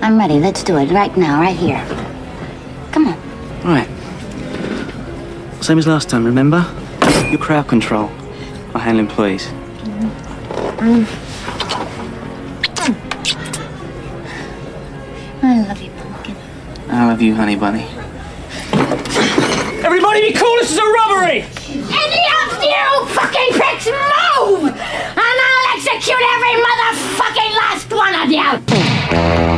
I'm ready. Let's do it right now, right here. Come on. All right. Same as last time, remember? Your crowd control. I handle employees. Mm. I love you, pumpkin. I love you, honey bunny. Everybody be cool, this is a robbery! Any of you fucking pricks move! And I'll execute every motherfucking last one of you!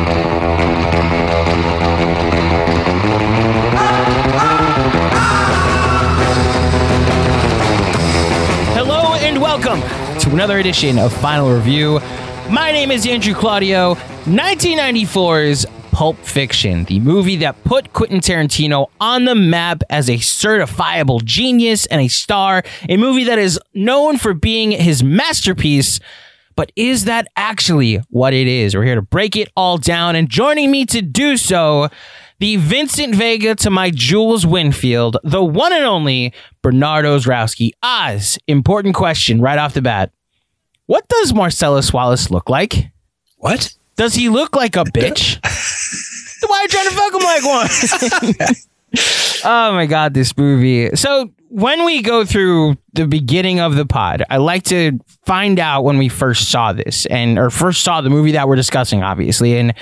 And welcome to another edition of Final Review. My name is Andrew Claudio. 1994's Pulp Fiction, the movie that put Quentin Tarantino on the map as a certifiable genius and a star, a movie that is known for being his masterpiece. But is that actually what it is? We're here to break it all down, and joining me to do so, the Vincent Vega to my Jules Winfield, the one and only Bernardo Zrowski. Oz, important question right off the bat. What does Marcellus Wallace look like? What? Does he look like a bitch? Why are you trying to fuck him like one? oh my god, this movie. So when we go through the beginning of the pod, I like to find out when we first saw this and or first saw the movie that we're discussing, obviously. And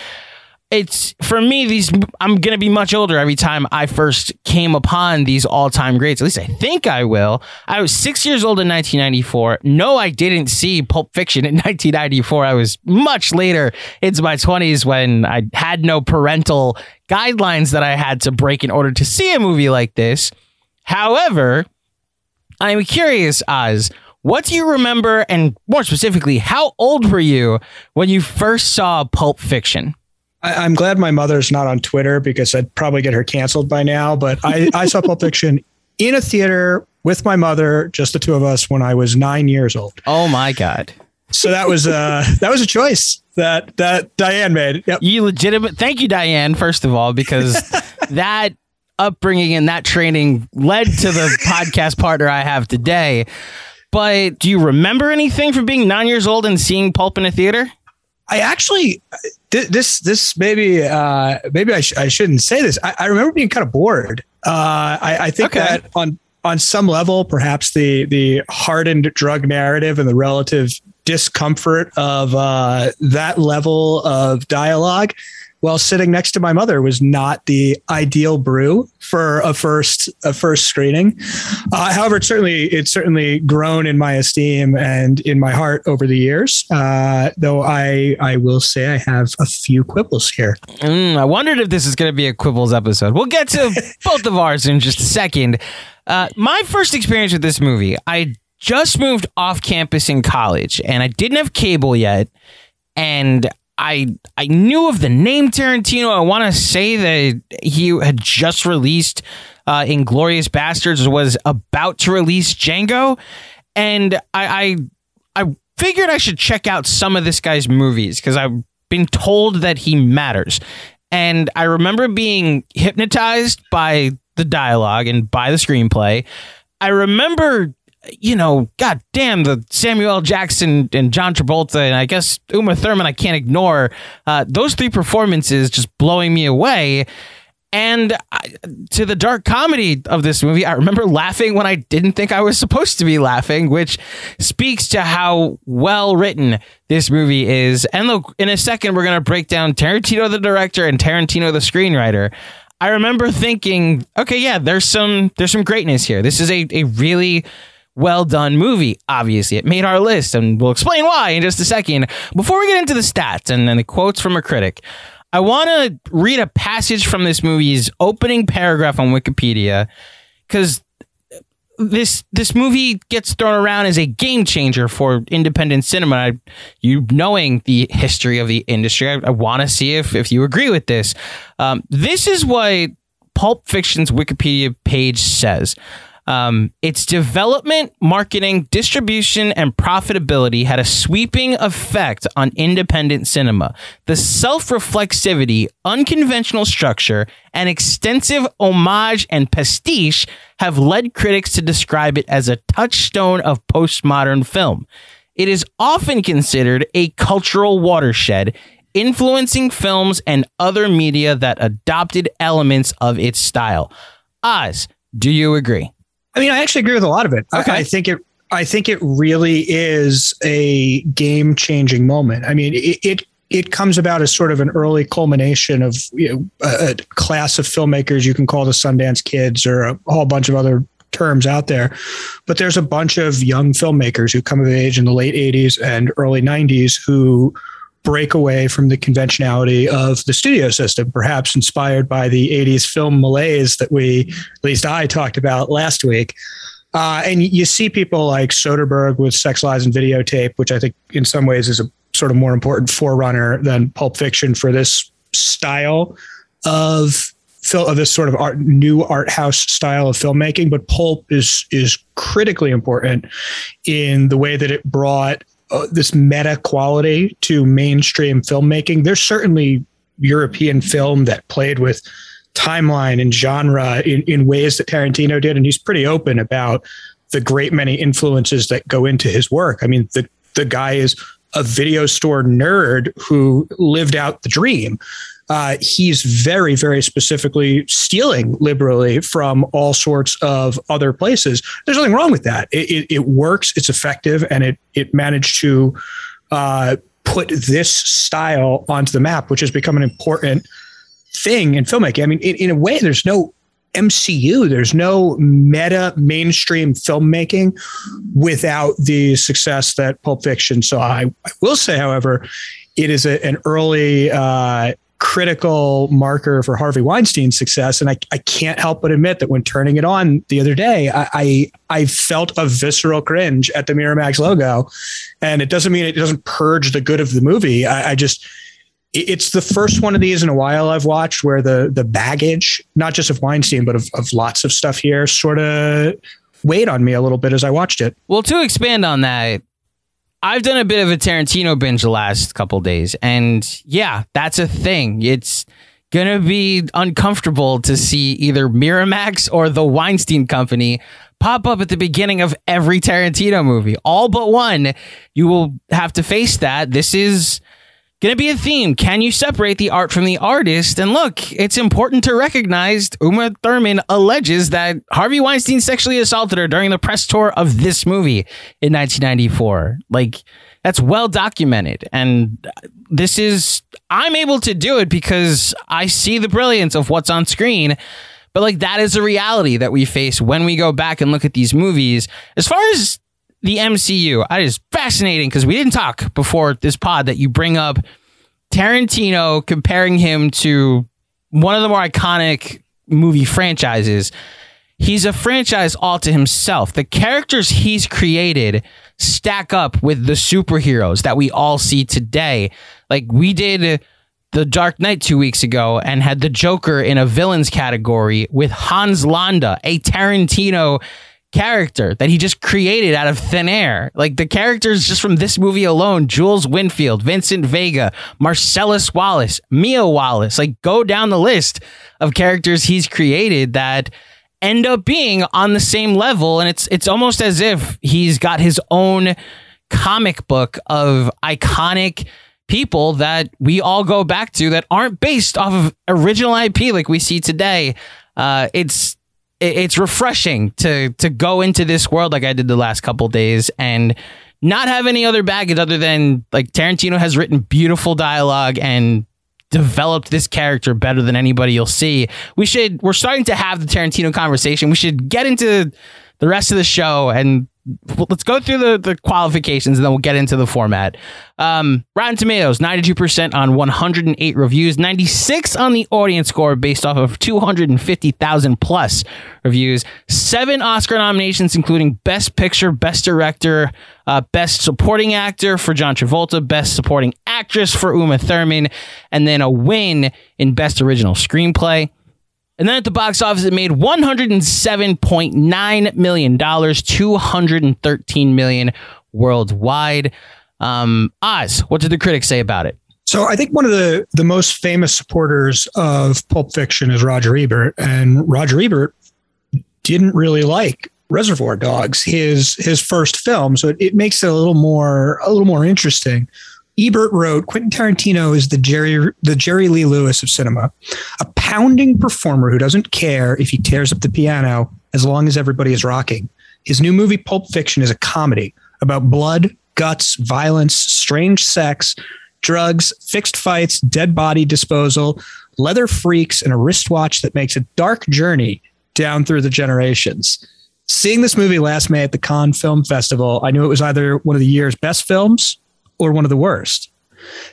it's for me these i'm gonna be much older every time i first came upon these all-time greats. At least i think i will. I was six years old in 1994 no i didn't see pulp fiction in 1994 i was much later into my 20s when i had no parental guidelines that i had to break in order to see a movie like this. However i'm curious oz what do you remember and more specifically how old were you when you first saw pulp fiction I, am glad my mother's not on Twitter because I'd probably get her canceled by now. But I, I saw Pulp Fiction in a theater with my mother, just the two of us, when I was nine years old. Oh my god! So that was uh that was a choice that that Diane made. Yep. You legitimate. Thank you, Diane. First of all, because that upbringing and that training led to the podcast partner I have today. But do you remember anything from being nine years old and seeing Pulp in a theater? I actually this this maybe uh, maybe I, sh- I shouldn't say this. I, I remember being kind of bored. Uh, I, I think okay. that on on some level, perhaps the the hardened drug narrative and the relative discomfort of uh, that level of dialogue while sitting next to my mother was not the ideal brew for a first a first screening. Uh, however, certainly it's certainly grown in my esteem and in my heart over the years. Uh, though I I will say I have a few quibbles here. Mm, I wondered if this is going to be a quibbles episode. We'll get to both of ours in just a second. Uh, my first experience with this movie, I just moved off campus in college, and I didn't have cable yet and I I knew of the name Tarantino. I want to say that he had just released uh, Inglourious Basterds, was about to release Django, and I, I I figured I should check out some of this guy's movies because I've been told that he matters, and I remember being hypnotized by the dialogue and by the screenplay. I remember you know, god damn the Samuel Jackson and John Travolta and I guess Uma Thurman I can't ignore. Uh, those three performances just blowing me away. And I, to the dark comedy of this movie, I remember laughing when I didn't think I was supposed to be laughing, which speaks to how well written this movie is. And look, in a second, we're going to break down Tarantino, the director, and Tarantino, the screenwriter. I remember thinking, okay, yeah, there's some there's some greatness here. This is a, a really well done movie. Obviously, it made our list, and we'll explain why in just a second. Before we get into the stats and, and the quotes from a critic, I want to read a passage from this movie's opening paragraph on Wikipedia because this this movie gets thrown around as a game changer for independent cinema. I, you knowing the history of the industry, I, I want to see if if you agree with this. Um, this is what Pulp Fiction's Wikipedia page says. Um, its development, marketing, distribution, and profitability had a sweeping effect on independent cinema. The self reflexivity, unconventional structure, and extensive homage and pastiche have led critics to describe it as a touchstone of postmodern film. It is often considered a cultural watershed, influencing films and other media that adopted elements of its style. Oz, do you agree? I mean, I actually agree with a lot of it. Okay. I, I think it. I think it really is a game changing moment. I mean, it, it it comes about as sort of an early culmination of you know, a, a, class of filmmakers you can call the Sundance Kids or a whole bunch of other terms out there. But there's a bunch of young filmmakers who come of age in the late 80s and early 90s who break away from the conventionality of the studio system, perhaps inspired by the 80s film malaise that we, at least I talked about last week. Uh, and you see people like Soderbergh with Sex, Lies, and Videotape, which I think in some ways is a sort of more important forerunner than Pulp Fiction for this style of of this sort of art, new art house style of filmmaking. But Pulp is is critically important in the way that it brought uh, this meta quality to mainstream filmmaking. There's certainly European film that played with timeline and genre in, in ways that Tarantino did, and he's pretty open about the great many influences that go into his work. I mean, the the guy is a video store nerd who lived out the dream uh, he's very, very specifically stealing liberally from all sorts of other places. There's nothing wrong with that. It, it, it works. It's effective, and it it managed to uh, put this style onto the map, which has become an important thing in filmmaking. I mean, in, in a way, there's no MCU. There's no meta mainstream filmmaking without the success that Pulp Fiction saw. I, I will say, however, it is a, an early uh, critical marker for Harvey Weinstein's success. And I, I can't help but admit that when turning it on the other day, I, I, I felt a visceral cringe at the Miramax logo. And it doesn't mean it doesn't purge the good of the movie. I, I just, it's the first one of these in a while I've watched where the the baggage, not just of Weinstein, but of, of lots of stuff here, sort of weighed on me a little bit as I watched it. Well, to expand on that, I've done a bit of a Tarantino binge the last couple days, and yeah, that's a thing. It's gonna be uncomfortable to see either Miramax or the Weinstein Company pop up at the beginning of every Tarantino movie. All but one, you will have to face that. This is to be a theme. Can you separate the art from the artist? And look, it's important to recognize Uma Thurman alleges that Harvey Weinstein sexually assaulted her during the press tour of this movie in 1994. Like, that's well documented. And this is, I'm able to do it because I see the brilliance of what's on screen. But like, that is a reality that we face when we go back and look at these movies. As far as the MCU. It is fascinating because we didn't talk before this pod that you bring up Tarantino comparing him to one of the more iconic movie franchises. He's a franchise all to himself. The characters he's created stack up with the superheroes that we all see today. Like we did the Dark Knight two weeks ago and had the Joker in a villains category with Hans Landa, a Tarantino character that he just created out of thin air. Like the characters just from this movie alone, Jules Winfield, Vincent Vega, Marcellus Wallace, Mia Wallace, like go down the list of characters he's created that end up being on the same level and it's it's almost as if he's got his own comic book of iconic people that we all go back to that aren't based off of original IP like we see today. Uh, it's it's refreshing to to go into this world like I did the last couple days and not have any other baggage other than like Tarantino has written beautiful dialogue and developed this character better than anybody you'll see. We should we're starting to have the Tarantino conversation. We should get into the rest of the show and let's go through the, the qualifications and then we'll get into the format. Um, Rotten Tomatoes, 92% on 108 reviews, 96 on the audience score based off of 250,000 plus reviews, seven Oscar nominations, including Best Picture, Best Director, uh, Best Supporting Actor for John Travolta, Best Supporting Actress for Uma Thurman, and then a win in Best Original Screenplay. And then at the box office, it made $107.9 million, 213 million worldwide. Um, Oz, what did the critics say about it? So I think one of the, the most famous supporters of Pulp Fiction is Roger Ebert. And Roger Ebert didn't really like Reservoir Dogs, his his first film. So it, it makes it a little more a little more interesting. Ebert wrote, Quentin Tarantino is the Jerry the Jerry Lee Lewis of cinema, a pounding performer who doesn't care if he tears up the piano as long as everybody is rocking. His new movie Pulp Fiction is a comedy about blood, guts, violence, strange sex, drugs, fixed fights, dead body disposal, leather freaks, and a wristwatch that makes a dark journey down through the generations. Seeing this movie last May at the Cannes Film Festival, I knew it was either one of the year's best films or one of the worst.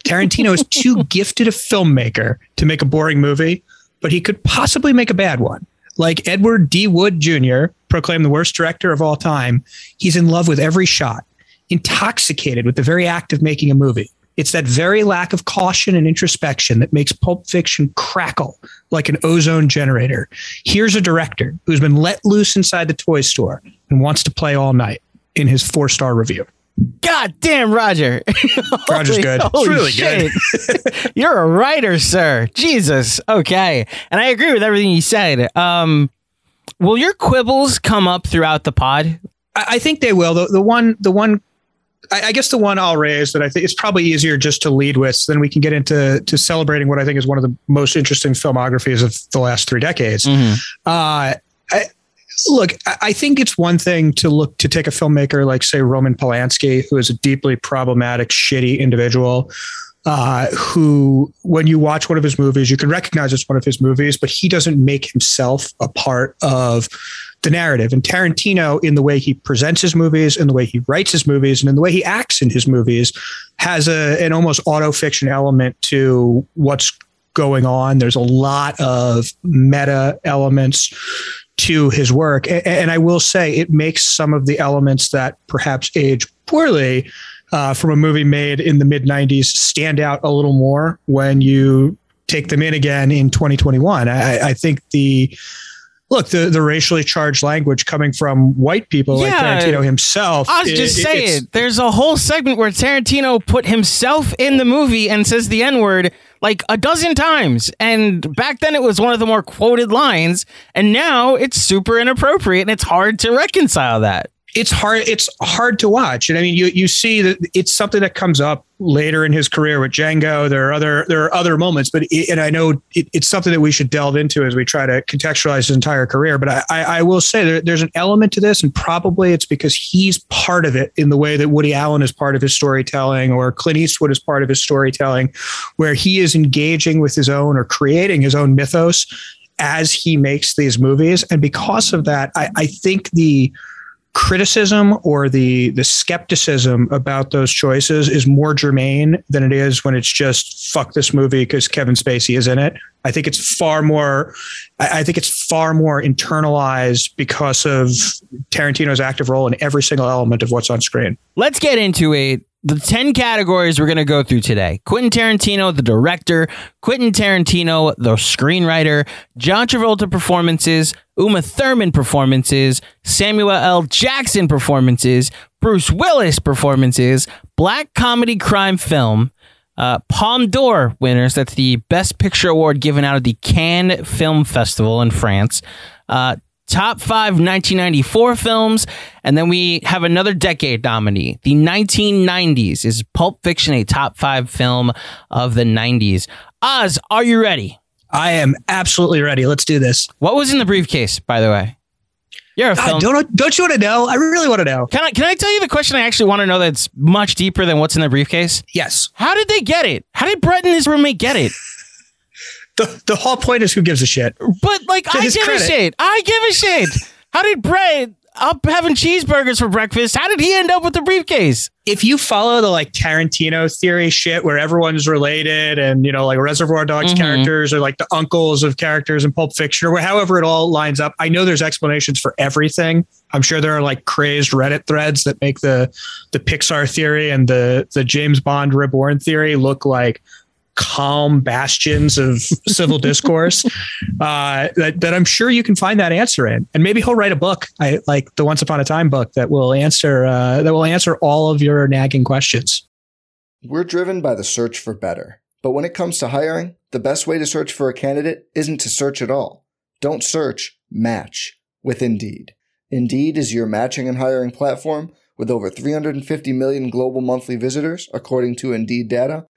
Tarantino is too gifted a filmmaker to make a boring movie, but he could possibly make a bad one. Like Edward D. Wood Jr., proclaimed the worst director of all time, he's in love with every shot, intoxicated with the very act of making a movie. It's that very lack of caution and introspection that makes Pulp Fiction crackle like an ozone generator. Here's a director who's been let loose inside the toy store and wants to play all night in his four star review. God damn, Roger. Roger's good. Holy really shit. good. You're a writer, sir. Jesus. Okay. And I agree with everything you said. Um, will your quibbles come up throughout the pod? I, I think they will. The, the one, the one, I, I, guess the one I'll raise that I think it's probably easier just to lead with, so then we can get into to celebrating what I think is one of the most interesting filmographies of the last three decades. Mm-hmm. Uh, I, look, I think it's one thing to look to take a filmmaker like, say, Roman Polanski, who is a deeply problematic, shitty individual. Uh, who, when you watch one of his movies, you can recognize it's one of his movies, but he doesn't make himself a part of the narrative. And Tarantino, in the way he presents his movies, in the way he writes his movies, and in the way he acts in his movies, has a, an almost auto fiction element to what's going on. There's a lot of meta elements to his work. And, and, I will say it makes some of the elements that perhaps age poorly uh, from a movie made in the mid 90s stand out a little more when you take them in again in 2021. I, I think the look the the racially charged language coming from white people yeah, like Tarantino himself. I was it, just saying, there's a whole segment where Tarantino put himself in the movie and says the N word like a dozen times. And back then it was one of the more quoted lines. And now it's super inappropriate and it's hard to reconcile that it's hard it's hard to watch. And i mean you you see that it's something that comes up later in his career with django. There are other there are other moments but it, and i know it, it's something that we should delve into as we try to contextualize his entire career. But i i, will say there, there's an element to this and probably it's because he's part of it in the way that woody allen is part of his storytelling or clint eastwood is part of his storytelling where he is engaging with his own or creating his own mythos as he makes these movies. And because of that i, I think the criticism or the the skepticism about those choices is more germane than it is when it's just fuck this movie because Kevin Spacey is in it. I think it's far more I think it's far more internalized because of Tarantino's active role in every single element of what's on screen. Let's get into it the 10 categories we're going to go through today Quentin Tarantino, the director, Quentin Tarantino, the screenwriter, John Travolta performances, Uma Thurman performances, Samuel L. Jackson performances, Bruce Willis performances, black comedy crime film, uh, Palme d'Or winners. That's the Best Picture Award given out at the Cannes Film Festival in France. Uh, top five 1994 films, and then we have another decade nominee. The 1990s is Pulp Fiction a top five film of the 90s? Oz, are you ready? I am absolutely ready. Let's do this. What was in the briefcase, by the way? You're a God, film. don't don't you want to know? I really want to know. Can I can I tell you the question I actually want to know that's much deeper than what's in the briefcase? Yes. How did they get it? How did Brett and his roommate get it? The the whole point is who gives a shit. But like To I give credit. a shit. I give a shit. How did Brett up having cheeseburgers for breakfast? How did he end up with the briefcase? If you follow the like Tarantino theory shit where everyone's related and you know like Reservoir Dogs Mhm. characters or like the uncles of characters in Pulp Fiction or however it all lines up, I know there's explanations for everything. I'm sure there are like crazed Reddit threads that make the the Pixar theory and the the James Bond Reborn theory look like calm bastions of civil discourse uh, that, that I'm sure you can find that answer in. And maybe he'll write a book, I like the Once Upon a Time book that will answer uh, that will answer all of your nagging questions. We're driven by the search for better. But when it comes to hiring, the best way to search for a candidate isn't to search at all. Don't search, match with Indeed. Indeed is your matching and hiring platform with over 350 million global monthly visitors, according to Indeed data,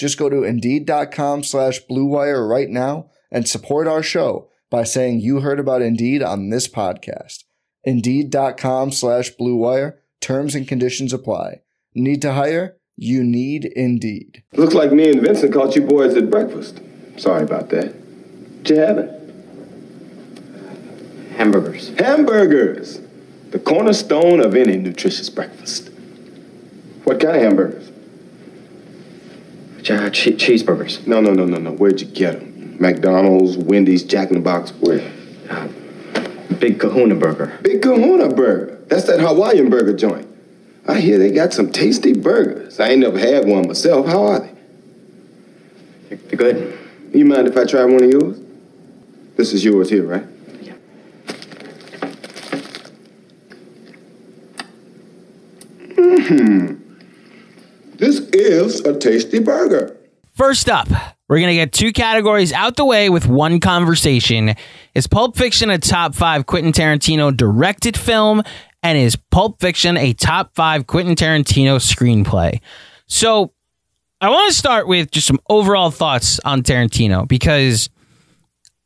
Just go to Indeed.com slash Blue Wire right now and support our show by saying you heard about Indeed on this podcast. Indeed.com slash Blue Wire. Terms and conditions apply. Need to hire? You need Indeed. Looks like me and Vincent caught you boys at breakfast. Sorry about that. What you having? Hamburgers. Hamburgers. The cornerstone of any nutritious breakfast. What kind of hamburgers? Uh, che- cheeseburgers. No, no, no, no, no. Where'd you get them? McDonald's, Wendy's, Jack in the Box, where? Big kahuna burger. Big Kahuna Burger. That's that Hawaiian burger joint. I hear they got some tasty burgers. I ain't never had one myself. How are they? They're good. You mind if I try one of yours? This is yours here, right? Yeah. Hmm. This is a tasty burger. First up, we're going to get two categories out the way with one conversation. Is Pulp Fiction a top five Quentin Tarantino directed film? And is Pulp Fiction a top five Quentin Tarantino screenplay? So I want to start with just some overall thoughts on Tarantino because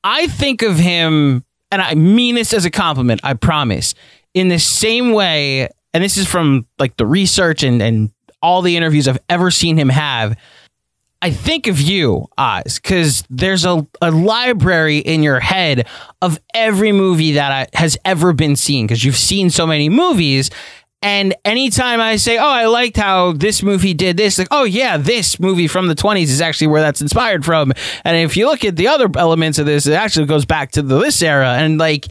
I think of him, and I mean this as a compliment, I promise, in the same way, and this is from like the research and, and all the interviews I've ever seen him have. I think of you, Oz, because there's a, a library in your head of every movie that I, has ever been seen, because you've seen so many movies. And anytime I say, oh, I liked how this movie did this, like, oh, yeah, this movie from the 20s is actually where that's inspired from. And if you look at the other elements of this, it actually goes back to the, this era. And like,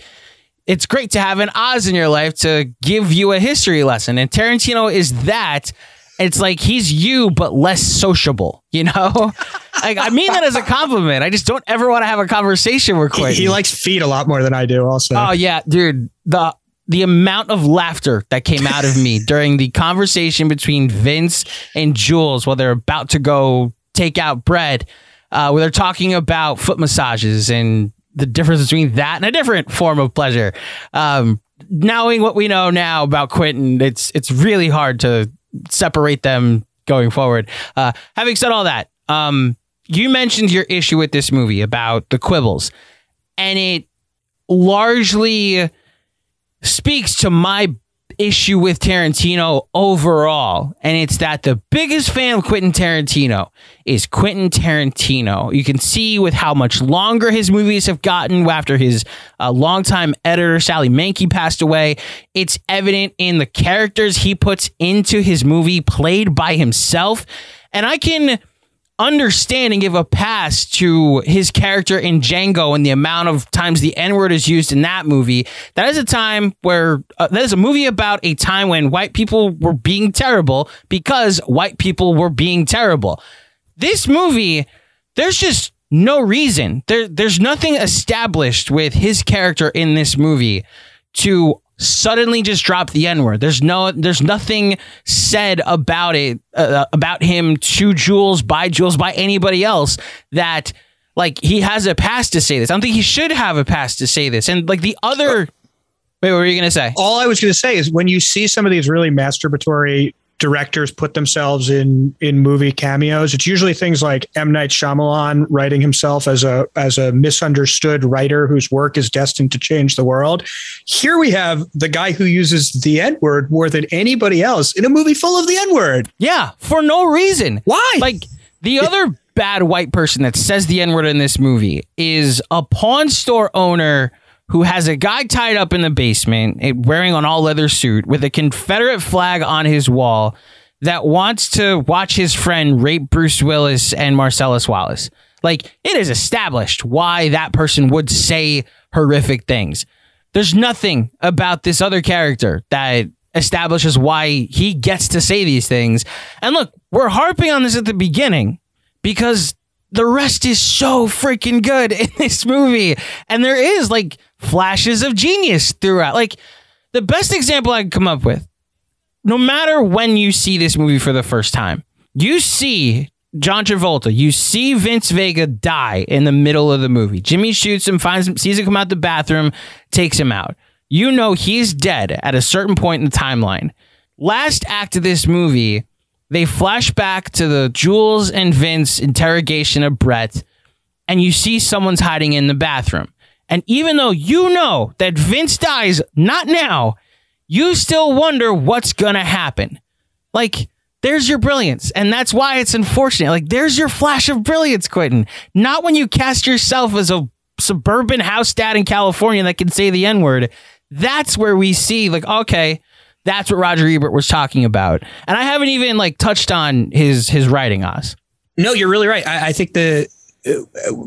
it's great to have an Oz in your life to give you a history lesson. And Tarantino is that. It's like he's you, but less sociable, you know? like, I mean that as a compliment. I just don't ever want to have a conversation with He, Quentin. he likes feet a lot more than I do. Also, Oh yeah, dude. The the amount of laughter that came out of me during the conversation between Vince and Jules while they're about to go take out Brett, uh, where they're talking about foot massages and the difference between that and a different form of pleasure. Um, knowing what we know now about Quentin, it's it's really hard to separate them going forward. Uh, having said all that, um, you mentioned your issue with this movie about the quibbles, and it largely speaks to my issue with Tarantino overall. And it's that the biggest fan of Quentin Tarantino is Quentin Tarantino. You can see with how much longer his movies have gotten after his uh, longtime editor, Sally Menke, passed away. It's evident in the characters he puts into his movie, played by himself. And I can. Understand and give a pass to his character in Django and the amount of times the N word is used in that movie. That is a time where uh, that is a movie about a time when white people were being terrible because white people were being terrible. This movie, there's just no reason. There, there's nothing established with his character in this movie to suddenly just drop the N word. There's no, there's nothing said about it, uh, about him to Jules, by Jules, by anybody else that like he has a pass to say this. I don't think he should have a pass to say this. And like the other, wait, what were you gonna say? All I was to say is when you see some of these really masturbatory directors put themselves in in movie cameos, it's usually things like M Night Shyamalan writing himself as a as a misunderstood writer whose work is destined to change the world. Here we have the guy who uses the N word more than anybody else in a movie full of the N word. Yeah, for no reason. Why? Like the other bad white person that says the N word in this movie is a pawn store owner who has a guy tied up in the basement, eh, wearing an all leather suit with a Confederate flag on his wall, that wants to watch his friend rape Bruce Willis and Marcellus Wallace. Like, it is established why that person would say horrific things. There's nothing about this other character that establishes why he gets to say these things. And look, we're harping on this at the beginning because the rest is so freaking good in this movie. And there is like flashes of genius throughout. Like the best example I can come up with, no matter when you see this movie for the first time, you see John Travolta, you see Vince Vega die in the middle of the movie. Jimmy shoots him, finds him, sees him come out the bathroom, takes him out. You know he's dead at a certain point in the timeline. Last act of this movie, they flash back to the Jules and Vince interrogation of Brett, and you see someone's hiding in the bathroom. And even though you know that Vince dies not now, you still wonder what's going to happen. Like, there's your brilliance. And that's why it's unfortunate. Like, there's your flash of brilliance, Quentin. Not when you cast yourself as a suburban house dad in California that can say the N word. That's where we see, like, okay, that's what Roger Ebert was talking about. And I haven't even like touched on his his writing, Oz. No, you're really right. I, I think the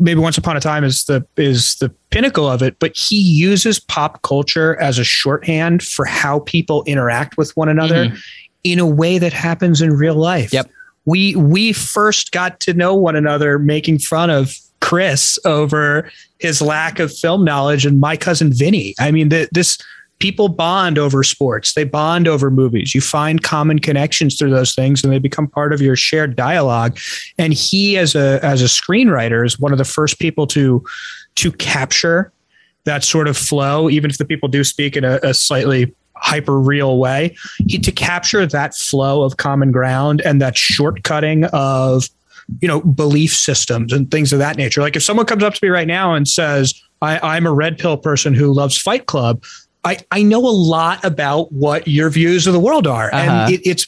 maybe Once Upon a Time is the is the pinnacle of it, but he uses pop culture as a shorthand for how people interact with one another Mm-hmm. in a way that happens in real life. Yep. We we first got to know one another making fun of Chris over his lack of film knowledge and my cousin Vinny. I mean, the, this people bond over sports. They bond over movies. You find common connections through those things and they become part of your shared dialogue. And he as a as a screenwriter is one of the first people to to capture that sort of flow, even if the people do speak in a, a slightly hyper real way, he, to capture that flow of common ground and that shortcutting of you know belief systems and things of that nature. Like if someone comes up to me right now and says, I, "I'm a red pill person who loves Fight Club," I I know a lot about what your views of the world are, Uh-huh. and it, it's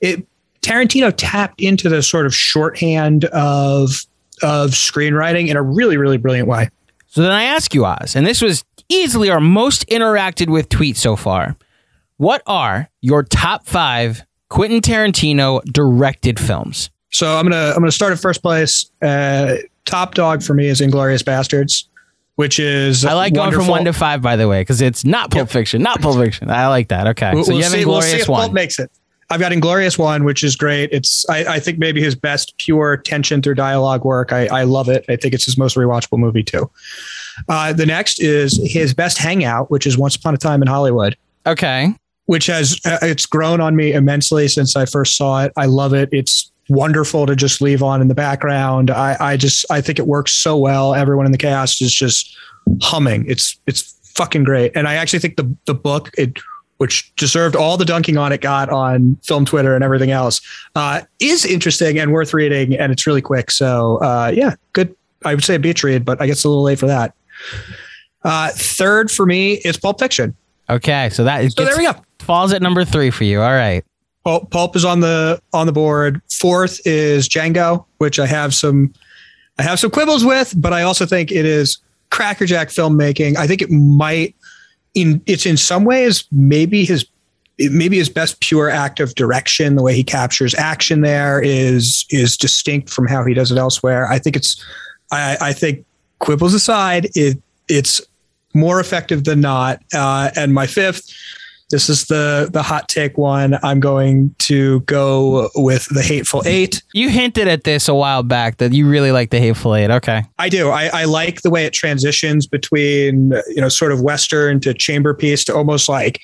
it. Tarantino tapped into the sort of shorthand of of screenwriting in a really really brilliant way. So then I ask you, Oz, and this was easily our most interacted with tweet so far. What are your top five Quentin Tarantino directed films? So I'm gonna I'm gonna start at first place. Uh, top dog for me is Inglourious Basterds, which is I like going from one to five, by the way, because it's not Pulp Fiction, not Pulp Fiction. I like that. Okay, We'll, so we'll have see, we'll see Inglourious if Pulp one. makes it. I've got Inglourious one, which is great. It's I, I think maybe his best pure tension through dialogue work. I, I love it. I think it's his most rewatchable movie too. Uh, the next is his best hangout, which is Once Upon a Time in Hollywood. Okay, which has uh, it's grown on me immensely since I first saw it. I love it. It's wonderful to just leave on in the background. I, I just I think it works so well. Everyone in the cast is just humming. It's it's fucking great. And I actually think the the book it which deserved all the dunking on it got on film Twitter and everything else uh, is interesting and worth reading. And it's really quick. So uh, yeah, good. I would say a beach read, but I guess a little late for that. Uh, third for me is Pulp Fiction. okay, so that So there we go. falls at number three for you. All right, Pulp, Pulp is on the on the board. Fourth is Django, which I have some I have some quibbles with, but I also think it is crackerjack filmmaking. I think it might in it's in some ways maybe his maybe his best pure act of direction, the way he captures action there is is distinct from how he does it elsewhere. I think it's I, I think quibbles aside, it it's more effective than not. Uh, and my fifth, this is the the hot take one. I'm going to go with the Hateful Eight. You hinted at this a while back that you really like the Hateful Eight. Okay, I do. I, I like the way it transitions between you know sort of western to chamber piece to almost like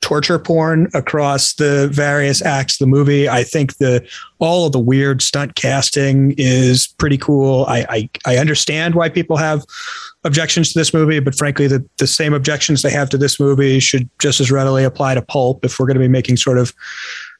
torture porn across the various acts of the movie. I think the all of the weird stunt casting is pretty cool. I I, I understand why people have objections to this movie, but frankly, the, the same objections they have to this movie should just as readily apply to Pulp if we're going to be making sort of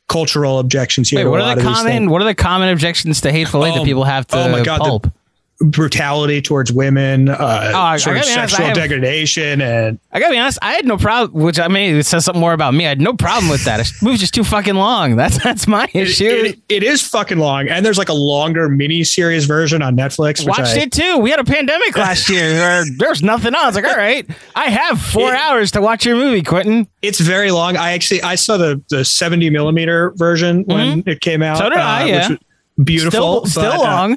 cultural objections here. Wait, what are the common what are the common objections to Hateful Eight um, that people have to oh my God, Pulp? The, brutality towards women, uh, oh, sort of sexual honest, degradation, and I gotta be honest, I had no problem. Which I mean, it says something more about me. I had no problem with that. This movie's just too fucking long. That's that's my issue. It, it, is fucking long, and there's like a longer mini series version on Netflix. Watched I, it too. We had a pandemic last year where there's nothing else. Like, all right, I have four it, hours to watch your movie, Quentin. It's very long. I actually I saw the the 70 millimeter version mm-hmm. when it came out. So did uh, I. Yeah. Beautiful, still, still but, uh, long. Uh,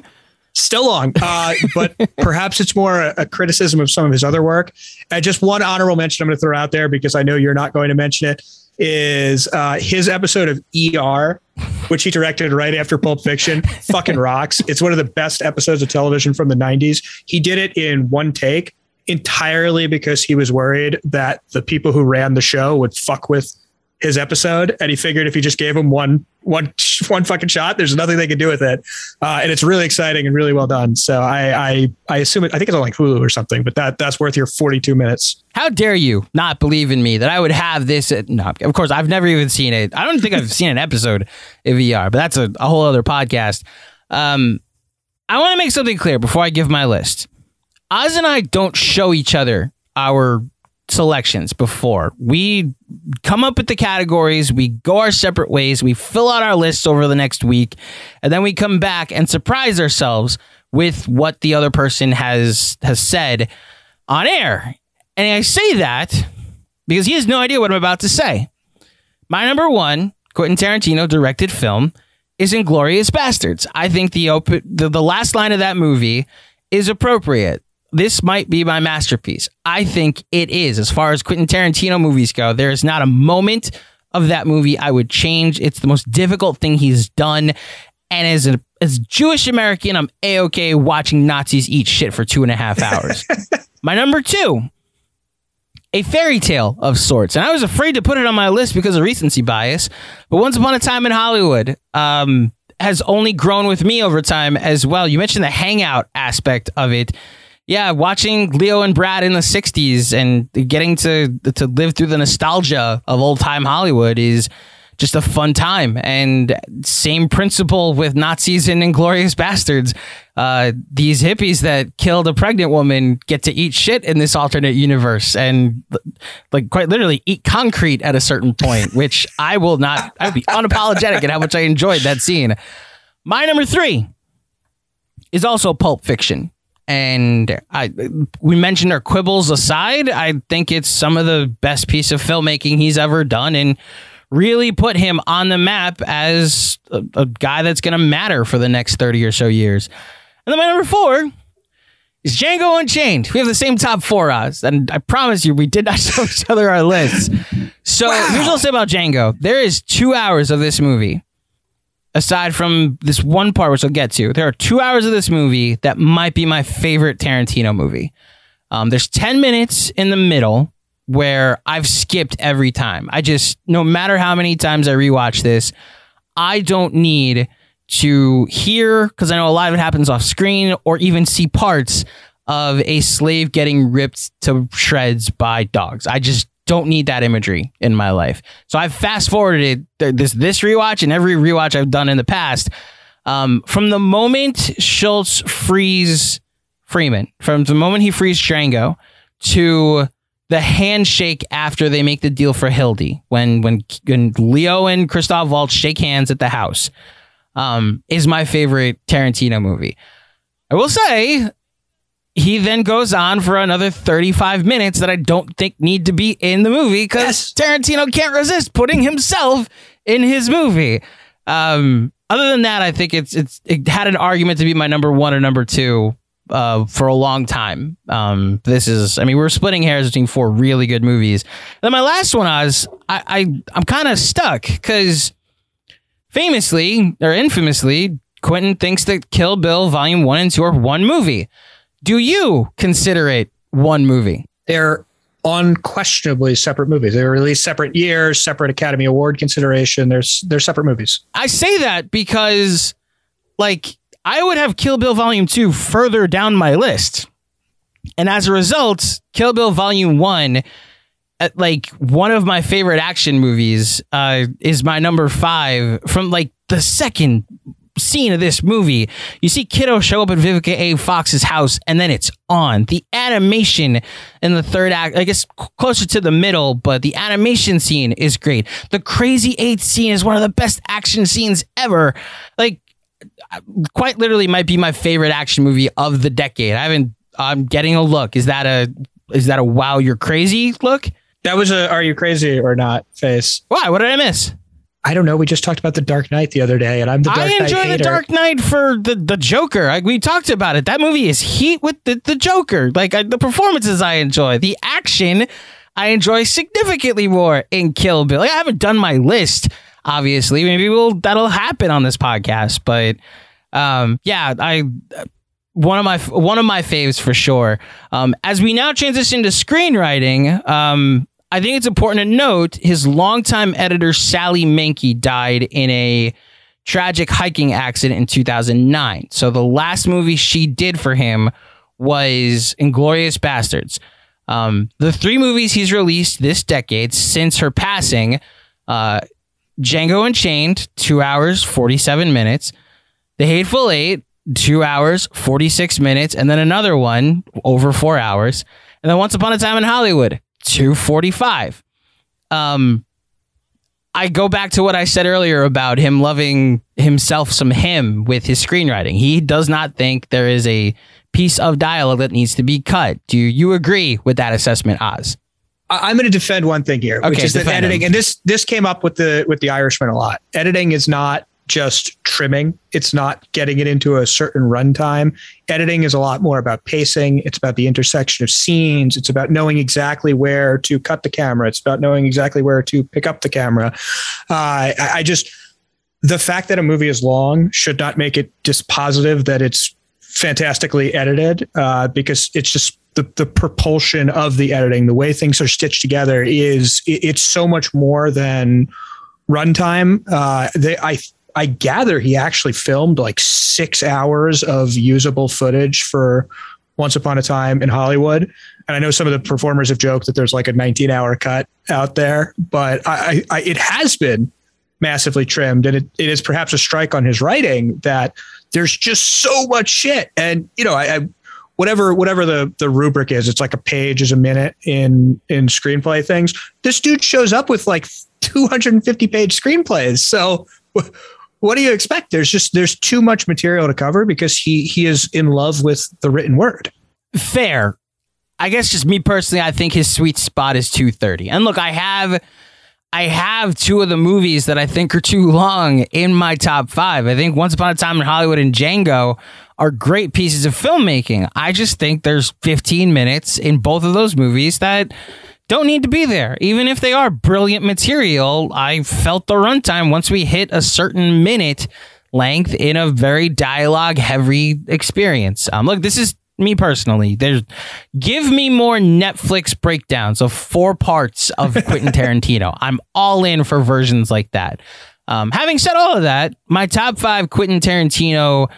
still long, uh, but perhaps it's more a, a, criticism of some of his other work. And just one honorable mention I'm going to throw out there because I know you're not going to mention it is uh, his episode of ER, which he directed right after Pulp Fiction. fucking rocks. It's one of the best episodes of television from the 90s. He did it in one take entirely because he was worried that the people who ran the show would fuck with his episode, and he figured if he just gave him one one one fucking shot, there's nothing they could do with it, uh, and it's really exciting and really well done. So I I, I assume it. I think it's on like Hulu or something, but that that's worth your 42 minutes. How dare you not believe in me that I would have this? At, no, of course I've never even seen it. I don't think I've seen an episode of VR, but that's a, a whole other podcast. Um, I want to make something clear before I give my list. Oz and I don't show each other our selections before. We come up with the categories, we go our separate ways, we fill out our lists over the next week, and then we come back and surprise ourselves with what the other person has has said on air. And I say that because he has no idea what I'm about to say. My number 1 Quentin Tarantino directed film is Inglourious Basterds. I think the, open, the the last line of that movie is appropriate this might be my masterpiece. I think it is. As far as Quentin Tarantino movies go, there is not a moment of that movie I would change. It's the most difficult thing he's done. And as a as Jewish American, I'm a okay watching Nazis eat shit for two and a half hours. my number two, a fairy tale of sorts, and I was afraid to put it on my list because of recency bias. But Once Upon a Time in Hollywood um, has only grown with me over time as well. You mentioned the hangout aspect of it yeah, watching Leo and Brad in the '60s and getting to to live through the nostalgia of old time Hollywood is just a fun time. And same principle with Nazis and Inglourious Basterds. Uh, these hippies that killed a pregnant woman get to eat shit in this alternate universe and like quite literally eat concrete at a certain point, which I will not. I would be unapologetic at how much I enjoyed that scene. My number three is also Pulp Fiction. And I, we mentioned our quibbles aside, I think it's some of the best piece of filmmaking he's ever done, and really put him on the map as a, a guy that's going to matter for the next thirty or so years. And then my number four is Django Unchained. We have the same top four odds, and I promise you, we did not show each other our lists. So wow. here's what I'll say about Django: there is two hours of this movie aside from this one part, which I'll get to, there are two hours of this movie that might be my favorite Tarantino movie. Um, there's 10 minutes in the middle where I've skipped every time. I just, no matter how many times I rewatch this, I don't need to hear, because I know a lot of it happens off screen, or even see parts of a slave getting ripped to shreds by dogs. I just don't need that imagery in my life. So I've fast forwarded this this rewatch and every rewatch I've done in the past. Um, from the moment Schultz frees Freeman, from the moment he frees Django to the handshake after they make the deal for Hildy, when when, when Leo and Christoph Waltz shake hands at the house, um, is my favorite Tarantino movie. I will say he then goes on for another 35 minutes that I don't think need to be in the movie because Yes. Tarantino can't resist putting himself in his movie. Um, other than that, I think it's it's it had an argument to be my number one or number two uh, for a long time. Um, this is, I mean, we're splitting hairs between four really good movies. Then my last one, Oz, I, I I'm kind of stuck because famously or infamously, Quentin thinks that Kill Bill Volume One and Two are one movie. Do you consider it one movie? They're unquestionably separate movies. They were released separate years, separate Academy Award consideration. There's they're separate movies. I say that because, like, I would have Kill Bill Volume 2 further down my list. And as a result, Kill Bill Volume 1, at, like, one of my favorite action movies, uh, is my number five from, like, the second scene of this movie. You see Kiddo show up at Vivica A. Fox's house, and then it's on. The animation in the third act, I guess closer to the middle, but the animation scene is great. The Crazy Eight scene is one of the best action scenes ever. Like, uh, quite literally might be my favorite action movie of the decade. I haven't. I'm getting a look. Is that a is that a wow you're crazy look? That was a are you crazy or not face. Why? What did I miss? I don't know. We just talked about the Dark Knight the other day, and I'm the Dark I Knight enjoy the hater. Dark Knight for the the Joker. Like we talked about it. That movie is heat with the, the Joker. Like I, the performances I enjoy, the action I enjoy significantly more in Kill Bill. Like, I haven't done my list, obviously. Maybe we'll that'll happen on this podcast, but um, yeah, I one of my one of my faves for sure. Um, as we now transition to screenwriting, um, I think it's important to note his longtime editor Sally Menke died in a tragic hiking accident in 2009. So the last movie she did for him was Inglourious Basterds. Um, the three movies he's released this decade since her passing, uh, Django Unchained, two hours forty seven minutes. The Hateful Eight, two hours, 46 minutes, and then another one over four hours. And then Once Upon a Time in Hollywood, 245. Um, I go back to what I said earlier about him loving himself some him with his screenwriting. He does not think there is a piece of dialogue that needs to be cut. Do you agree with that assessment, Oz? I'm going to defend one thing here, which Okay, is that editing, him. and this this came up with the with the Irishman a lot. Editing is not just trimming; it's not getting it into a certain runtime. Editing is a lot more about pacing. It's about the intersection of scenes. It's about knowing exactly where to cut the camera. It's about knowing exactly where to pick up the camera. Uh, I, I just the fact that a movie is long should not make it dispositive that it's fantastically edited uh, because it's just the, the propulsion of the editing, the way things are stitched together is it- it's so much more than runtime. Uh, they, I, I gather he actually filmed like six hours of usable footage for Once Upon a Time in Hollywood. And I know some of the performers have joked that there's like a 19 hour cut out there, but I, I, it has been massively trimmed. And it, it is perhaps a strike on his writing that there's just so much shit. And, you know, I, I whatever whatever the the rubric is, it's like a page is a minute in in screenplay things. This dude shows up with like 250 page screenplays. So what do you expect? There's just there's too much material to cover because he he is in love with the written word. fair. I guess just me personally, I think his sweet spot is 230. And look, I have I have two of the movies that I think are too long in my top five. I think Once Upon a Time in Hollywood and Django are great pieces of filmmaking. I just think there's 15 minutes in both of those movies that don't need to be there. Even if they are brilliant material, I felt the runtime once we hit a certain minute length in a very dialogue heavy experience. Um, look, this is me personally. There's give me more Netflix breakdowns of four parts of Quentin Tarantino. I'm all in for versions like that. Um, having said all of that, my top five Quentin Tarantino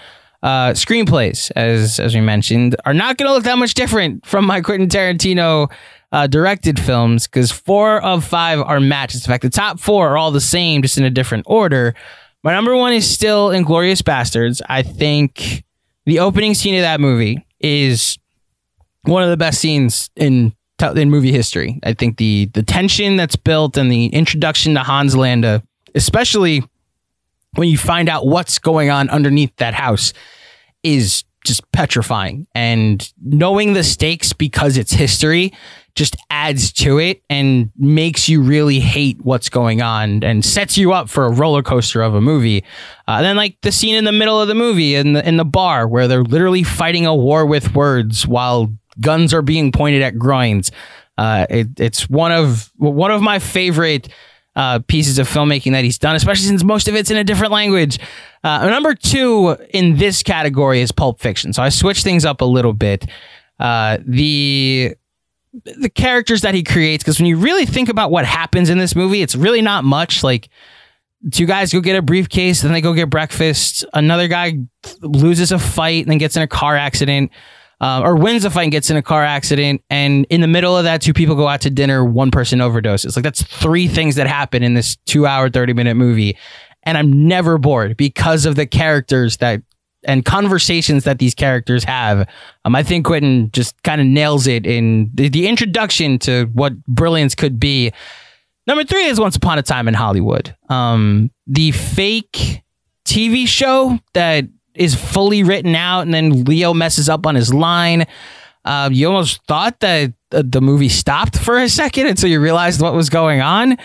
uh, screenplays, as as we mentioned, are not going to look that much different from my Quentin Tarantino uh, directed films because four of five are matches. In fact, the top four are all the same, just in a different order. My number one is still Inglourious Basterds. I think the opening scene of that movie is one of the best scenes in in movie history. I think the the tension that's built and the introduction to Hans Landa, especially when you find out what's going on underneath that house, is just petrifying. And knowing the stakes because it's history just adds to it and makes you really hate what's going on and sets you up for a roller coaster of a movie. Uh, and then like the scene in the middle of the movie in the in the bar where they're literally fighting a war with words while guns are being pointed at groins. Uh, it, it's one of one of my favorite uh, pieces of filmmaking that he's done, especially since most of it's in a different language. Uh, number two in this category is Pulp Fiction. So I switched things up a little bit. Uh, the the characters that he creates, because when you really think about what happens in this movie, it's really not much. Like two guys go get a briefcase, then they go get breakfast. Another guy loses a fight and then gets in a car accident uh, or wins a fight and gets in a car accident. And in the middle of that, two people go out to dinner, one person overdoses. Like that's three things that happen in this two hour, 30 minute movie. And I'm never bored because of the characters that and conversations that these characters have. Um, I think Quentin just kind of nails it in the, the introduction to what brilliance could be. Number three is Once Upon a Time in Hollywood. Um, the fake TV show that is fully written out, and then Leo messes up on his line. Uh, you almost thought that the movie stopped for a second until you realized what was going on.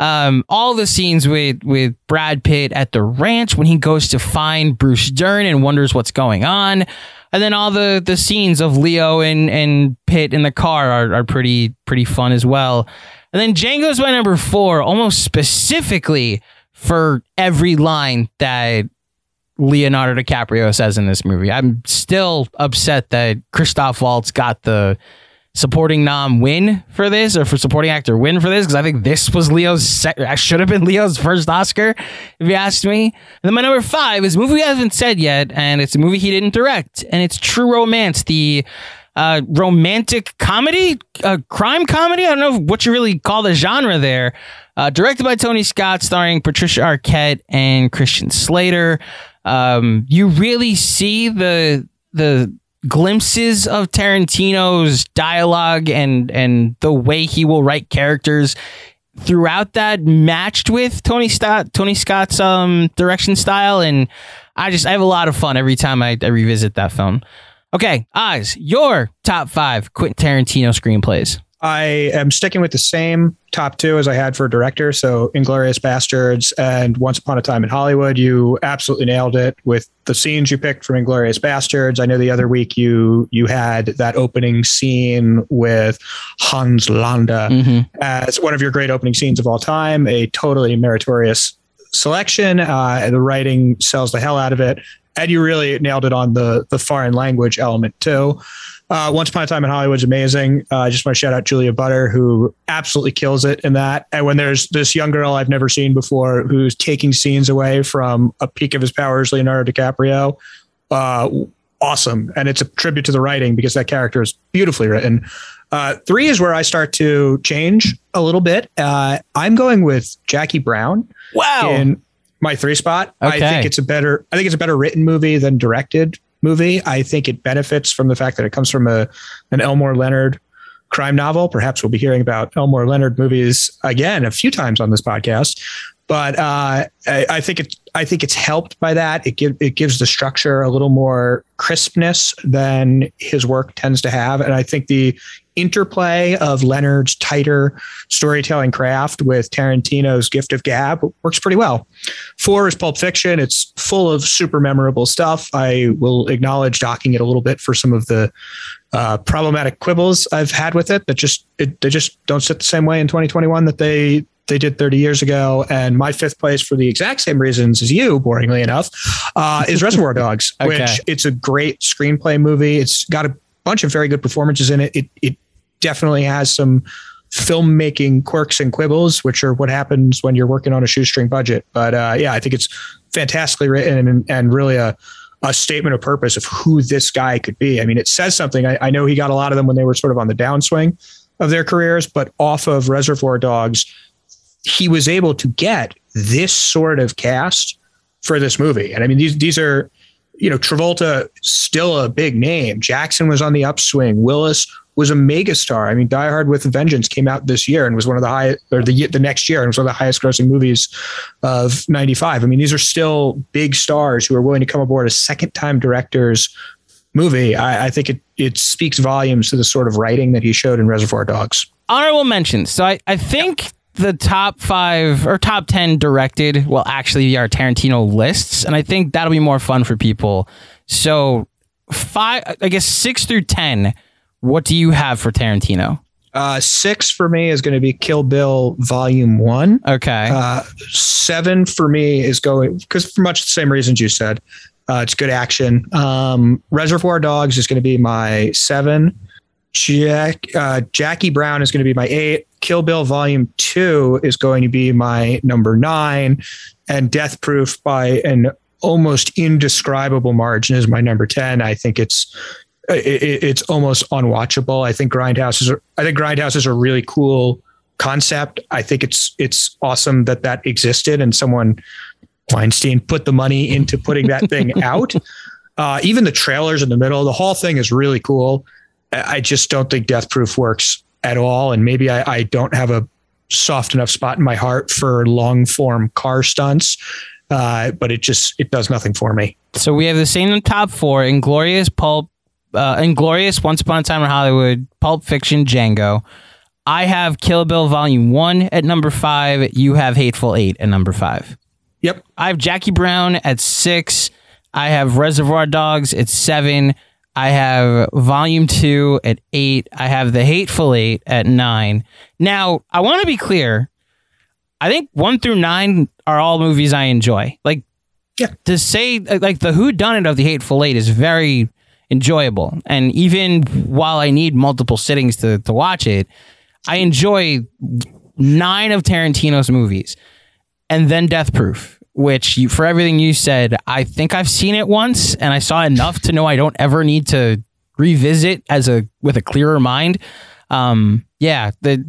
Um, all the scenes with with Brad Pitt at the ranch when he goes to find Bruce Dern and wonders what's going on, and then all the the scenes of Leo and and Pitt in the car are, are pretty pretty fun as well. And then Django's my number four, almost specifically for every line that Leonardo DiCaprio says in this movie. I'm still upset that Christoph Waltz got the supporting nom win for this or for supporting actor win for this because I think this was Leo's sec- should have been Leo's first Oscar if you asked me. And then my number five is a movie I haven't said yet, and it's a movie he didn't direct, and it's True Romance, the uh, romantic comedy, uh, crime comedy. I don't know what you really call the genre there. Uh, directed by Tony Scott, starring Patricia Arquette and Christian Slater um, you really see the the glimpses of Tarantino's dialogue and and the way he will write characters throughout that matched with Tony Scott Tony Scott's um direction style and I just I have a lot of fun every time I, I revisit that film. Okay, Oz, your top five Quentin Tarantino screenplays. I am sticking with the same top two as I had for director. So Inglourious Basterds and Once Upon a Time in Hollywood. You absolutely nailed it with the scenes you picked from Inglourious Basterds. I know the other week you you had that opening scene with Hans Landa mm-hmm. as one of your great opening scenes of all time. A totally meritorious selection. Uh, the writing sells the hell out of it, and you really nailed it on the the foreign language element too. Uh, Once Upon a Time in Hollywood is amazing. Uh, I just want to shout out Julia Butter, who absolutely kills it in that. And when there's this young girl I've never seen before who's taking scenes away from a peak of his powers, Leonardo DiCaprio, uh, awesome. And it's a tribute to the writing because that character is beautifully written. Uh, three is where I start to change a little bit. Uh, I'm going with Jackie Brown. Wow. In my three spot. Okay. I think it's a better. I think it's a better written movie than directed movie. I think it benefits from the fact that it comes from a an Elmore Leonard crime novel. Perhaps we'll be hearing about Elmore Leonard movies again a few times on this podcast. But uh, I, I, think it. I think it's helped by that. It give, it gives the structure a little more crispness than his work tends to have, and I think the interplay of Leonard's tighter storytelling craft with Tarantino's gift of gab works pretty well. Four is Pulp Fiction. It's full of super memorable stuff. I will acknowledge docking it a little bit for some of the uh, problematic quibbles I've had with it that just it, they just don't sit the same way in 2021 that they they did 30 years ago. And my fifth place for the exact same reasons as you, boringly enough, uh, is Reservoir Dogs, okay. which it's a great screenplay movie. It's got a bunch of very good performances in it. It it definitely has some filmmaking quirks and quibbles, which are what happens when you're working on a shoestring budget. But uh, yeah, I think it's fantastically written and, and really a, a statement of purpose of who this guy could be. I mean, it says something. I, I know he got a lot of them when they were sort of on the downswing of their careers, but off of Reservoir Dogs, he was able to get this sort of cast for this movie. And I mean, these these are, you know, Travolta still a big name. Jackson was on the upswing. Willis was a megastar. I mean, Die Hard with a Vengeance came out this year and was one of the high or the the next year and was one of the highest grossing movies of 95. I mean, these are still big stars who are willing to come aboard a second time directors movie. I, I think it it speaks volumes to the sort of writing that he showed in Reservoir Dogs. Honorable mentions. So I, I think the top five or top 10 directed will actually be our Tarantino lists. And I think that'll be more fun for people. So, five, I guess six through 10, what do you have for Tarantino? Uh, six for me is going to be Kill Bill Volume One. Okay. Uh, seven for me is going because for much the same reasons you said. Uh, it's good action. Um, Reservoir Dogs is going to be my seven. Jack uh, Jackie Brown is going to be my eight. Kill Bill Volume Two is going to be my number nine, and Death Proof by an almost indescribable margin is my number ten. I think it's it, it's almost unwatchable. I think Grindhouse is I think Grindhouse is a really cool concept. I think it's it's awesome that that existed and someone Weinstein put the money into putting that thing out. Uh, even the trailers in the middle, the whole thing is really cool. I just don't think Death Proof works at all, and maybe I, I don't have a soft enough spot in my heart for long form car stunts. Uh, but it just it does nothing for me. So we have the same top four: Inglourious, Pulp, uh, Inglourious, Once Upon a Time in Hollywood, Pulp Fiction, Django. I have Kill Bill Volume One at number five. You have Hateful Eight at number five. Yep. I have Jackie Brown at six. I have Reservoir Dogs at seven. I have Volume Two at eight. I have The Hateful Eight at nine. Now, I want to be clear. I think one through nine are all movies I enjoy. Like, yeah. to say like the Who Done It of The Hateful Eight is very enjoyable. And even while I need multiple sittings to, to watch it, I enjoy nine of Tarantino's movies. And then Death Proof, which you, for everything you said, I think I've seen it once and I saw enough to know I don't ever need to revisit as a with a clearer mind. Um, yeah, the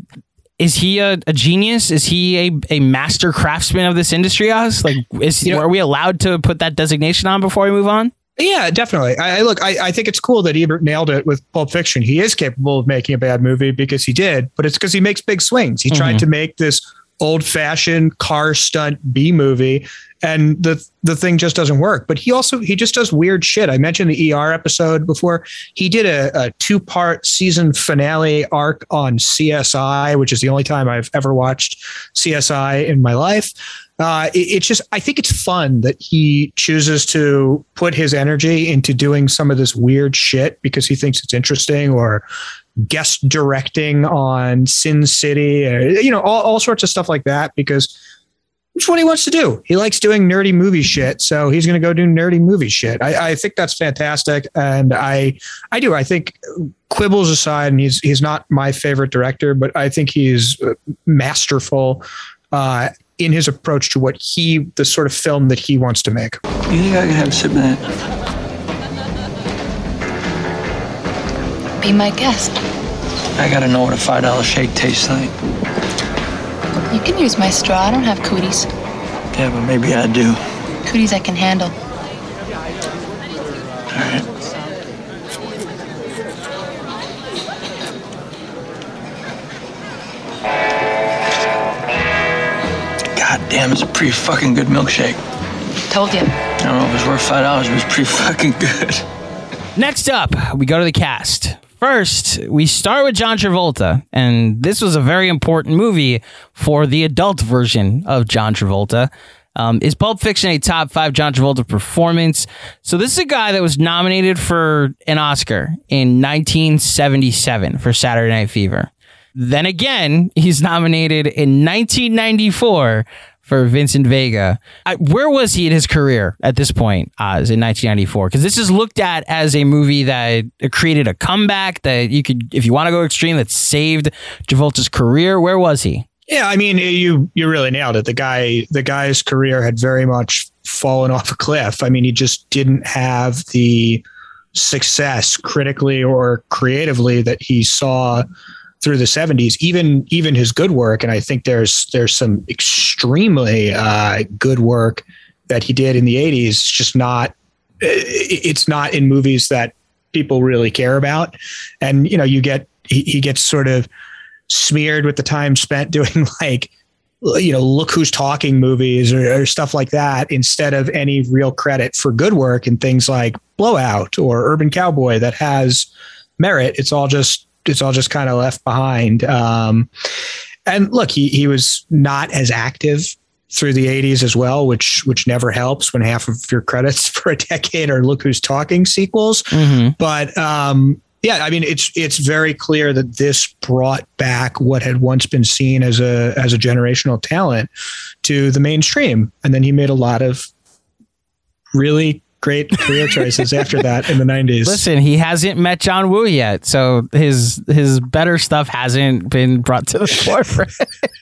is he a, a, genius? Is he a, a master craftsman of this industry? Us like, is you know, are we allowed to put that designation on before we move on? Yeah, definitely. I, I look. I, I, think it's cool that Ebert nailed it with Pulp Fiction. He is capable of making a bad movie because he did, but it's because he makes big swings. He mm-hmm. tried to make this old-fashioned car stunt B movie, and the the thing just doesn't work. But he also he just does weird shit. I mentioned the ER episode before. He did a, a two-part season finale arc on CSI, which is the only time I've ever watched CSI in my life uh, it, it's just I think it's fun that he chooses to put his energy into doing some of this weird shit because he thinks it's interesting or guest directing on Sin City, or, you know, all, all sorts of stuff like that because it's what he wants to do. He likes doing nerdy movie shit, so he's going to go do nerdy movie shit. I, I, think that's fantastic, and I, I do. I think quibbles aside, and he's he's not my favorite director, but I think he's masterful uh, in his approach to what he, the sort of film that he wants to make. You think I can have a sip of that? Be my guest. I gotta know what a five dollar shake tastes like. You can use my straw. I don't have cooties. Yeah, but maybe I do. Cooties I can handle. All right. God damn, it's a pretty fucking good milkshake. Told you. I don't know if it was worth five dollars, but it's pretty fucking good. Next up, we go to the cast. First, we start with John Travolta, and this was a very important movie for the adult version of John Travolta. Um, is Pulp Fiction a top five John Travolta performance? So this is a guy that was nominated for an Oscar in 1977 for Saturday Night Fever. Then again, he's nominated in 1994 for Vincent Vega. I, where was he in his career at this point, uh, Oz, in 1994? Because this is looked at as a movie that created a comeback that you could, if you want to go extreme, that saved Travolta's career. Where was he? Yeah, I mean, you you really nailed it. The guy, the guy's career had very much fallen off a cliff. I mean, he just didn't have the success critically or creatively that he saw through the 70s even even his good work. And i think there's there's some extremely uh, good work that he did in the 80s just not it's not in movies that people really care about. And you know you get he, he gets sort of smeared with the time spent doing like you know, look who's talking movies or, or, stuff like that instead of any real credit for good work in things like Blowout or Urban Cowboy that has merit. It's all just it's all just kind of left behind. Um, and look, he he was not as active through the 80s as well, which which never helps when half of your credits for a decade are Look Who's Talking sequels. Mm-hmm. But um, yeah, I mean it's it's very clear that this brought back what had once been seen as a as a generational talent to the mainstream, and then he made a lot of really great career choices after that in the 90s. Listen, he hasn't met John Woo yet, so his his better stuff hasn't been brought to the forefront.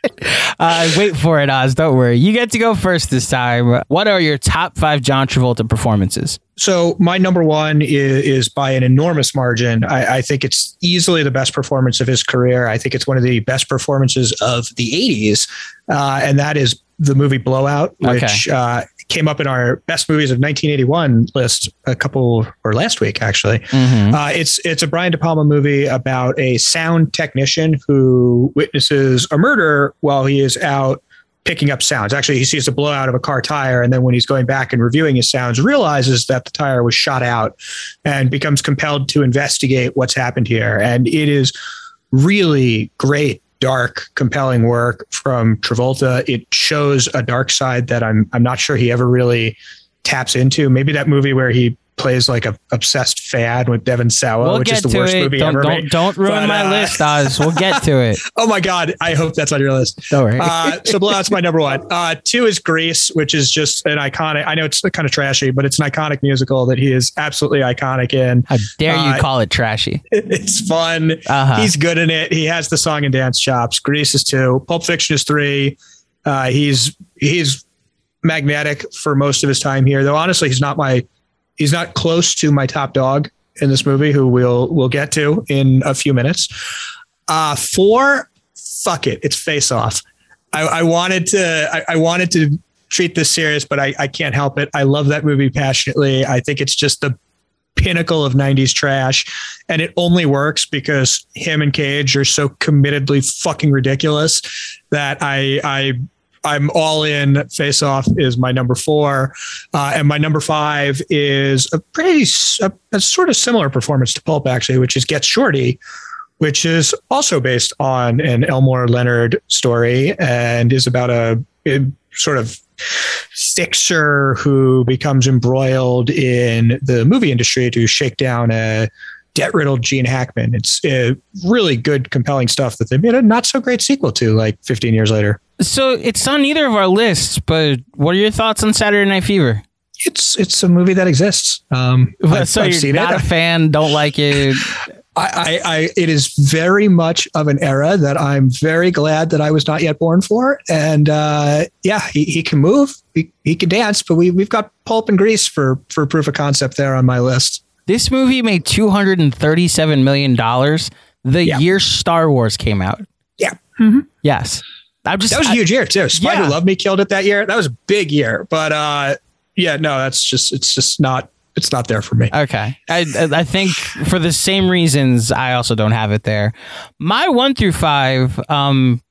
uh, wait for it, Oz. Don't worry. You get to go first this time. What are your top five John Travolta performances? So my number one is, is by an enormous margin. I, I, think it's easily the best performance of his career. I think it's one of the best performances of the 80s, uh, and that is the movie Blowout, which okay. uh, came up in our best movies of 1981 list a couple or last week actually. Mm-hmm. Uh, it's it's a Brian De Palma movie about a sound technician who witnesses a murder while he is out picking up sounds. Actually, he sees a blowout of a car tire, and then when he's going back and reviewing his sounds, realizes that the tire was shot out, and becomes compelled to investigate what's happened here. And it is really great dark, compelling work from Travolta. It shows a dark side that I'm I'm not sure he ever really taps into. Maybe that movie where he plays like a obsessed fan with Devon Sawa, we'll which is the worst it. movie don't, ever don't, made. Don't ruin but, my uh, list, Oz. We'll get to it. oh my god, I hope that's on your list. Don't worry. Uh, so that's my number one. Uh, two is Grease, which is just an iconic. I know it's kind of trashy, but it's an iconic musical that he is absolutely iconic in. How dare you uh, call it trashy? It's fun. Uh-huh. He's good in it. He has the song and dance chops. Grease is two. Pulp Fiction is three. Uh, he's he's magnetic for most of his time here, though. Honestly, he's not my he's not close to my top dog in this movie, who we'll we'll get to in a few minutes. Uh, four, fuck it, it's Face Off. I, I wanted to I, I, wanted to treat this serious, but I, I can't help it. I love that movie passionately. I think it's just the pinnacle of 90s trash and it only works because him and cage are so committedly fucking ridiculous that i i I'm all in. Face Off is my number four, uh, and my number five is a pretty a, a, sort of similar performance to Pulp actually, which is Get Shorty, which is also based on an Elmore Leonard story and is about a, a sort of fixer who becomes embroiled in the movie industry to shake down a debt riddled Gene Hackman. It's uh, really good, compelling stuff that they made a not so great sequel to like 15 years later. So it's on neither of our lists, but what are your thoughts on Saturday Night Fever? It's it's a movie that exists. Um, I've, so I've you're not it. a fan, don't like it. I, I, I, it is very much of an era that I'm very glad that I was not yet born for. And uh, yeah, he, he can move, he, he can dance, but we we've got Pulp and Grease for for proof of concept there on my list. This movie made two hundred and thirty-seven million dollars the yeah. year Star Wars came out. Yeah. Mm-hmm. Yes. I'm just that was a huge year too. Spider yeah. Love Me killed it that year. That was a big year. But uh, yeah, no, that's just it's just not it's not there for me. Okay, I I think for the same reasons I also don't have it there. My one through five, um,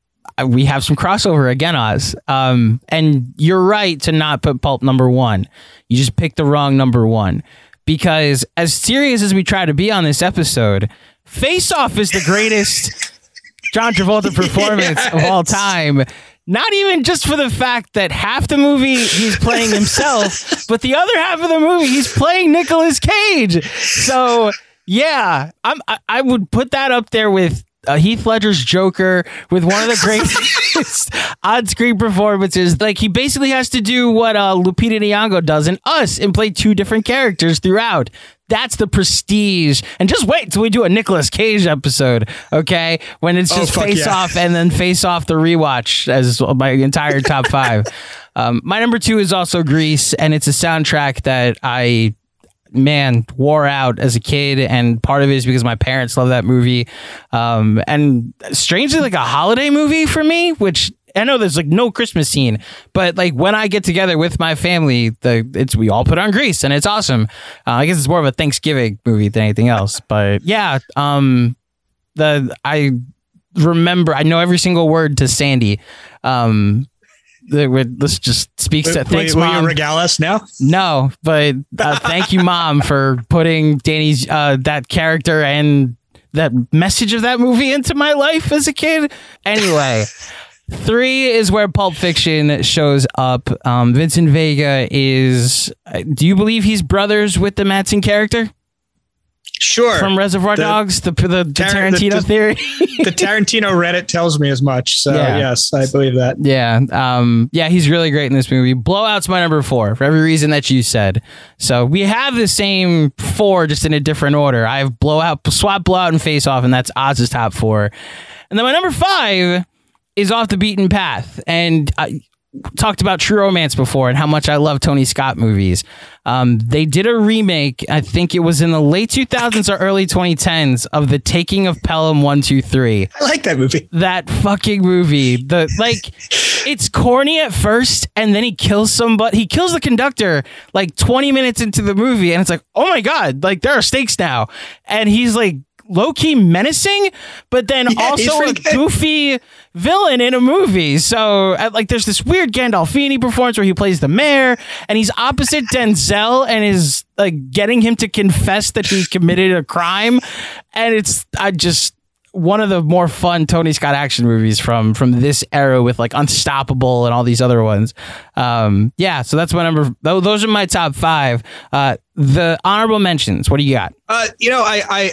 we have some crossover again, Oz. Um, and you're right to not put Pulp number one. You just picked the wrong number one because as serious as we try to be on this episode, Face Off is the greatest. John Travolta performance yes. of all time. Not even just for the fact that half the movie he's playing himself, but the other half of the movie he's playing Nicolas Cage. So yeah, I'm, I, I would put that up there with uh, Heath Ledger's Joker with one of the greatest on-screen performances. Like he basically has to do what uh, Lupita Nyong'o does in Us and play two different characters throughout. That's the prestige. And just wait till we do a Nicolas Cage episode, okay? When it's oh, just oh, face yeah. off and then face off the rewatch as my entire top five. um, my number two is also Grease, and it's a soundtrack that I man wore out as a kid and part of it is because my parents love that movie um, and strangely like a holiday movie for me which I know there's like no Christmas scene, but like when I get together with my family, the it's we all put on Grease and it's awesome. Uh, I guess it's more of a Thanksgiving movie than anything else, but yeah, um, the I remember I know every single word to Sandy. Um, this just speaks to Will, thanks, will mom. you regale us now? No, but uh, thank you, mom, for putting Danny's uh, that character and that message of that movie into my life as a kid. Anyway, three is where Pulp Fiction shows up. Um, Vincent Vega is. uh, Do you believe he's brothers with the Madsen character Sure. from Reservoir The- Dogs? The the, the Tar- Tarantino the- theory. the Tarantino Reddit tells me as much. So Yeah. yes, I believe that. Yeah, um, yeah, he's really great in this movie. Blowout's my number four for every reason that you said. So we have the same four, just in a different order. I have Blowout, Swap, Blowout, and Face Off, and that's Oz's top four. And then my number five is Off the Beaten Path, and I talked about True Romance before and how much I love Tony Scott movies. Um, they did a remake, I think it was in the late 2000s or early 2010s, of The Taking of Pelham One Two Three I like that movie. that fucking movie. The like it's corny at first and then he kills somebody he kills the conductor like 20 minutes into the movie and it's like, "Oh my god, like there are stakes now." And he's like low key menacing, but then Yeah, also a good. goofy villain in a movie. So uh, like there's this weird Gandolfini performance where he plays the mayor and he's opposite Denzel and is like getting him to confess that he committed a crime and it's I just one of the more fun Tony Scott action movies from from this era with like Unstoppable and all these other ones. Um, yeah, so that's my number. tho- Those are my top five. Uh, the honorable mentions. What do you got? Uh, you know, I, I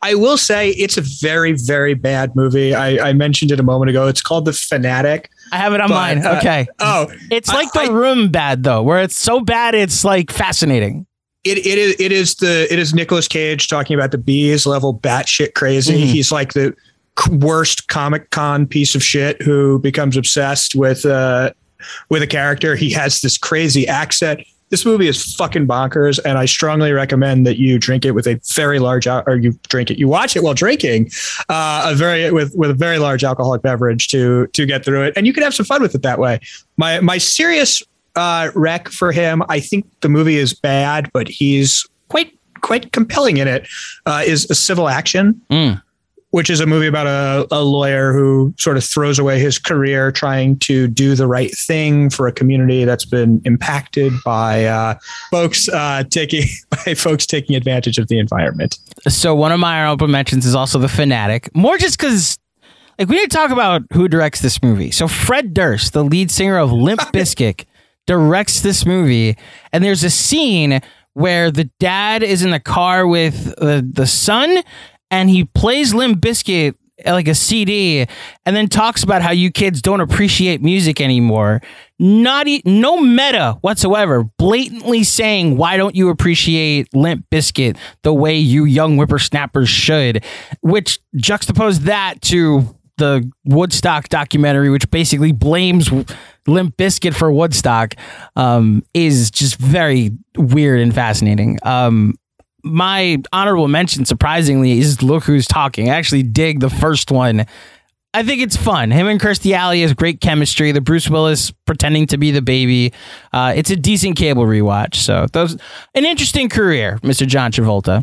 I will say it's a very very bad movie. I, I mentioned it a moment ago. It's called The Fanatic. I have it on But, mine. uh, Okay. oh, it's I- like the I- room bad though, where it's so bad it's like fascinating. It, it is it is the it is Nicolas Cage talking about the bees level batshit crazy. Mhm. He's like the worst Comic Con piece of shit who becomes obsessed with uh with a character. He has this crazy accent. This movie is fucking bonkers, and I strongly recommend that you drink it with a very large or you drink it. You watch it while drinking uh, a very with with a very large alcoholic beverage to to get through it, and you can have some fun with it that way. My my serious uh, rec for him. I think the movie is bad, but he's quite quite compelling in it. Uh, is a civil action, Mm. Which is a movie about a, a lawyer who sort of throws away his career trying to do the right thing for a community that's been impacted by uh, folks uh, taking by folks taking advantage of the environment. So one of my honorable mentions is also the fanatic. More just because like we need to talk about who directs this movie. So Fred Durst, the lead singer of Limp Bizkit, directs this movie, and there's a scene where the dad is in the car with the the son, and he plays Limp Bizkit like a CD, and then talks about how you kids don't appreciate music anymore. Not e- no meta whatsoever. Blatantly saying why don't you appreciate Limp Bizkit the way you young whippersnappers should, which juxtapose that to the Woodstock documentary, which basically blames Limp Bizkit for Woodstock, um, is just very weird and fascinating. Um, my honorable mention, surprisingly, is Look Who's Talking. I actually dig the first one. I think it's fun. Him and Kirstie Alley has great chemistry. The Bruce Willis pretending to be the baby. Uh, it's a decent cable rewatch. So those an interesting career, Mr. John Travolta.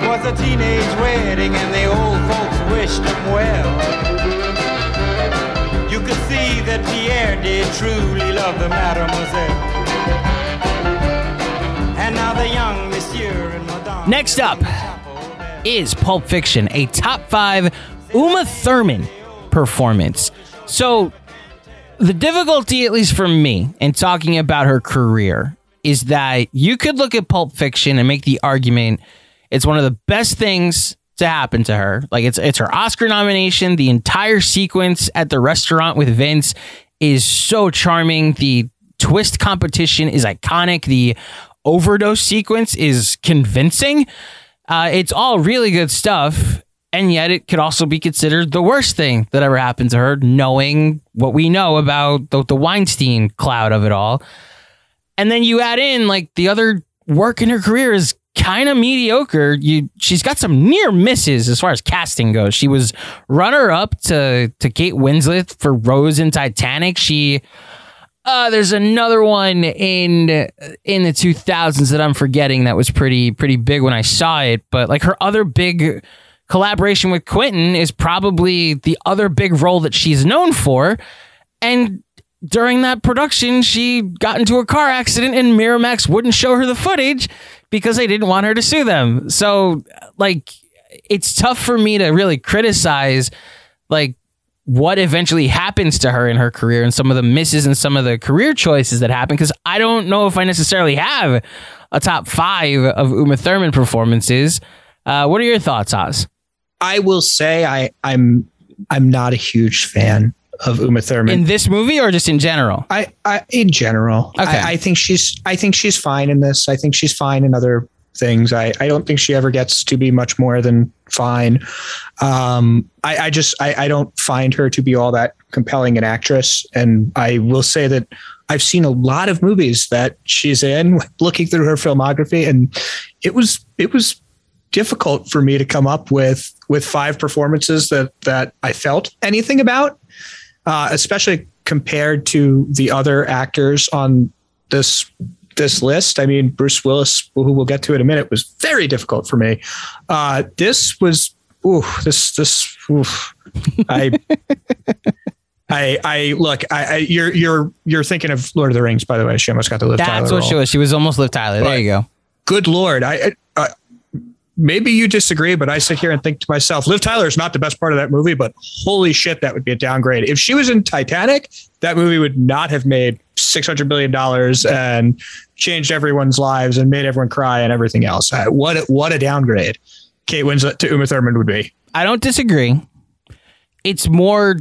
It was a teenage wedding and the old folks wished him well. You could see that Pierre did truly love the mademoiselle. And now the young monsieur and madame. Next up is Pulp Fiction, a top five Uma Thurman performance. So, the difficulty, at least for me, in talking about her career, is that you could look at Pulp Fiction and make the argument it's one of the best things to happen to her. Like it's it's her Oscar nomination. The entire sequence at the restaurant with Vince is so charming. The twist competition is iconic. The overdose sequence is convincing. Uh, it's all really good stuff. and yet it could also be considered the worst thing that ever happened to her, knowing what we know about the, the Weinstein cloud of it all. And then you add in like the other work in her career is kind of mediocre. You she's got some near misses as far as casting goes. She was runner up to to Kate Winslet for Rose in Titanic. She uh, there's another one in in the 2000s that I'm forgetting that was pretty pretty big when I saw it. But like her other big collaboration with Quentin is probably the other big role that she's known for. And during that production, she got into a car accident and Miramax wouldn't show her the footage because they didn't want her to sue them. So like it's tough for me to really criticize like what eventually happens to her in her career and some of the misses and some of the career choices that happen because I don't know if I necessarily have a top five of Uma Thurman performances. Uh, what are your thoughts, Oz? I will say I I'm I'm not a huge fan of Uma Thurman in this movie or just in general. I, I in general. Okay. I, I think she's I think she's fine in this. I think she's fine in other things. I, I don't think she ever gets to be much more than fine. Um, I, I just I, I don't find her to be all that compelling an actress. And I will say that I've seen a lot of movies that she's in, looking through her filmography, and it was it was difficult for me to come up with with five performances that that I felt anything about, uh, especially compared to the other actors on this this list. I mean, Bruce Willis, who we'll get to in a minute, was very difficult for me. Uh, this was, ooh, this this, oof. I. I, I look. I, I, you're you're you're thinking of Lord of the Rings, by the way. She almost got the Liv That's Tyler what role. she was. She was almost Liv Tyler. There you go. Good Lord, I, I maybe you disagree, but I sit here and think to myself, Liv Tyler is not the best part of that movie, but holy shit, that would be a downgrade. If she was in Titanic, that movie would not have made six hundred billion dollars and changed everyone's lives and made everyone cry and everything else. Uh, what a, what a downgrade Kate Winslet to Uma Thurman would be. I don't disagree. It's more,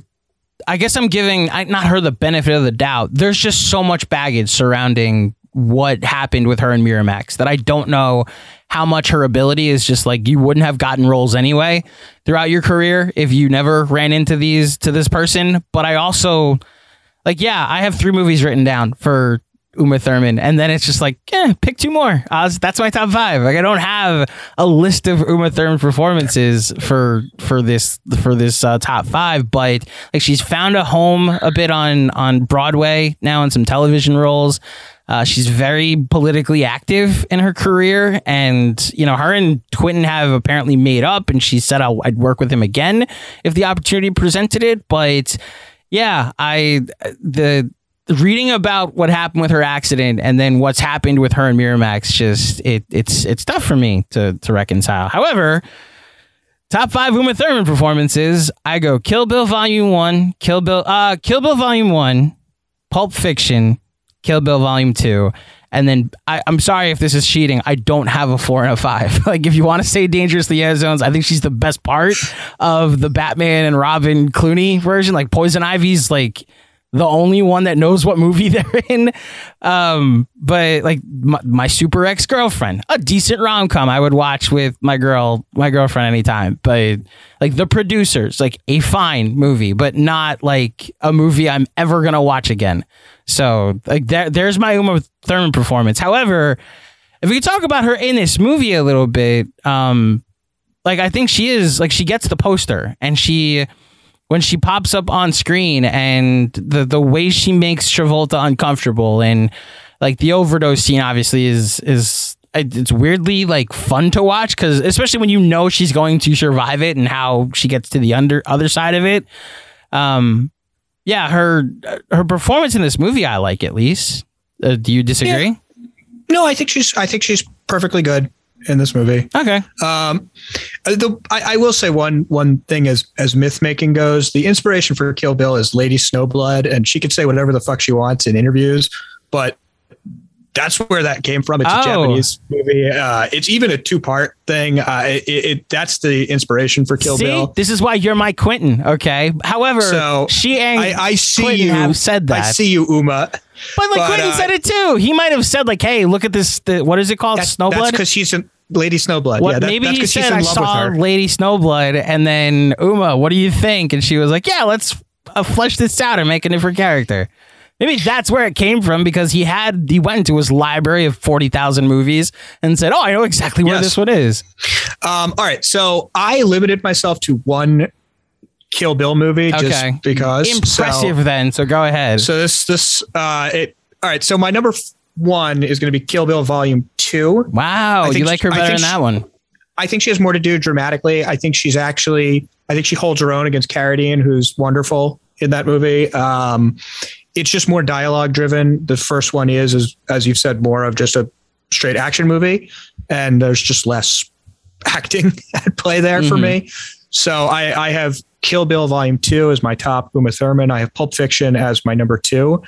I guess I'm giving not her the benefit of the doubt. There's just so much baggage surrounding what happened with her and Miramax that I don't know how much her ability is just like you wouldn't have gotten roles anyway throughout your career if you never ran into these to this person. But I also like, yeah, I have three movies written down for Uma Thurman, and then it's just like, eh, pick two more. Oz, that's my top five. Like, I don't have a list of Uma Thurman performances for for this for this uh, top five, but like she's found a home a bit on on Broadway now in some television roles. Uh, she's very politically active in her career, and you know her and Quentin have apparently made up, and she said I'll, I'd work with him again if the opportunity presented it. But yeah, I the reading about what happened with her accident and then what's happened with her and Miramax just it it's it's tough for me to to reconcile. However, top five Uma Thurman performances, I go Kill Bill Volume One, Kill Bill uh Kill Bill Volume One, Pulp Fiction, Kill Bill Volume Two. And then I, I'm sorry if this is cheating. I don't have a four and a five. like if you want to say Dangerous Liaisons, I think she's the best part of the Batman and Robin Clooney version. Like Poison Ivy's like the only one that knows what movie they're in. Um, but like my, my super ex girlfriend, a decent rom com I would watch with my girl, my girlfriend anytime. But like the producers, like a fine movie, but not like a movie I'm ever gonna watch again. So like there, there's my Uma Thurman performance. However, if we could talk about her in this movie a little bit, um, like I think she is like she gets the poster and she when she pops up on screen and the the way she makes Travolta uncomfortable and like the overdose scene obviously is is it's weirdly like fun to watch because especially when you know she's going to survive it and how she gets to the under other side of it. Um, yeah, her her performance in this movie I like at least. Uh, do you disagree? No, I think she's I think she's perfectly good in this movie. Okay. Um, the, I, I will say one one thing as as myth making goes, the inspiration for Kill Bill is Lady Snowblood, and she could say whatever the fuck she wants in interviews, but that's where that came from. It's Oh. a Japanese movie. Uh, it's even a two part thing. Uh, it, it that's the inspiration for Kill See, Bill. this is why you're my Quentin. Okay. However, So she and I, I see Quentin you. have said that. I see you, Uma. But like But, Quentin uh, said it too. He might have said like, "Hey, look at this. The, what is it called? That's Snowblood." because she's an Lady Snowblood. What yeah, that, maybe that's he said in I saw with her. Lady Snowblood, and then Uma, what do you think? And she was like, Yeah, let's uh, flesh this out and make a different character. Maybe that's where it came from because he had he went into his library of forty thousand movies and said, "Oh, I know exactly where Yes. this one is." Um, all right, so I limited myself to one Kill Bill movie Okay. just because. Impressive So, then. So go ahead. so this this uh, it. All right, so my number one is going to be Kill Bill Volume Two. wow, you like her better than she- that one. I think she has more to do dramatically. I think she's actually, I think she holds her own against Carradine, who's wonderful in that movie. Um, it's just more dialogue driven. The first one is, is, as you've said, more of just a straight action movie, and there's just less acting at play there for Mhm. me. So I, I have Kill Bill Volume Two as my top. Uma Thurman. I have Pulp Fiction as my number two.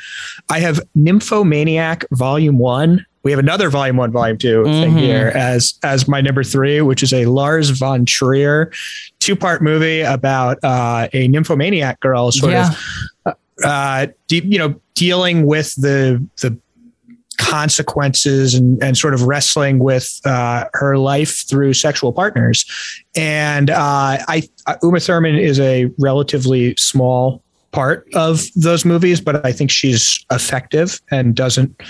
I have Nymphomaniac Volume One. We have another Volume One, Volume 2 thing Mhm. here as as my number three, which is a Lars von Trier two part movie about uh, a nymphomaniac girl, sort Yeah. of, uh, you know, dealing with the the consequences and, and sort of wrestling with uh, her life through sexual partners. And uh, I Uma Thurman is a relatively small part of those movies, but I think she's effective and doesn't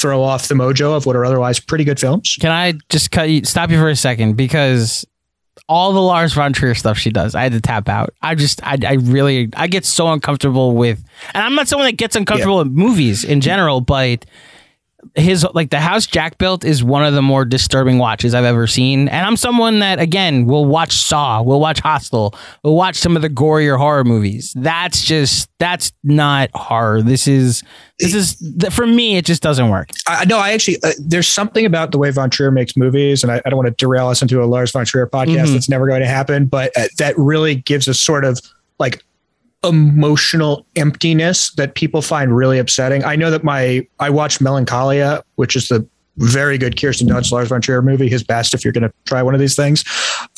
throw off the mojo of what are otherwise pretty good films. Can I just cut you, stop you for a second because all the Lars von Trier stuff she does, I had to tap out. I just, I, I really, I get so uncomfortable with, and I'm not someone that gets uncomfortable with movies in general, but his like the house Jack built is one of the more disturbing watches I've ever seen. And I'm someone that again will watch Saw, will watch Hostel, will watch some of the gorier horror movies. That's just that's not horror. This is this is for me. It just doesn't work. I no, I actually uh, there's something about the way Von Trier makes movies, and I, I don't want to derail us into a Lars Von Trier podcast. Mhm. That's never going to happen, but uh, that really gives us sort of like emotional emptiness that people find really upsetting. I know that my I watched Melancholia, which is the very good Kirsten Dunst Lars Von Trier movie, his best if you're going to try one of these things.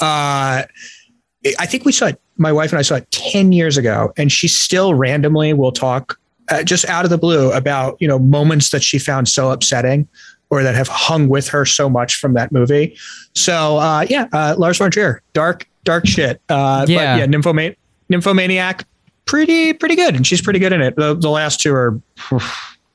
Uh, I think we saw it. My wife and I saw it ten years ago, and she still randomly will talk uh, just out of the blue about you know moments that she found so upsetting or that have hung with her so much from that movie. So uh, yeah, uh, Lars von Trier, dark dark shit. Uh, Yeah. but yeah, Nymphoma- Nymphomaniac, pretty pretty good, and she's pretty good in it. The, the last two are.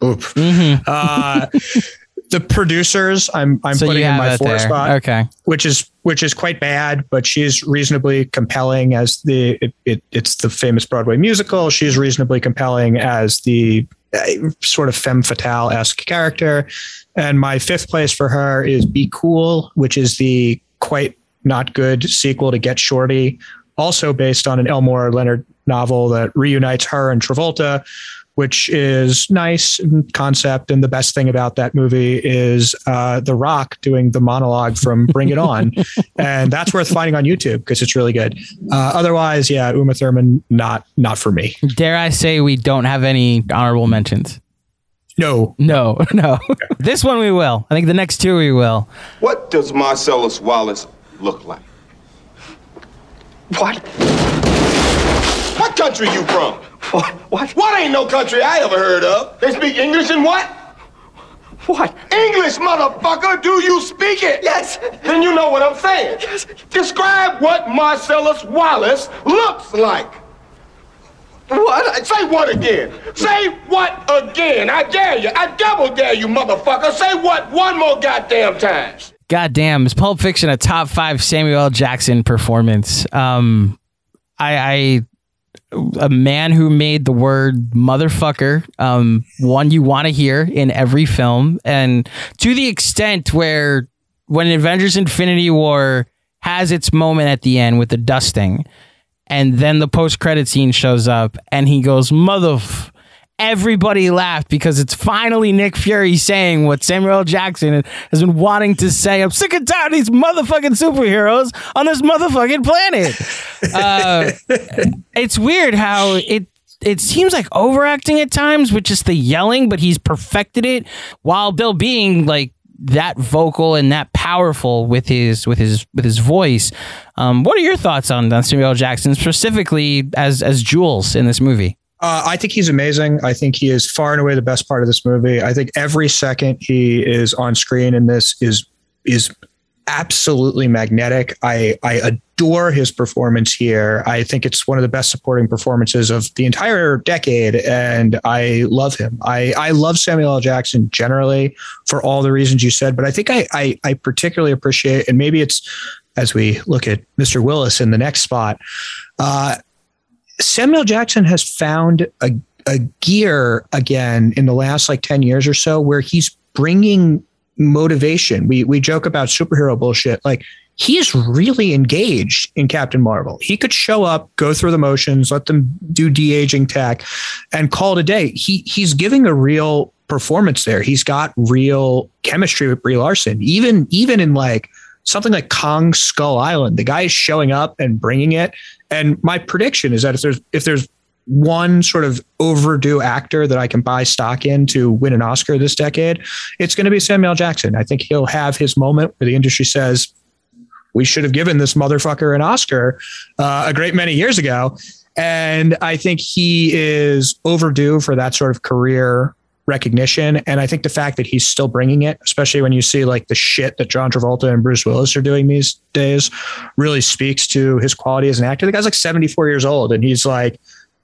Oof. Uh, the producers, I'm I'm So putting in my four there. spot Okay. which is which is quite bad, but she's reasonably compelling as the it, it it's the famous Broadway musical. She's reasonably compelling as the uh, sort of femme fatale esque character. And my fifth place for her is Be Cool, which is the quite not good sequel to Get Shorty, also based on an Elmore Leonard novel that reunites her and Travolta, which is nice concept. And the best thing about that movie is uh, The Rock doing the monologue from Bring It On. and that's worth finding on YouTube because it's really good. Uh, otherwise, yeah, Uma Thurman, not not for me. Dare I say we don't have any honorable mentions? No. No, no. this one we will. I think the next two we will. What does Marcellus Wallace look like? What? What country you from? What? What? What ain't no country I ever heard of? They speak English and what? What? English, motherfucker! Do you speak it? Yes. Then you know what I'm saying. Yes. Describe what Marcellus Wallace looks like. What? Say what again? Say what again? I dare you. I double dare you, motherfucker. Say what one more goddamn time. Goddamn, is Pulp Fiction a top five Samuel L. Jackson performance? Um, I, I, a man who made the word motherfucker, um, one you want to hear in every film, and to the extent where when Avengers: Infinity War has its moment at the end with the dusting, and then the post credit scene shows up, and he goes mother. F-" Everybody laughed because it's finally Nick Fury saying what Samuel L. Jackson has been wanting to say. I'm sick and tired of these motherfucking superheroes on this motherfucking planet. Uh, it's weird how it it seems like overacting at times with just the yelling, but he's perfected it while Bill being like that vocal and that powerful with his with his with his voice. Um, what are your thoughts on, on Samuel L. Jackson specifically as as Jules in this movie? Uh, I think he's amazing. I think he is far and away the best part of this movie. I think every second he is on screen in this is is absolutely magnetic. I I adore his performance here. I think it's one of the best supporting performances of the entire decade, and I love him. I I love Samuel L. Jackson generally for all the reasons you said, but I think I I, I particularly appreciate, and maybe it's as we look at Mr. Willis in the next spot. Uh, Samuel Jackson has found a a gear again in the last like 10 years or so where he's bringing motivation. We we joke about superhero bullshit. Like he is really engaged in Captain Marvel. He could show up, go through the motions, let them do de-aging tech, and call it a day. He he's giving a real performance there. He's got real chemistry with Brie Larson. Even even in like something like Kong Skull Island, the guy is showing up and bringing it. And my prediction is that if there's if there's one sort of overdue actor that I can buy stock in to win an Oscar this decade, it's going to be Samuel Jackson. I think he'll have his moment where the industry says, we should have given this motherfucker an Oscar uh, a great many years ago. And I think he is overdue for that sort of career recognition. And I think the fact that he's still bringing it, especially when you see like the shit that John Travolta and Bruce Willis are doing these days, really speaks to his quality as an actor. The guy's like 74 years old and he's like,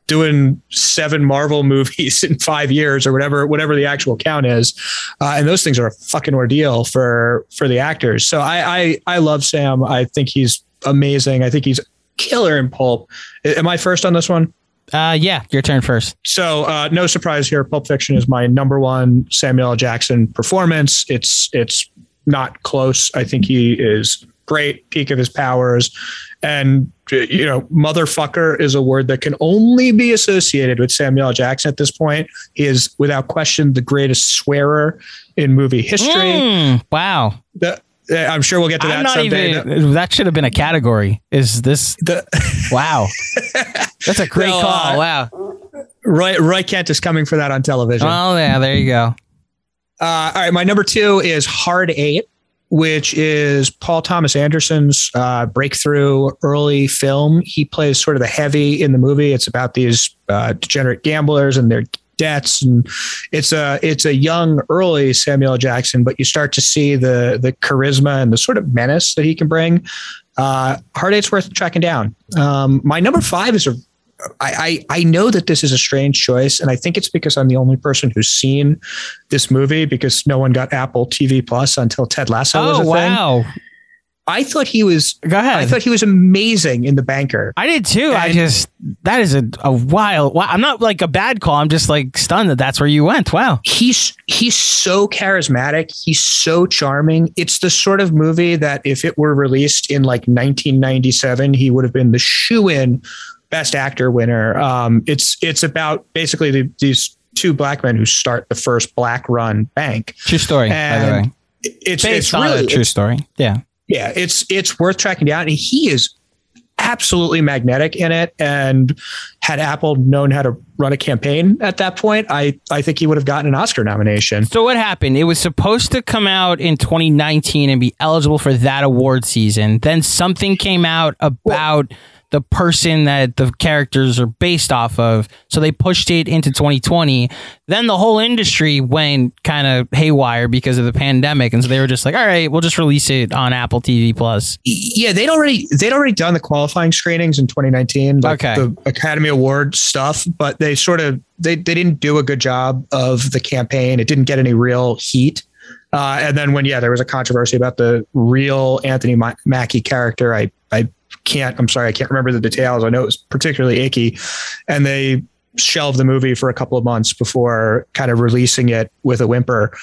doing seven Marvel movies in five years or whatever, whatever the actual count is. Uh, and those things are a fucking ordeal for, for the actors. So I, I, I love Sam. I think he's amazing. I think he's killer in pulp. Am I first on this one? Uh, yeah, your turn first. So, uh, no surprise here. Pulp Fiction is my number one Samuel L. Jackson performance. It's it's not close. I think he is great, peak of his powers. And, you know, motherfucker is a word that can only be associated with Samuel L. Jackson at this point. He is, without question, the greatest swearer in movie history. Mm, wow. The, I'm sure we'll get to that someday. even. That should have been a category. Is this? The, wow. That's a great No, call. uh, wow. Roy, Roy Kent is coming for that on television. Oh yeah, there you go. Uh, all right, my number two is Hard Eight, which is Paul Thomas Anderson's uh, breakthrough early film. He plays sort of the heavy in the movie. It's about these uh, degenerate gamblers and their debts, and it's a it's a young early Samuel Jackson, but you start to see the the charisma and the sort of menace that he can bring. Uh, Hard Eight's worth tracking down. Um, my number five is a I, I I know that this is a strange choice, and I think it's because I'm the only person who's seen this movie because no one got Apple TV Plus until Ted Lasso was a Oh thing. I thought he was. Go ahead. I thought he was amazing in The Banker. I did too. I just that is a, a wild. Wow. I'm not like a bad call. I'm just like stunned that that's where you went. Wow. He's he's so charismatic. He's so charming. It's the sort of movie that if it were released in like 1997, he would have been the shoe in best actor winner. Um, it's it's about basically the, these two black men who start the first black run bank. True story. by the way, It's based it's really a true story. Yeah. Yeah, it's it's worth tracking down. And he is absolutely magnetic in it. And had Apple known how to run a campaign at that point, I I think he would have gotten an Oscar nomination. So what happened? It was supposed to come out in 2019 and be eligible for that award season. Then something came out about the person that the characters are based off of. So they pushed it into 2020. Then the whole industry went kind of haywire because of the pandemic, and so they were just like, "All right, we'll just release it on Apple TV Plus." Yeah, they'd already they'd already done the qualifying screenings in 2019, like Okay. the Academy Award stuff, but they sort of they they didn't do a good job of the campaign. It didn't get any real heat. Uh, and then when yeah, there was a controversy about the real Anthony Ma- Mackie character. I I can't. I'm sorry, I can't remember the details. I know it was particularly icky, and they shelved the movie for a couple of months before kind of releasing it with a whimper,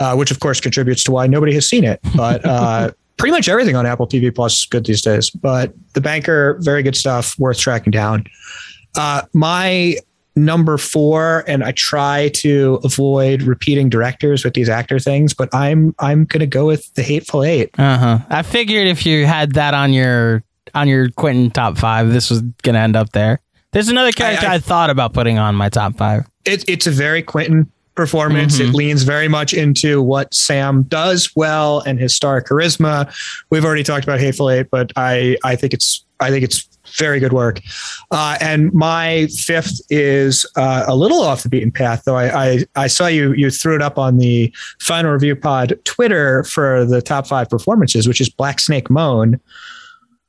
uh, which of course contributes to why nobody has seen it. But uh, pretty much everything on Apple TV Plus is good these days. But The Banker, very good stuff, worth tracking down. Uh, my number four, and I try to avoid repeating directors with these actor things, but I'm I'm gonna go with The Hateful Eight. Uh huh. I figured if you had that on your on your Quentin top five, this was gonna end up there. There's another character I, I- thought about putting on my top five. it, it's a very Quentin performance. Mhm. It leans very much into what Sam does well and his star charisma. We've already talked about Hateful Eight, but I I think it's I think it's very good work. Uh, and my fifth is uh, a little off the beaten path, though. I, I, I saw you you threw it up on the Final Review Pod Twitter for the top five performances, which is Black Snake Moan,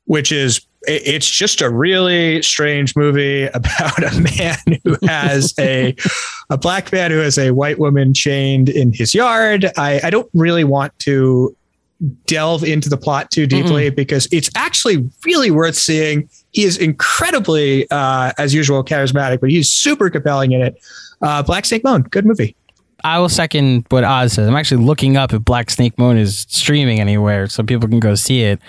which is it's just a really strange movie about a man who has a a black man who has a white woman chained in his yard. I, I don't really want to delve into the plot too deeply because it's actually really worth seeing. He is incredibly, uh, as usual, charismatic, but he's super compelling in it. Uh, Black Snake Moan, good movie. I will second what Oz says. I'm actually looking up if Black Snake Moon is streaming anywhere so people can go see it.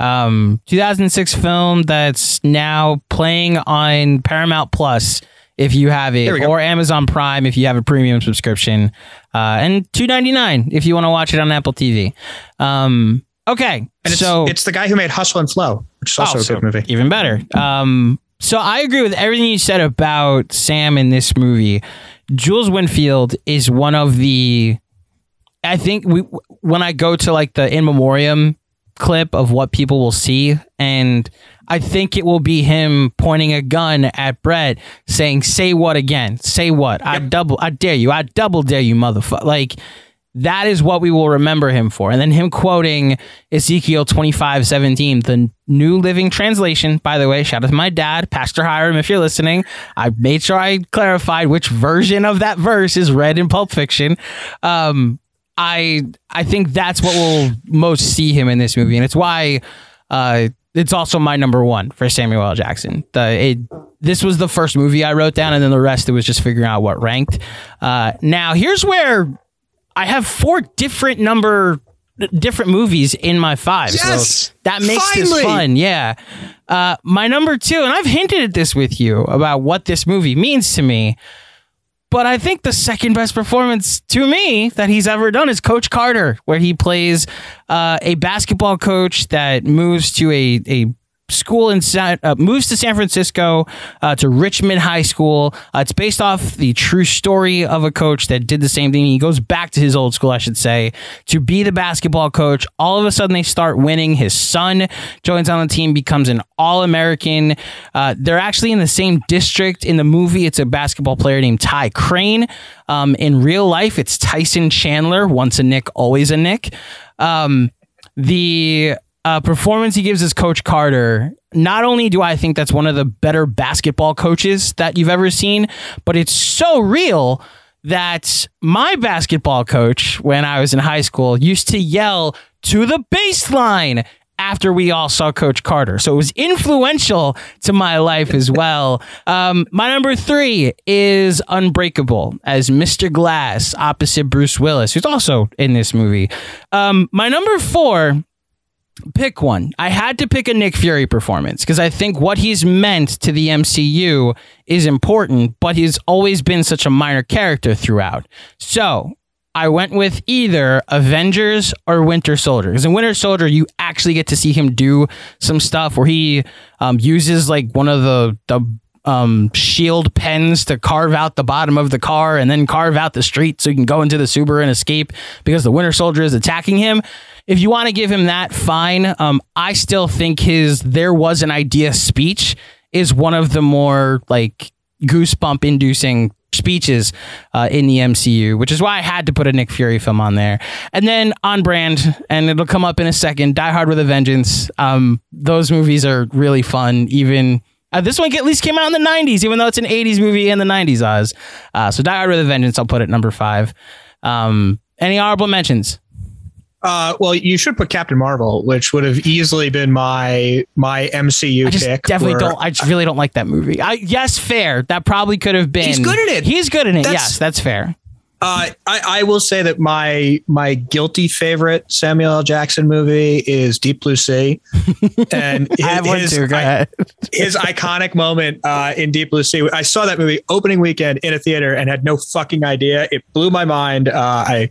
Um, 2006 film that's now playing on Paramount Plus if you have it, There we go. or Amazon Prime if you have a premium subscription, uh, and 2.99 if you want to watch it on Apple TV. Um, okay, And it's, so it's the guy who made Hustle and Flow, which is also Oh, a good movie. Even better. Um, so I agree with everything you said about Sam in this movie. Jules Winfield is one of the. I think we when I go to like the in memoriam clip of what people will see, and I think it will be him pointing a gun at Brett, saying, "Say what again? Say what? I double, I dare you, I double dare you, motherfucker!" Like that is what we will remember him for. And then him quoting Ezekiel 25, 17, the New Living Translation. By the way, shout out to my dad, Pastor Hiram, if you're listening. I made sure I clarified which version of that verse is read in Pulp Fiction. Um, I I think that's what we'll most see him in this movie. And it's why uh, it's also my number one for Samuel L. Jackson. The, it, this was the first movie I wrote down, and then the rest it was just figuring out what ranked. Uh, now, here's where I have four different number different movies in my five. Yes! So that makes Finally! this fun. Yeah. Uh, my number two, and I've hinted at this with you about what this movie means to me. But I think the second best performance to me that he's ever done is Coach Carter, where he plays uh, a basketball coach that moves to a, a school in San, uh, moves to San Francisco uh, to Richmond High School. Uh, it's based off the true story of a coach that did the same thing. He goes back to his old school, I should say, to be the basketball coach. All of a sudden, they start winning. His son joins on the team, becomes an All American. Uh, they're actually in the same district in the movie. It's a basketball player named Ty Crane. Um, in real life, it's Tyson Chandler. Once a Knick, always a Knick. Um, the uh, performance he gives as Coach Carter, not only do I think that's one of the better basketball coaches that you've ever seen, but it's so real that my basketball coach, when I was in high school, used to yell to the baseline after we all saw Coach Carter. So it was influential to my life as well. Um, my number three is Unbreakable as Mr. Glass opposite Bruce Willis, who's also in this movie. Um, my number four pick one. I had to pick a Nick Fury performance because I think what he's meant to the MCU is important, but he's always been such a minor character throughout. So I went with either Avengers or Winter Soldier. Because in Winter Soldier, you actually get to see him do some stuff where he um, uses like one of the the um, shield pens to carve out the bottom of the car and then carve out the street so he can go into the Subaru and escape because the Winter Soldier is attacking him. If you want to give him that, fine. Um, I still think his "There was an idea" speech is one of the more like goosebump inducing speeches uh, in the MCU, which is why I had to put a Nick Fury film on there. And then on brand, and it'll come up in a second, Die Hard with a Vengeance. Um, those movies are really fun. Even uh, this one at least came out in the 90s, even though it's an 80s movie in the 90s, Oz. Uh, so Die Hard with a Vengeance, I'll put at number five. Um, any honorable mentions? Uh, well, you should put Captain Marvel, which would have easily been my my MCU I just pick. definitely where- don't. I just really don't like that movie. I, yes, fair. That probably could have been. He's good in it. He's good in it. That's- yes, that's fair. Uh, I, I will say that my my guilty favorite Samuel L. Jackson movie is Deep Blue Sea, and his, I his. Go his iconic moment uh, in Deep Blue Sea. I saw that movie opening weekend in a theater and had no fucking idea. It blew my mind. Uh, I,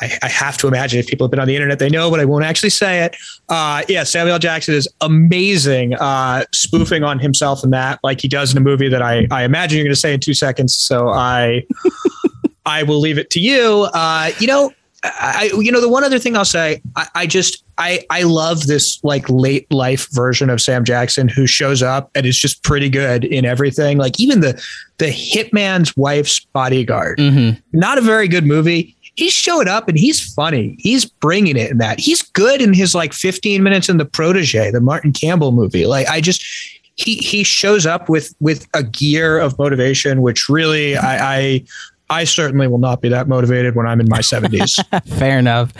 I I have to imagine if people have been on the internet, they know, but I won't actually say it. Uh, yeah, Samuel L. Jackson is amazing, uh, spoofing on himself in that, like he does in a movie that I I imagine you're going to say in two seconds. So I. I will leave it to you. Uh, you know, I, you know, the one other thing I'll say, I, I just, I, I love this like late life version of Sam Jackson who shows up and is just pretty good in everything. Like even the, the hitman's wife's bodyguard, not a very good movie. He's showing up and he's funny. He's bringing it in that. He's good in his like 15 minutes in the protege, the Martin Campbell movie. Like I just, he, he shows up with, with a gear of motivation, which really I, I, I certainly will not be that motivated when I'm in my 70s. Fair enough.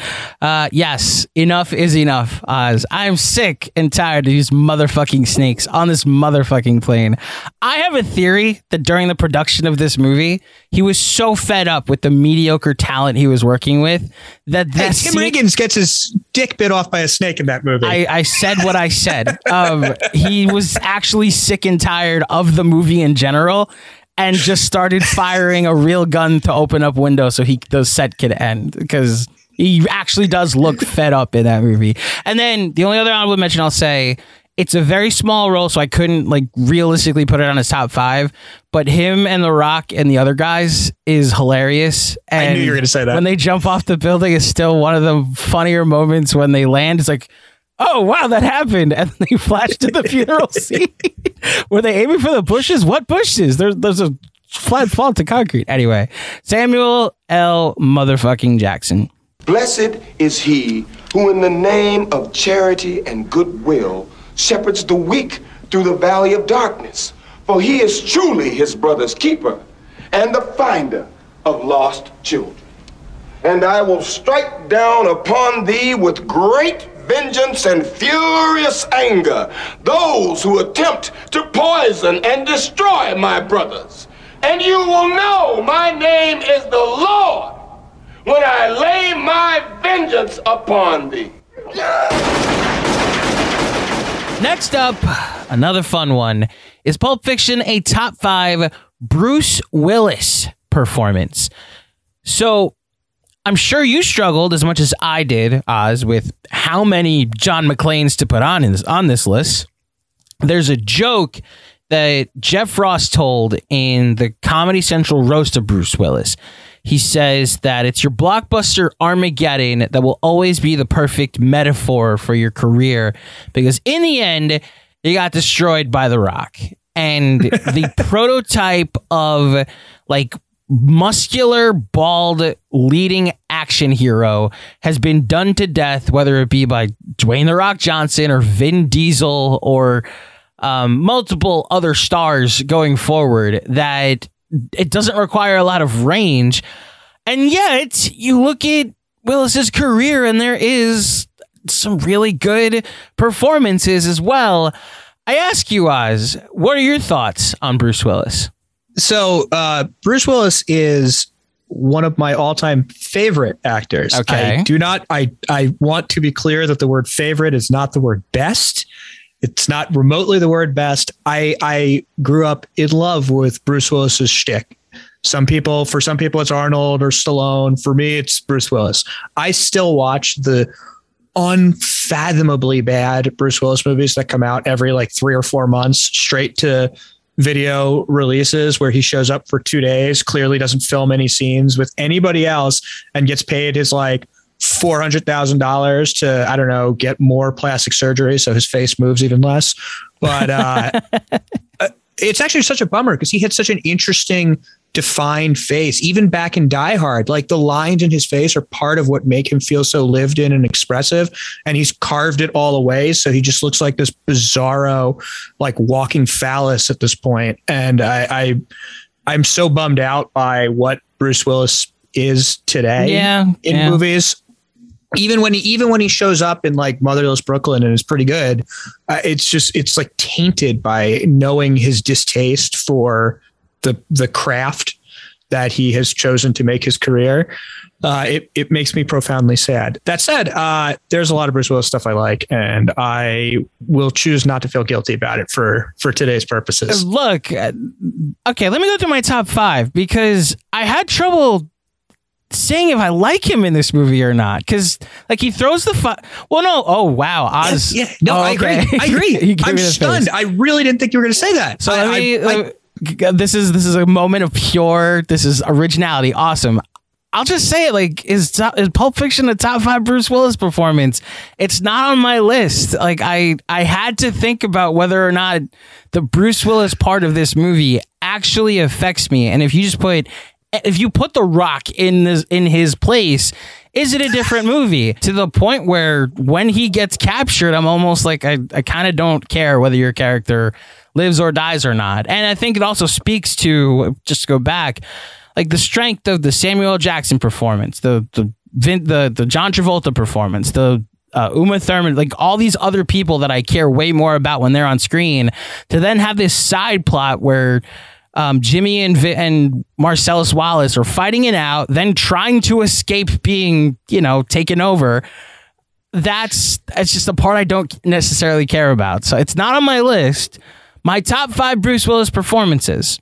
Uh, yes, enough is enough, Oz. I'm sick and tired of these motherfucking snakes on this motherfucking plane. I have a theory that during the production of this movie, he was so fed up with the mediocre talent he was working with that Hey, Tim scene- Riggins gets his dick bit off by a snake in that movie. I, I said what I said. Um, he was actually sick and tired of the movie in general and just started firing a real gun to open up windows so he the set could end because he actually does look fed up in that movie. And then the only other honorable mention I'll say it's a very small role, so I couldn't like realistically put it on his top five. But him and The Rock and the other guys is hilarious. And I knew you were gonna say that. When they jump off the building, is still one of the funnier moments when they land. It's like, oh wow, that happened, and then they flash to the funeral scene. Were they aiming for the bushes? What bushes? There's there's a flat fall to concrete. Anyway, Samuel L. Motherfucking Jackson. Blessed is he who, in the name of charity and goodwill, shepherds the weak through the valley of darkness. For he is truly his brother's keeper and the finder of lost children. And I will strike down upon thee with great vengeance and furious anger those who attempt to poison and destroy my brothers. And you will know my name is the Lord when I lay my vengeance upon thee. Next up, another fun one is Pulp Fiction a top five Bruce Willis performance. So I'm sure you struggled as much as I did, Oz, with how many John McClanes to put on in this, on this list. There's a joke that Jeff Ross told in the Comedy Central roast of Bruce Willis. He says that it's your blockbuster Armageddon that will always be the perfect metaphor for your career because in the end, you got destroyed by The Rock. And the prototype of like muscular, bald, leading action hero has been done to death, whether it be by Dwayne The Rock Johnson or Vin Diesel or um, multiple other stars going forward, that it doesn't require a lot of range. And yet, you look at Willis's career, and there is some really good performances as well. I ask you, Oz, what are your thoughts on Bruce Willis? So uh, Bruce Willis is one of my all-time favorite actors. Okay. I do not. I I want to be clear that the word favorite is not the word best. It's not remotely the word best. I I grew up in love with Bruce Willis's shtick. Some people, for some people, it's Arnold or Stallone. For me, it's Bruce Willis. I still watch the unfathomably bad Bruce Willis movies that come out every like three or four months straight to video releases where he shows up for two days, clearly doesn't film any scenes with anybody else and gets paid his like four hundred thousand dollars to I don't know get more plastic surgery so his face moves even less. But uh, uh, it's actually such a bummer because he had such an interesting defined face even back in die hard like the lines in his face are part of what make him feel so lived in and expressive and he's carved it all away so he just looks like this bizarro like walking phallus at this point and i, I i'm so bummed out by what bruce willis is today Yeah, in yeah. movies even when he even when he shows up in like motherless brooklyn and is pretty good uh, it's just it's like tainted by knowing his distaste for the the craft that he has chosen to make his career uh, it, it makes me profoundly sad that said uh, there's a lot of bruce willis stuff i like and i will choose not to feel guilty about it for for today's purposes Look, uh, okay, let me go through my top five because I had trouble saying if I like him in this movie or not. Because like he throws the fu- well, no, oh wow, Oz. yeah no Oh, i agree i agree i'm stunned face. i really didn't think you were going to say that So I- let me. I- I- this is this is a moment of pure. This is originality. Awesome. I'll just say it like is top, is Pulp Fiction a top five Bruce Willis performance? It's not on my list. Like I I had to think about whether or not the Bruce Willis part of this movie actually affects me. And if you just put if you put The Rock in this in his place, is it a different movie? To the point where when he gets captured, I'm almost like I, I kind of don't care whether your character lives or dies or not. And I think it also speaks to just to go back, like the strength of the Samuel L. Jackson performance, the the Vin, the the John Travolta performance, the uh, Uma Thurman, like all these other people that I care way more about when they're on screen, to then have this side plot where um, Jimmy and Vi- and Marcellus Wallace are fighting it out, then trying to escape being you know taken over. That's that's just the part I don't necessarily care about. So it's not on my list. My top five Bruce Willis performances: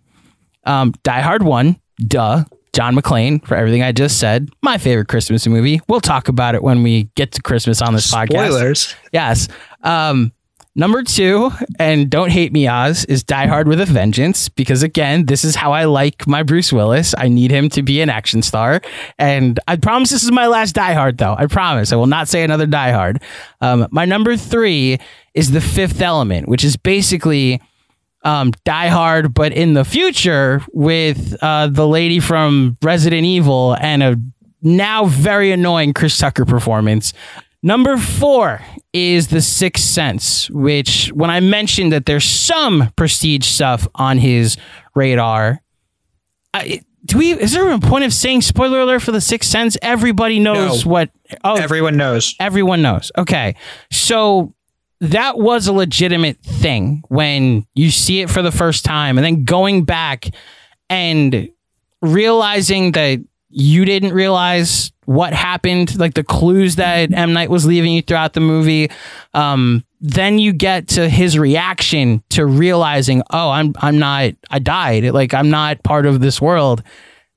um, Die Hard one, duh. John McClane for everything I just said. My favorite Christmas movie. We'll talk about it when we get to Christmas on this podcast. Spoilers. Yes. Um, number two, and don't hate me, Oz, is Die Hard with a Vengeance because again, this is how I like my Bruce Willis. I need him to be an action star, and I promise this is my last Die Hard. Though I promise I will not say another Die Hard. Um, my number three is The Fifth Element, which is basically um, Die Hard, but in the future with uh, the lady from Resident Evil and a now very annoying Chris Tucker performance. Number four is The Sixth Sense, which when I mentioned that there's some prestige stuff on his radar, I, do we? Is there a point of saying spoiler alert for The Sixth Sense? Everybody knows No. what. Oh, Everyone knows. Everyone knows. Okay. So that was a legitimate thing when you see it for the first time and then going back and realizing that you didn't realize what happened, like the clues that M. Night was leaving you throughout the movie. Um, then you get to his reaction to realizing, oh, I'm I'm not I died. Like I'm not part of this world.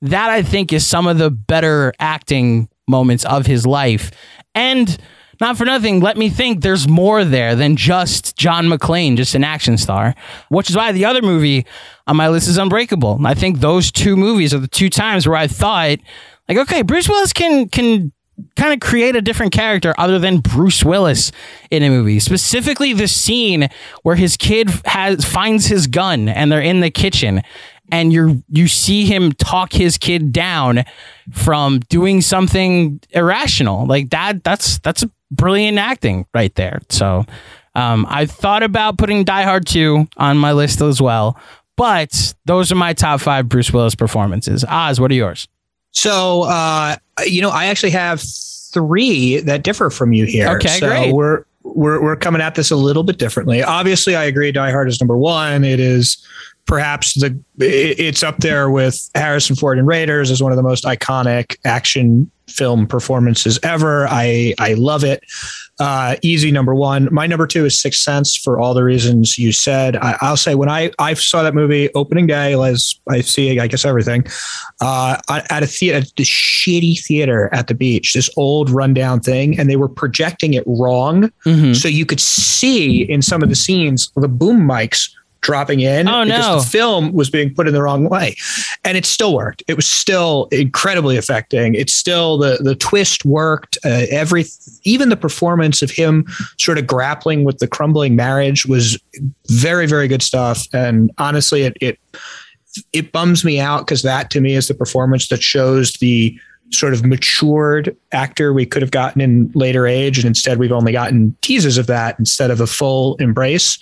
That I think is some of the better acting moments of his life. And not for nothing, let me think there's more there than just John McClane, just an action star, which is why the other movie on my list is Unbreakable. I think those two movies are the two times where I thought, like, okay, Bruce Willis can can kind of create a different character other than Bruce Willis in a movie. Specifically, the scene where his kid has finds his gun and they're in the kitchen, and you you see him talk his kid down from doing something irrational like that. That's that's brilliant acting right there. So. Um, I thought about putting Die Hard 2 on my list as well, but those are my top five Bruce Willis performances. Oz, what are yours? So, uh, you know, I actually have three that differ from you here. Okay, so great. We're we're we're coming at this a little bit differently. Obviously, I agree. Die Hard is number one. It is perhaps the it's up there with Harrison Ford and Raiders as one of the most iconic action film performances ever. I I love it. Uh, easy number one. My number two is Sixth Sense for all the reasons you said. I, I'll say when I I saw that movie opening day, as I see, I guess everything uh, at a theater, the shitty theater at the beach, this old rundown thing, and they were projecting it wrong, Mm-hmm. so you could see in some of the scenes the boom mics dropping in Oh, because no. the film was being put in the wrong way. And it still worked. It was still incredibly affecting. It's still the the twist worked. Uh, every even the performance of him sort of grappling with the crumbling marriage was very very good stuff. And honestly it it it bums me out because that to me is the performance that shows the sort of matured actor we could have gotten in later age and instead we've only gotten teases of that instead of a full embrace.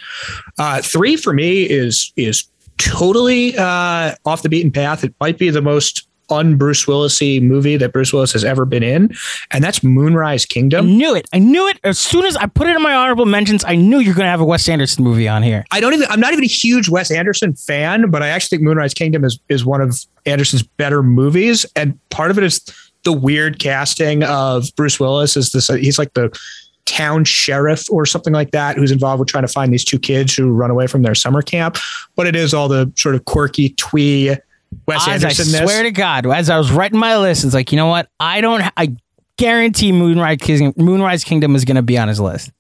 Uh, three for me is is totally uh, off the beaten path. It might be the most un Bruce Willisy movie that Bruce Willis has ever been in, and that's Moonrise Kingdom. I knew it. I knew it. As soon as I put it in my honorable mentions, I knew you're going to have a Wes Anderson movie on here. I don't even. I'm not even a huge Wes Anderson fan, but I actually think Moonrise Kingdom is is one of Anderson's better movies, and part of it is the weird casting of Bruce Willis. Is this? He's like the town sheriff or something like that who's involved with trying to find these two kids who run away from their summer camp but it is all the sort of quirky twee Wes As I Anderson swear to God, as I was writing my list, it's like, you know what? I don't, I guarantee Moonrise Kingdom, Moonrise Kingdom is going to be on his list.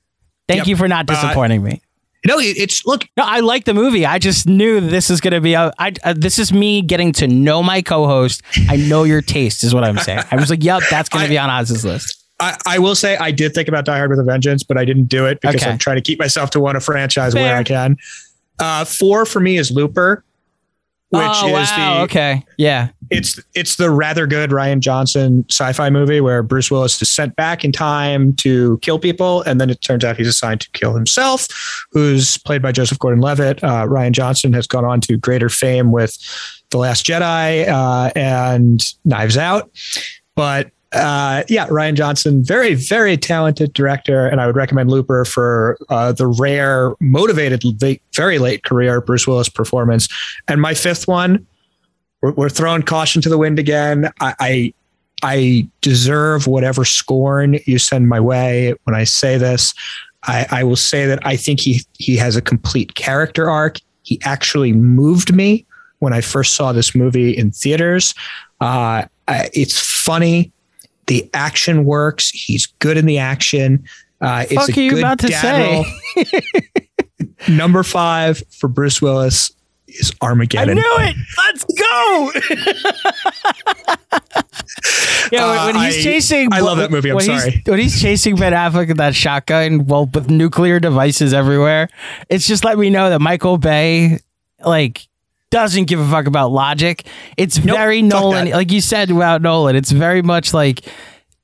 Thank Yep. you for not Uh, disappointing me. No, it's look. No, I like the movie. I just knew this is going to be a. I, uh, this is me getting to know my co-host. I know your taste, is what I'm saying. I was like, "Yep, that's going to be on Oz's list." I, I will say I did think about Die Hard with a Vengeance, but I didn't do it because Okay. I'm trying to keep myself to one a franchise where I can. Uh, four for me is Looper, which oh is wow, the okay, yeah. it's it's the rather good Rian Johnson sci-fi movie where Bruce Willis is sent back in time to kill people, and then it turns out he's assigned to kill himself, who's played by Joseph Gordon-Levitt. Uh, Rian Johnson has gone on to greater fame with The Last Jedi uh, and Knives Out, but. Uh, yeah, Rian Johnson, very, very talented director, and I would recommend Looper for uh, the rare, motivated, very late career Bruce Willis performance. And my fifth one, we're, we're throwing caution to the wind again. I, I I deserve whatever scorn you send my way when I say this. I, I will say that I think he he has a complete character arc. He actually moved me when I first saw this movie in theaters. Uh, it's funny. The action works. He's good in the action. Uh, it's Fuck a are you good about to dad say? role. Number five for Bruce Willis is Armageddon. I knew it. Let's go. yeah, when, when Uh, he's I- chasing. I love that movie, I'm when he's- sorry. when he's chasing Ben Affleck with that shotgun, well, with nuclear devices everywhere, it's just let me know that Michael Bay, like, doesn't give a fuck about logic. It's very Nolan, like you said about Nolan. It's very much like,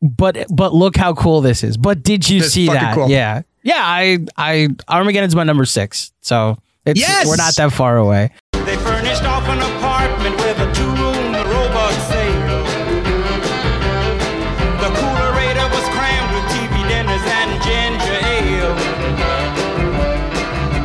but but look how cool this is. But did you This see that? cool. Yeah, yeah. I I Armageddon's my number six, so it's Yes! we're not that far away. They furnished off an apartment with a two-room robot sale. The coolerator was crammed with TV dinners and ginger ale.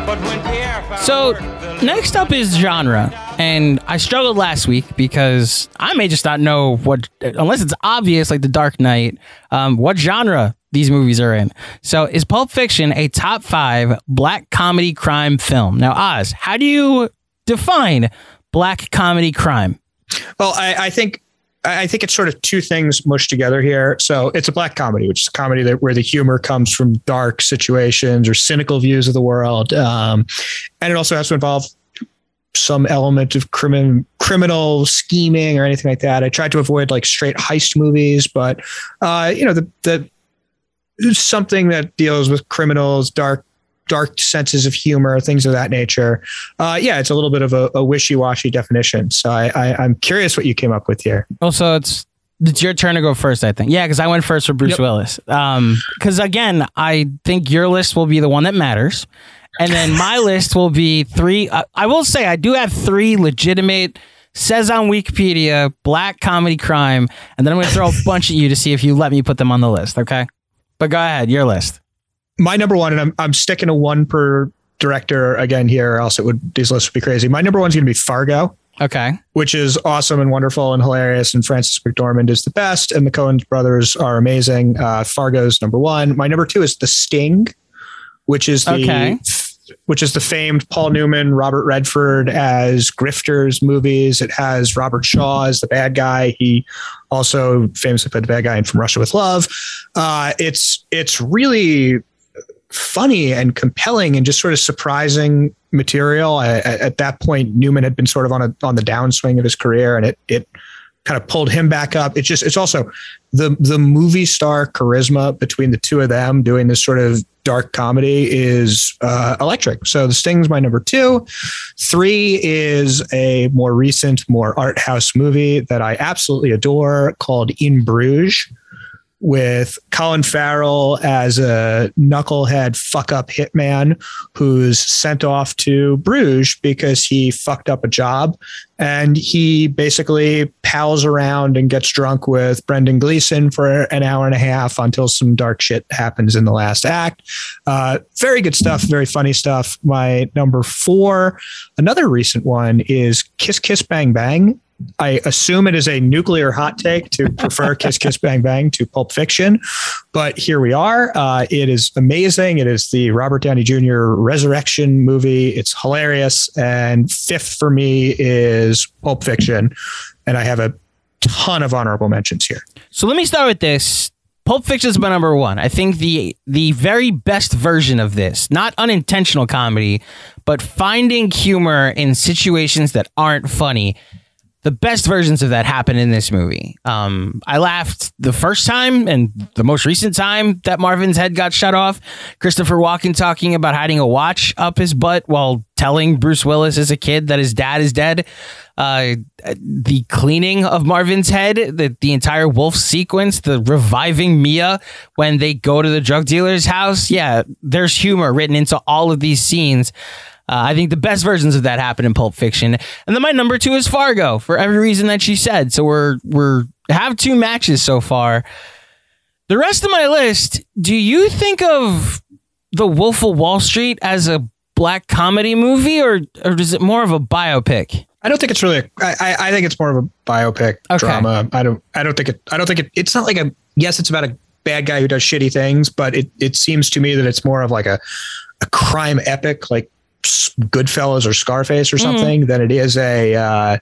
But when Pierre found So next up is genre, and I struggled last week because I may just not know what, unless it's obvious, like The Dark Knight, um, what genre these movies are in. So is Pulp Fiction a top five black comedy crime film? Now, Oz, how do you define black comedy crime? Well, I, I think I think it's sort of two things mushed together here. So it's a black comedy, which is a comedy that where the humor comes from dark situations or cynical views of the world, um, and it also has to involve some element of crimin- criminal scheming or anything like that. I tried to avoid like straight heist movies, but uh, you know the the something that deals with criminals, dark dark senses of humor, things of that nature. Uh, yeah, it's a little bit of a, a wishy-washy definition. So I, I, I'm curious what you came up with here. Also, it's it's your turn to go first, I think. Yeah, because I went first for Bruce Willis. Um, because again, I think your list will be the one that matters, and then my list will be three. Uh, I will say I do have three legitimate. Says on Wikipedia, black comedy crime, and then I'm going to throw a bunch at you to see if you let me put them on the list. Okay, but go ahead, your list. My number one, and I'm, I'm sticking to one per director again here, or else it would these lists would be crazy. My number one's going to be Fargo. Okay. Which is awesome and wonderful and hilarious. And Frances McDormand is the best. And the Coen brothers are amazing. Uh, Fargo's number one. My number two is The Sting, which is the Okay. which is the famed Paul Newman, Robert Redford as grifters movies. It has Robert Shaw as the bad guy. He also famously played the bad guy in From Russia with Love. Uh, it's it's really funny and compelling and just sort of surprising material. I, at at that point, Newman had been sort of on a on the downswing of his career, and it it kind of pulled him back up. It's just it's also the the movie star charisma between the two of them doing this sort of dark comedy is uh, electric. So the Sting's my number two. Three is a more recent, more art house movie that I absolutely adore called In Bruges with Colin Farrell as a knucklehead fuck up hitman who's sent off to Bruges because he fucked up a job. And he basically pals around and gets drunk with Brendan Gleeson for an hour and a half until some dark shit happens in the last act. Uh, very good stuff, very funny stuff. My number four, another recent one is Kiss Kiss Bang Bang. I assume it is a nuclear hot take to prefer Kiss Kiss Bang Bang to Pulp Fiction, but here we are. Uh, it is amazing. It is the Robert Downey Jr. resurrection movie. It's hilarious. And fifth for me is Pulp Fiction, and I have a ton of honorable mentions here. So let me start with this. Pulp Fiction is my number one. I think the the very best version of this, not unintentional comedy, but finding humor in situations that aren't funny. The best versions of that happen in this movie. Um, I laughed the first time and the most recent time that Marvin's head got shut off. Christopher Walken talking about hiding a watch up his butt while telling Bruce Willis as a kid that his dad is dead. Uh, the cleaning of Marvin's head, the, the entire wolf sequence, the reviving Mia when they go to the drug dealer's house. Yeah, there's humor written into all of these scenes. Uh, I think the best versions of that happen in Pulp Fiction, and then my number two is Fargo for every reason that she said. So we're we're have two matches so far. The rest of my list, do you think of The Wolf of Wall Street as a black comedy movie, or or is it more of a biopic? I don't think it's really. A, I, I think it's more of a biopic Okay. drama. I don't. I don't think it. I don't think it. It's not like a. Yes, it's about a bad guy who does shitty things, but it it seems to me that it's more of like a a crime epic, like Goodfellas or Scarface or Mhm. something, than it is a uh,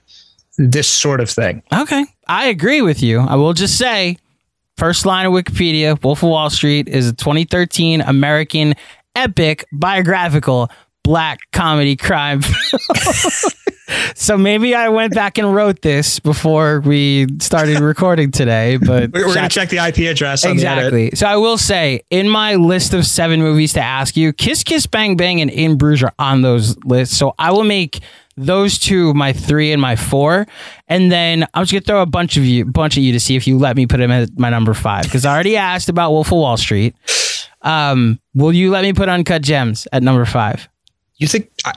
this sort of thing. Okay, I agree with you. I will just say, first line of Wikipedia: Wolf of Wall Street is a 2013 American epic biographical black comedy crime. so maybe I went back and wrote this before we started recording today, but We're, we're gonna check the IP address. Exactly. So I will say, in my list of seven movies to ask you, Kiss Kiss Bang Bang and In Bruges are on those lists. So I will make those two my three and my four, and then I'm just gonna throw a bunch of you, bunch of you to see if you let me put them at my number five because I already asked about Wolf of Wall Street. Um, will you let me put Uncut Gems at number five? You think? I,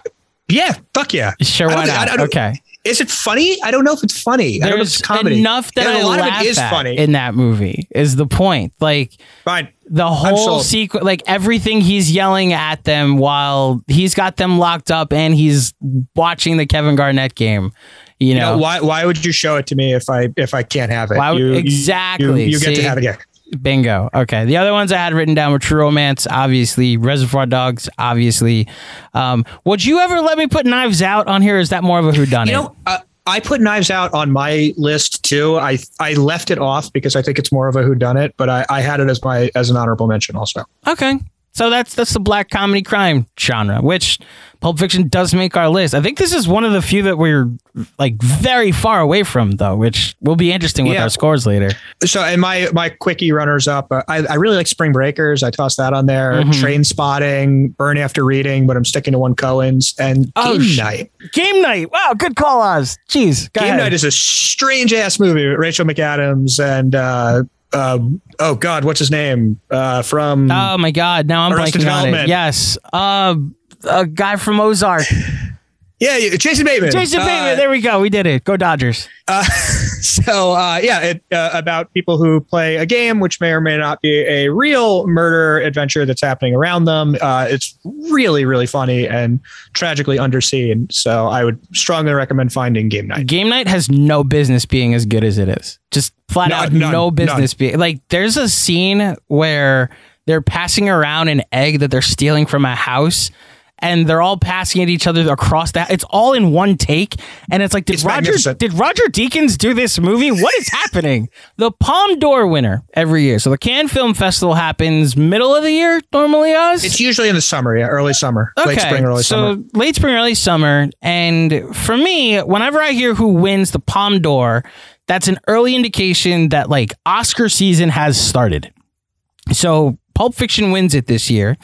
yeah, fuck yeah. Sure, why don't think- I don't- Okay. Is it funny? I don't know if it's funny. I don't know if it's comedy. enough that And a lot of it is funny. in that movie. Is the point? Like, Fine. the whole sequence, like everything he's yelling at them while he's got them locked up and he's watching the Kevin Garnett game. You You know, know, why? Why would you show it to me if I if I can't have it? Why would- You- you- exactly. You, you get See? to have it. Yeah. Bingo. Okay. The other ones I had written down were True Romance, obviously. Reservoir Dogs, obviously. Um, would you ever let me put Knives Out on here? Is that more of a whodunit? You know, uh, I put Knives Out on my list too. I I left it off because I think it's more of a whodunit, but I, I had it as my as an honorable mention also. Okay. So that's that's the black comedy crime genre, which Pulp Fiction does make our list. I think this is one of the few that we're like very far away from, though, which will be interesting with Yeah. our scores later. So, and my my quickie runners up, uh, I, I really like Spring Breakers. I tossed that on there. Mhm. Trainspotting, Burn After Reading, but I'm sticking to one Coen's and Oh, Game sh- Night. Game night. Wow, good call, Oz. Jeez. Game ahead. Night is a strange ass movie with Rachel McAdams and uh, uh, oh god, what's his name uh, from? Oh my God! Now I'm Arrested blanking on it. Yes, uh, a guy from Ozark, yeah, Jason Bateman. Jason Uh, Bateman. There we go. We did it. Go Dodgers. So uh, yeah, it, uh, about people who play a game, which may or may not be a real murder adventure that's happening around them. Uh, it's really, really funny and tragically underseen. So I would strongly recommend finding Game Night. Game night has no business being as good as it is. Just flat None, out, none, no business none. being like. There's a scene where they're passing around an egg that they're stealing from a house. And they're all passing at each other across that. It's all in one take, and it's like, did It's Roger did Roger Deakins do this movie? What is happening? The Palme d'Or winner every year. So the Cannes Film Festival happens middle of the year normally. Oz. It's usually in the summer, yeah, early summer, late spring, early so summer. So late spring, early summer. And for me, whenever I hear who wins the Palme d'Or, that's an early indication that like Oscar season has started. So Pulp Fiction wins it this year.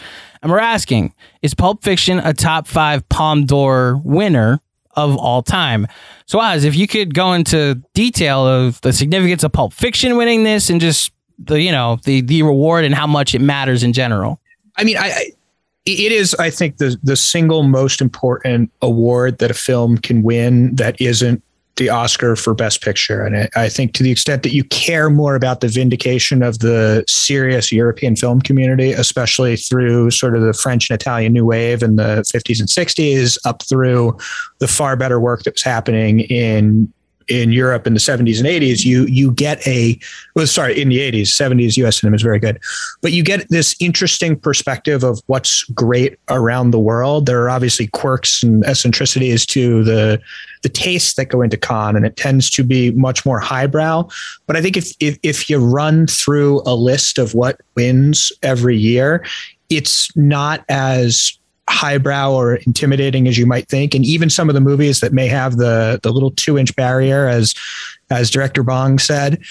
And we're asking, is Pulp Fiction a top five Palme d'Or winner of all time? So Oz, if you could go into detail of the significance of Pulp Fiction winning this and just the, you know, the the reward and how much it matters in general. I mean, I, I it is, I think, the the single most important award that a film can win that isn't the Oscar for Best Picture. And I, think to the extent that you care more about the vindication of the serious European film community, especially through sort of the French and Italian New Wave in the 50s and 60s, up through the far better work that was happening in in Europe in the 70s and 80s, you you get a well, sorry, in the 80s, 70s US cinema is very good, but you get this interesting perspective of what's great around the world. There are obviously quirks and eccentricities to the the tastes that go into Cannes, and it tends to be much more highbrow. But I think if if, if you run through a list of what wins every year, it's not as highbrow or intimidating as you might think. And even some of the movies that may have the the little two inch barrier, as as director Bong said,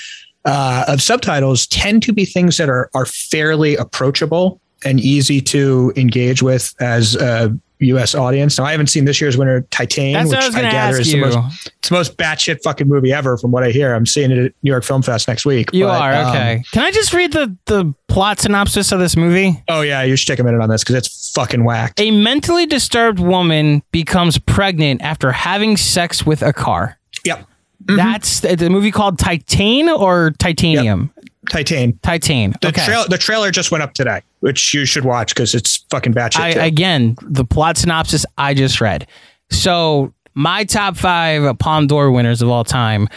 uh, of subtitles, tend to be things that are are fairly approachable and easy to engage with as a U.S. audience. Now, I haven't seen this year's winner, Titan, That's which I I, gather is the you. most it's the most batshit fucking movie ever, from what I hear. I'm seeing it at New York Film Fest next week. You but, are um, okay. Can I just read the the plot synopsis of this movie? oh yeah, you should take a minute on this because it's fucking whacked. A mentally disturbed woman becomes pregnant after having sex with a car. Yep. That's the movie called Titan or Titanium. Titan. Titan. The, okay. trail, the trailer just went up today, which you should watch because it's fucking batshit. I, again, the plot synopsis I just read. So my top five Palme d'Or winners of all time.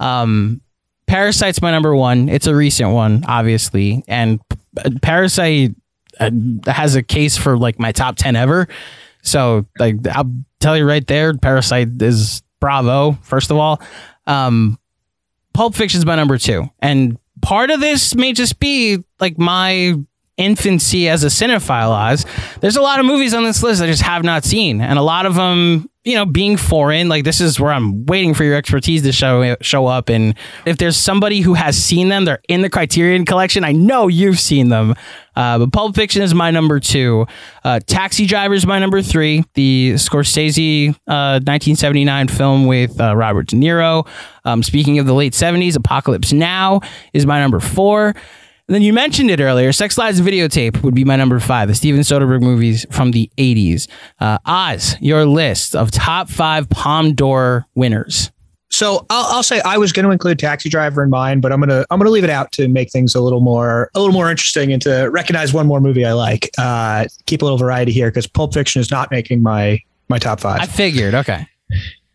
Um, Parasite's my number one. It's a recent one, obviously, and Parasite uh, has a case for like my top ten ever. So like I'll tell you right there, Parasite is bravo. First of all, um, Pulp Fiction's my number two, and part of this may just be like my infancy as a cinephile. Oz, there's a lot of movies on this list I just have not seen, and a lot of them, you know, being foreign. Like this is where I'm waiting for your expertise to show show up. And if there's somebody who has seen them, they're in the Criterion Collection. I know you've seen them. Uh, but Pulp Fiction is my number two. Uh, Taxi Driver is my number three. The Scorsese uh, 1979 film with uh, Robert De Niro. Um, speaking of the late 70s, Apocalypse Now is my number four. And then you mentioned it earlier. Sex Lies Videotape would be my number five. The Steven Soderbergh movies from the 80s. Uh, Oz, your list of top five Palme d'Or winners. So I'll, I'll say I was going to include Taxi Driver in mine, but I'm gonna I'm gonna leave it out to make things a little more a little more interesting and to recognize one more movie I like. Uh, keep a little variety here because Pulp Fiction is not making my my top five. I figured. Okay.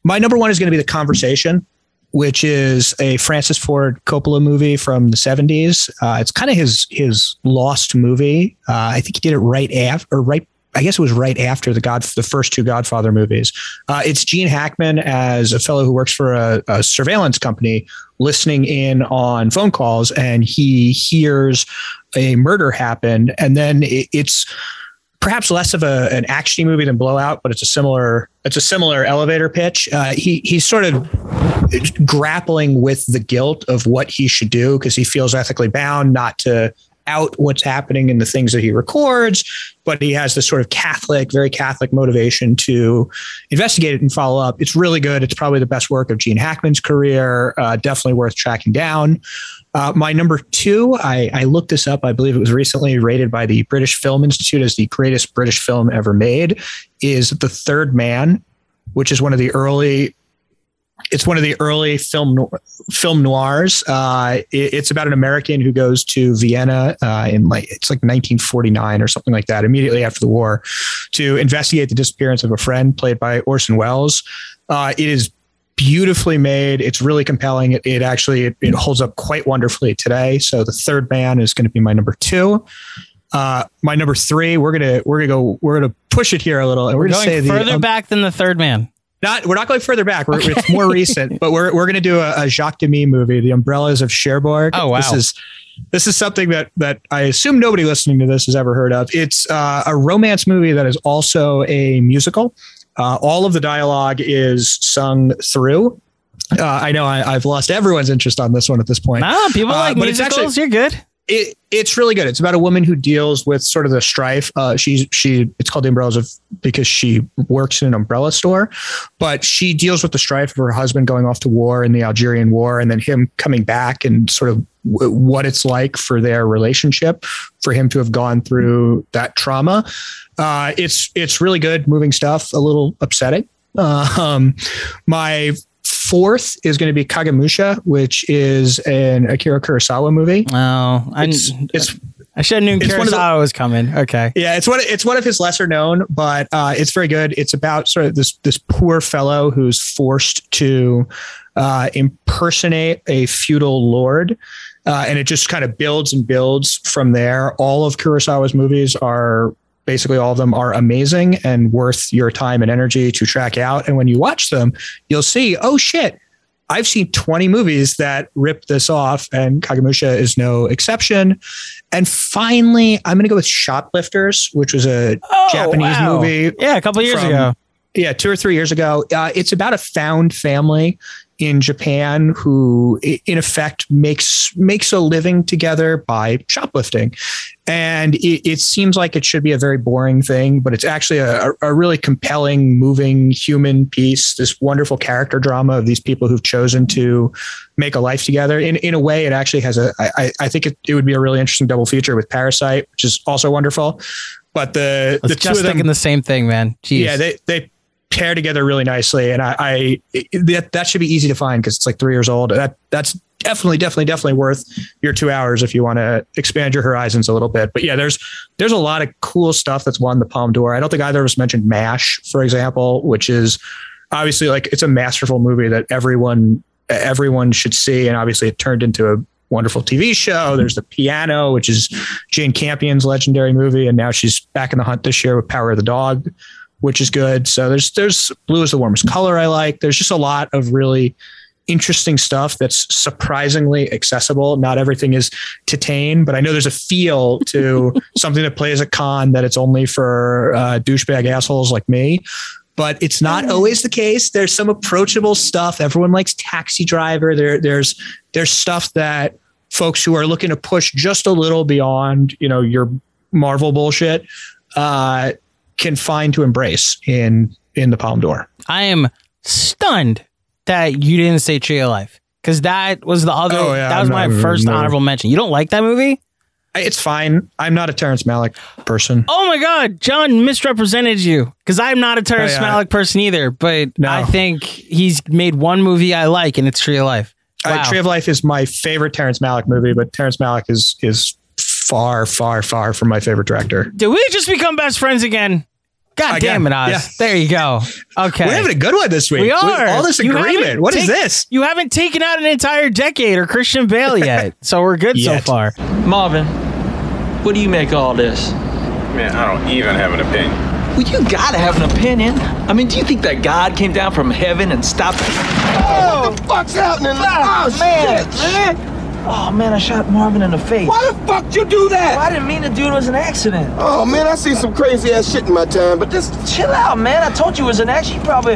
My number one is going to be The Conversation, which is a Francis Ford Coppola movie from the 70s. Uh, it's kind of his his lost movie. Uh, I think he did it right after, or right. I guess it was right after the God, the first two Godfather movies. Uh, it's Gene Hackman as a fellow who works for a, a surveillance company, listening in on phone calls, and he hears a murder happen, and then it, it's perhaps less of a, an action movie than Blowout, but it's a similar it's a similar elevator pitch. Uh, he he's sort of grappling with the guilt of what he should do because he feels ethically bound not to out what's happening in the things that he records, but he has this sort of Catholic, very Catholic motivation to investigate it and follow up. It's really good. It's probably the best work of Gene Hackman's career. Uh, definitely worth tracking down. Uh, my number two, I, I looked this up. I believe it was recently rated by the British Film Institute as the greatest British film ever made. Is The Third Man, which is one of the early. It's one of the early film film noirs. Uh, it- it's about an American who goes to Vienna uh, in like it's like 1949 or something like that, immediately after the war, to investigate the disappearance of a friend, played by Orson Welles. Uh, it is beautifully made. It's really compelling. It, it actually it, it holds up quite wonderfully today. So the third man is going to be my number two. Uh, my number three, we're gonna we're gonna go we're gonna push it here a little, and we're, We're gonna say going the further um, back than the third man. not we're not going further back. We're, It's more recent, but we're we're going to do a, a Jacques Demy movie, The Umbrellas of Cherbourg. Oh, wow. This is this is something that that I assume nobody listening to this has ever heard of. It's uh, a romance movie that is also a musical. Uh, all of the dialogue is sung through. Uh, I know I, I've lost everyone's interest on this one at this point. No, people Uh, like but it's musicals. actually- You're good. it, it's really good. It's about a woman who deals with sort of the strife. Uh, she she it's called the umbrellas of because she works in an umbrella store, but she deals with the strife of her husband going off to war in the Algerian War, and then him coming back and sort of w- what it's like for their relationship, for him to have gone through that trauma. Uh, it's it's really good, moving stuff. A little upsetting. Uh, um, my fourth is going to be Kagemusha, which is an Akira Kurosawa movie. Oh, I, It's it's I should have known one the- Kurosawa was coming. Okay. Yeah, it's one. It's one of his lesser known, but uh, it's very good. It's about sort of this this poor fellow who's forced to uh, impersonate a feudal lord, uh, and it just kind of builds and builds from there. All of Kurosawa's movies are basically all of them are amazing and worth your time and energy to track out. And when you watch them, you'll see, oh shit, I've seen 20 movies that rip this off, and Kagemusha is no exception. And finally, I'm going to go with Shoplifters, which was a Japanese wow. movie. Yeah, a couple years from- ago. Yeah, two or three years ago. Uh, it's about a found family in Japan who, in effect, makes makes a living together by shoplifting, and it, it seems like it should be a very boring thing, but it's actually a, a really compelling, moving human piece. This wonderful character drama of these people who've chosen to make a life together. In in a way, it actually has a. I, I- think it, it would be a really interesting double feature with Parasite, which is also wonderful. But the the two just of them, thinking the same thing, man. Jeez. yeah, they they pair together really nicely, and I, I that that should be easy to find because it's like three years old. That that's definitely definitely definitely worth your two hours if you want to expand your horizons a little bit. But yeah, there's there's a lot of cool stuff that's won the Palme d'Or. I don't think either of us mentioned Mash, for example, which is obviously like it's a masterful movie that everyone everyone should see, and obviously it turned into a wonderful TV show. There's the piano, which is Jane Campion's legendary movie, and now she's back in the hunt this year with Power of the Dog, which is good. So there's there's blue is the warmest color I like. There's just a lot of really interesting stuff that's surprisingly accessible. Not everything is Titane, but I know there's a feel to something that plays a con that it's only for uh, douchebag assholes like me. But it's not always the case. There's some approachable stuff. Everyone likes Taxi Driver. There, there's there's stuff that folks who are looking to push just a little beyond, you know, your Marvel bullshit, uh, can find to embrace in in the Palme d'Or. I am stunned that you didn't say Tree of Life because that was the other. Oh, yeah, that was my first no. honorable mention. You don't like that movie? It's fine. I'm not a Terrence Malick person. Oh my God, John misrepresented you because I'm not a Terrence Oh, yeah. Malick person either. But No. I think he's made one movie I like, and it's Tree of Life. Wow. Uh, Tree of Life is my favorite Terrence Malick movie, but Terrence Malick is is far, far, far from my favorite director. Did we just become best friends again? God Again, damn it, Oz. yeah. There you go. Okay. We're having a good one this week. We With are. all this agreement. haven't What is this? You haven't taken out an entire decade or Christian Bale yet. so we're good so far. Marvin, what do you make of all this? Man, I don't even have an opinion. Well, you gotta have an opinion. I mean, do you think that God came down from heaven and stopped? Oh, what the fuck's happening? Ah, oh, man, shit. man. Oh man, I shot Marvin in the face. Why the fuck you do that? I didn't mean to do it. It was an accident. Oh man, I seen some crazy ass shit in my time, but this Chill out, man. I told you it was an accident. You probably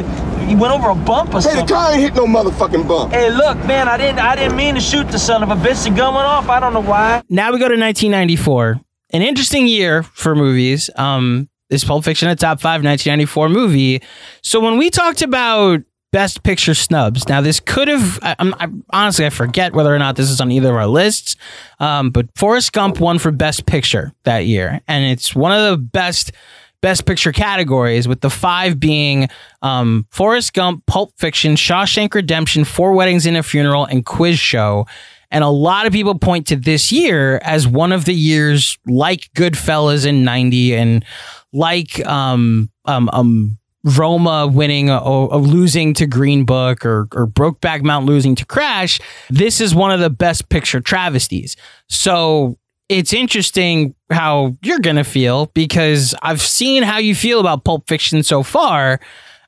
you went over a bump or something. Hey, the car ain't hit no motherfucking bump. Hey, look, man. I didn't. I didn't mean to shoot the son of a bitch. The gun went off. I don't know why. Now we go to 1994. An interesting year for movies. Um, is Pulp Fiction a top five 1994 movie? So when we talked about Best Picture snubs, now this could have. I, I'm, honestly, I forget whether or not this is on either of our lists. Um, but Forrest Gump won for Best Picture that year, and it's one of the best. Best Picture categories, with the five being um, Forrest Gump, Pulp Fiction, Shawshank Redemption, Four Weddings and a Funeral, and Quiz Show. And a lot of people point to this year as one of the years like Goodfellas in 90 and like um, um, um, Roma winning or, losing to Green Book or, or Brokeback Mountain losing to Crash. This is one of the best picture travesties. So it's interesting how you're to feel because I've seen how you feel about Pulp Fiction so far,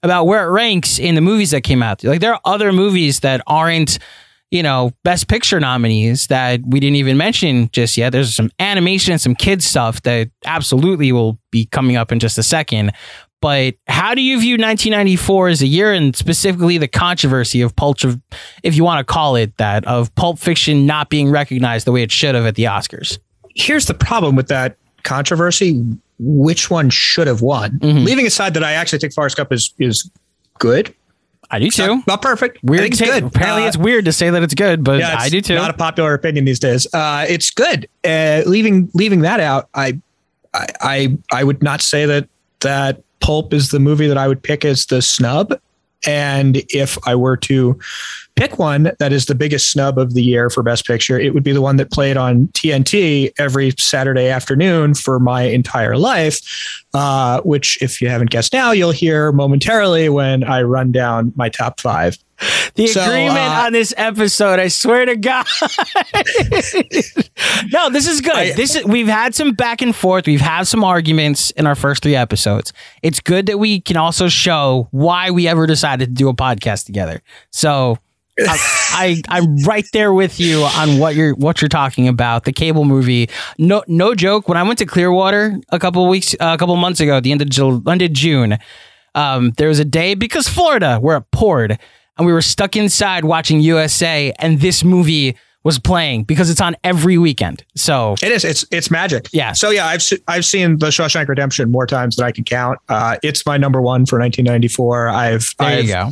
about where it ranks in the movies that came out. Like there are other movies that aren't, you know, best picture nominees that we didn't even mention just yet. There's some animation and some kids stuff that absolutely will be coming up in just a second. But how do you view 1994 as a year and specifically the controversy of Pulp, if you want to call it that, of Pulp Fiction not being recognized the way it should have at the Oscars? Here's the problem with that controversy. Which one should have won? Mm-hmm. Leaving aside that I actually think Forrest Gump is is good. I do too. Not, not perfect. Weird it's good. Apparently, Uh, it's weird to say that it's good, but yeah, I do too. Not a popular opinion these days. Uh, it's good. Uh, leaving leaving that out, I, I I I would not say that that Pulp is the movie that I would pick as the snub. And if I were to pick one that is the biggest snub of the year for Best Picture, it would be the one that played on TNT every Saturday afternoon for my entire life. Uh, which, if you haven't guessed now, you'll hear momentarily when I run down my top five. The So, agreement uh, on this episode, I swear to God. no, this is good. this is, we've had some back and forth. We've had some arguments in our first three episodes. It's good that we can also show why we ever decided to do a podcast together. So I, I I'm right there with you on what you're what you're talking about. The cable movie. No no joke. When I went to Clearwater a couple weeks uh, a couple months ago, at the end of Jul- end of June, um, there was a day because Florida where it poured and we were stuck inside watching USA and this movie was playing because it's on every weekend. So it is. It's it's magic. Yeah. So yeah, I've I've seen the Shawshank Redemption more times than I can count. Uh, it's my number one for 1994. I've There I've, you go.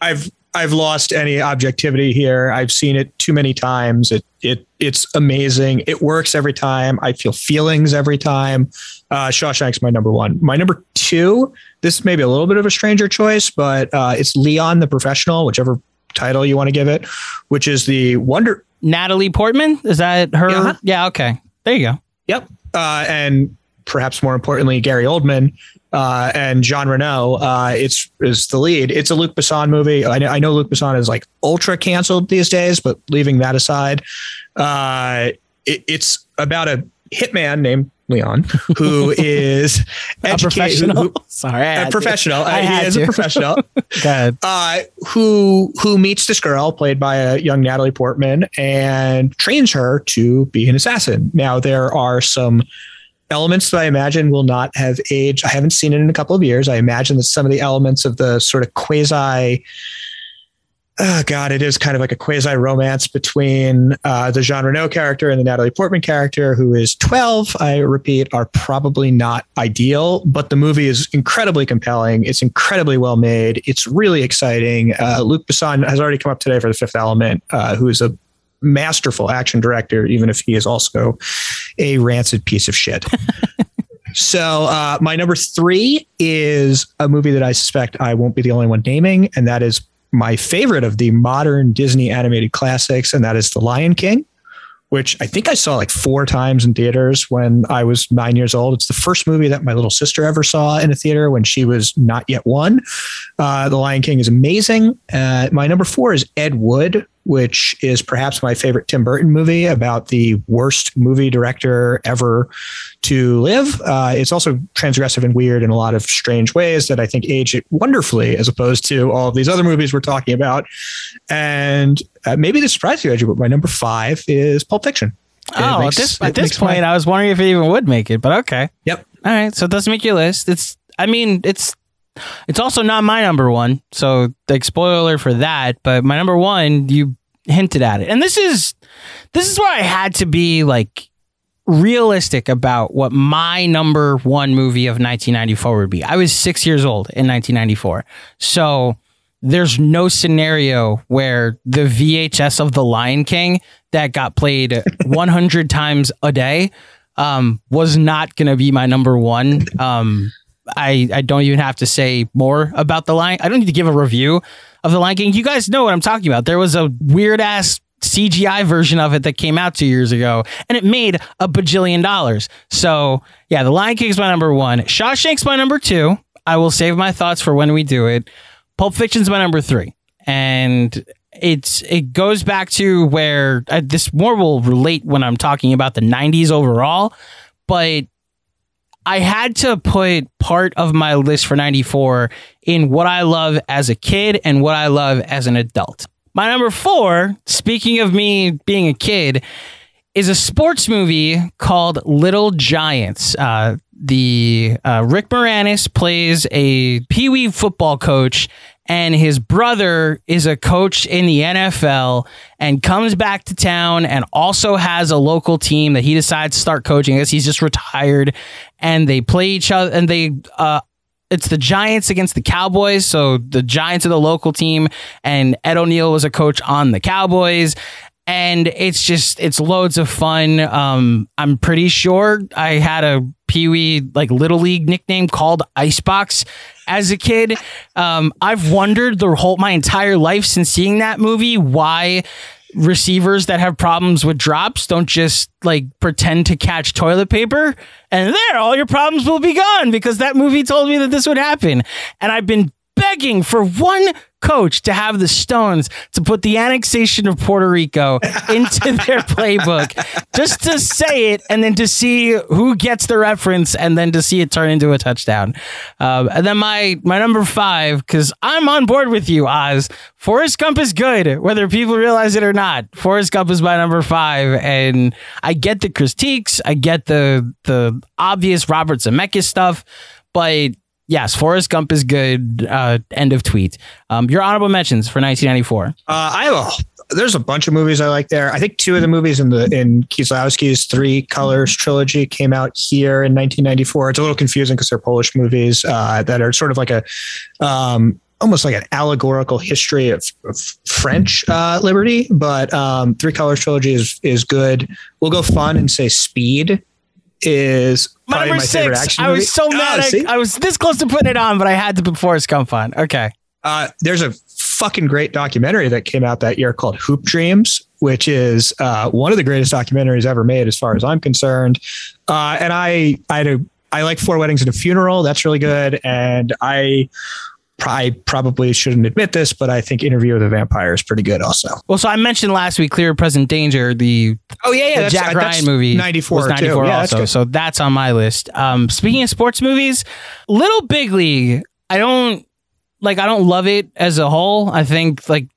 I've I've lost any objectivity here. I've seen it too many times. It it it's amazing. It works every time. I feel feelings every time. Uh, Shawshank's my number one. My number two. This may be a little bit of a stranger choice, but uh, it's Leon the Professional, whichever title you want to give it, which is the wonder Natalie Portman is that her? Uh-huh. Yeah. Okay. There you go. Yep. Uh, and perhaps more importantly, Gary Oldman uh, and Jean Reno. Uh, it's is the lead. It's a Luc Besson movie. I know, I know Luc Besson is like ultra canceled these days, but leaving that aside, uh, it, it's about a hitman named Leon who is A professional. who- Sorry, a professional. I Uh, had he is to. a professional. Uh, who who meets this girl played by a young Natalie Portman and trains her to be an assassin. Now there are some elements that I imagine will not have aged. I haven't seen it in a couple of years. I imagine that some of the elements of the sort of quasi oh god, it is kind of like a quasi romance between uh, the Jean Reno character and the Natalie Portman character, who is 12. I repeat, are probably not ideal, but the movie is incredibly compelling. It's incredibly well made. It's really exciting. Uh, Luc Besson has already come up today for The Fifth Element, uh, who is a masterful action director, even if he is also a rancid piece of shit. So uh, my number three is a movie that I suspect I won't be the only one naming, and that is my favorite of the modern Disney animated classics, and that is The Lion King, which I think I saw like four times in theaters when I was nine years old. It's the first movie that my little sister ever saw in a theater when she was not yet one. Uh, the Lion King is amazing. Uh, my number four is Ed Wood, which is perhaps my favorite Tim Burton movie about the worst movie director ever to live. Uh, it's also transgressive and weird in a lot of strange ways that I think age it wonderfully as opposed to all of these other movies we're talking about. And uh, maybe this surprised you, Andrew, but my number five is Pulp Fiction. It Oh, makes- at this at this makes my- point, I was wondering if it even would make it, but okay. Yep. All right, so it doesn't make your list. It's, I mean, it's, it's also not my number one. So, like, spoiler for that. But my number one, you hinted at it, and this is, this is where I had to be like realistic about what my number one movie of 1994 would be. I was six years old in 1994, so there's no scenario where the VHS of The Lion King that got played 100 times a day um, was not going to be my number one. Um, I, I don't even have to say more about The Lion. I don't need to give a review of The Lion King. You guys know what I'm talking about. There was a weird ass CGI version of it that came out two years ago, and it made a bajillion dollars. So yeah, The Lion King's my number one. Shawshank's my number two. I will save my thoughts for when we do it. Pulp Fiction's my number three, and it's it goes back to where uh, this more will relate when I'm talking about the '90s overall, but I had to put part of my list for 94 in what I love as a kid and what I love as an adult. My number four, speaking of me being a kid, is a sports movie called Little Giants. Uh, the uh, Rick Moranis plays a Pee Wee football coach, and his brother is a coach in the NFL and comes back to town and also has a local team that he decides to start coaching. I guess he's just retired, and they play each other, and they uh, it's the Giants against the Cowboys. So the Giants are the local team, and Ed O'Neill was a coach on the Cowboys. And it's just it's loads of fun. Um, I'm pretty sure I had a Pee Wee like little league nickname called Icebox as a kid. Um, I've wondered the whole my entire life since seeing that movie why receivers that have problems with drops don't just like pretend to catch toilet paper and there all your problems will be gone because that movie told me that this would happen and i've been begging for one coach to have the stones to put the annexation of Puerto Rico into their playbook just to say it and then to see who gets the reference and then to see it turn into a touchdown. Um, and then my my number five, because I'm on board with you, Oz. Forrest Gump is good, whether people realize it or not. Forrest Gump is my number five, and I get the critiques, I get the the obvious Robert Zemeckis stuff, but yes, Forrest Gump is good. Uh, end of tweet. Um, your honorable mentions for 1994. Uh, I have a there's a bunch of movies I like there. I think two of the movies in the in Kieslowski's Three Colors trilogy came out here in 1994. It's a little confusing because they're Polish movies uh, that are sort of like a um, almost like an allegorical history of, of French uh, liberty. But um, Three Colors trilogy is is good. We'll go fun and say Speed is My number my favorite six. I was so mad. Ah, see? I, I was this close to putting it on, but I had to put Forrest Gump on. Okay. Uh, there's a fucking great documentary that came out that year called Hoop Dreams, which is uh, one of the greatest documentaries ever made, as far as I'm concerned. Uh, and I, I, had a, I like Four Weddings and a Funeral. That's really good. And I, I probably shouldn't admit this, but I think Interview with a Vampire is pretty good, also. Well, so I mentioned last week, Clear Present Danger, the Oh yeah, yeah, the that's- Jack uh, that's Ryan movie 94 was too. 94 Yeah, also. good. So that's on my list. Um, speaking of sports movies, Little Big League, I don't like. I don't love it as a whole. I think like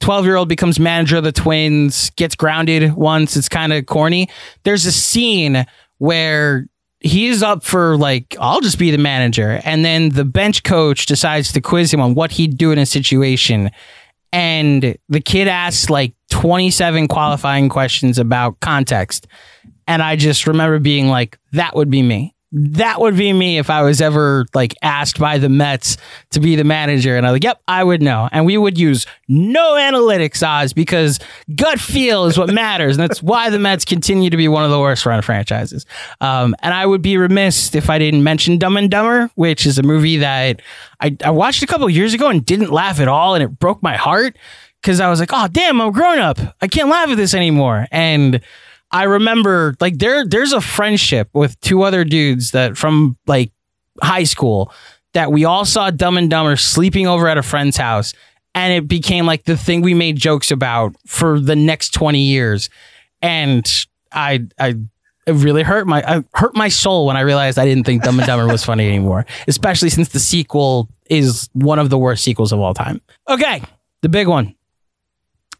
12 year old becomes manager of the Twins, gets grounded once. It's kind of corny. There's a scene where he's up for like, I'll just be the manager. And then the bench coach decides to quiz him on what he'd do in a situation. And the kid asks like 27 qualifying questions about context. And I just remember being like, that would be me. That would be me if I was ever like asked by the Mets to be the manager. And I was like, yep, I would know. And we would use no analytics, Oz, because gut feel is what matters. And that's why the Mets continue to be one of the worst run franchises. Um, and I would be remiss if I didn't mention Dumb and Dumber, which is a movie that I, I watched a couple years ago and didn't laugh at all. And it broke my heart because I was like, oh, damn, I'm grown up. I can't laugh at this anymore. And I remember like there there's a friendship with two other dudes that from like high school that we all saw Dumb and Dumber sleeping over at a friend's house and it became like the thing we made jokes about for the next 20 years and I I it really hurt my I hurt my soul when I realized I didn't think Dumb and Dumber was funny anymore especially since the sequel is one of the worst sequels of all time. Okay, the big one.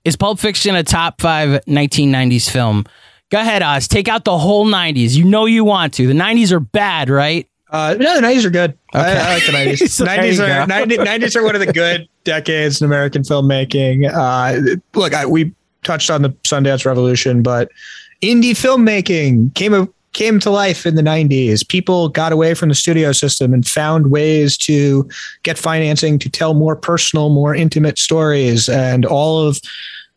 Is Pulp Fiction a top 5 1990s film? Go ahead, Oz. Take out the whole 90s. You know you want to. The 90s are bad, right? Uh, no, the 90s are good. Okay. I like the 90s. So 90s are 90, 90s are one of the good decades in American filmmaking. Uh, look, I, we touched on the Sundance Revolution, but indie filmmaking came came to life in the 90s. People got away from the studio system and found ways to get financing to tell more personal, more intimate stories. And all of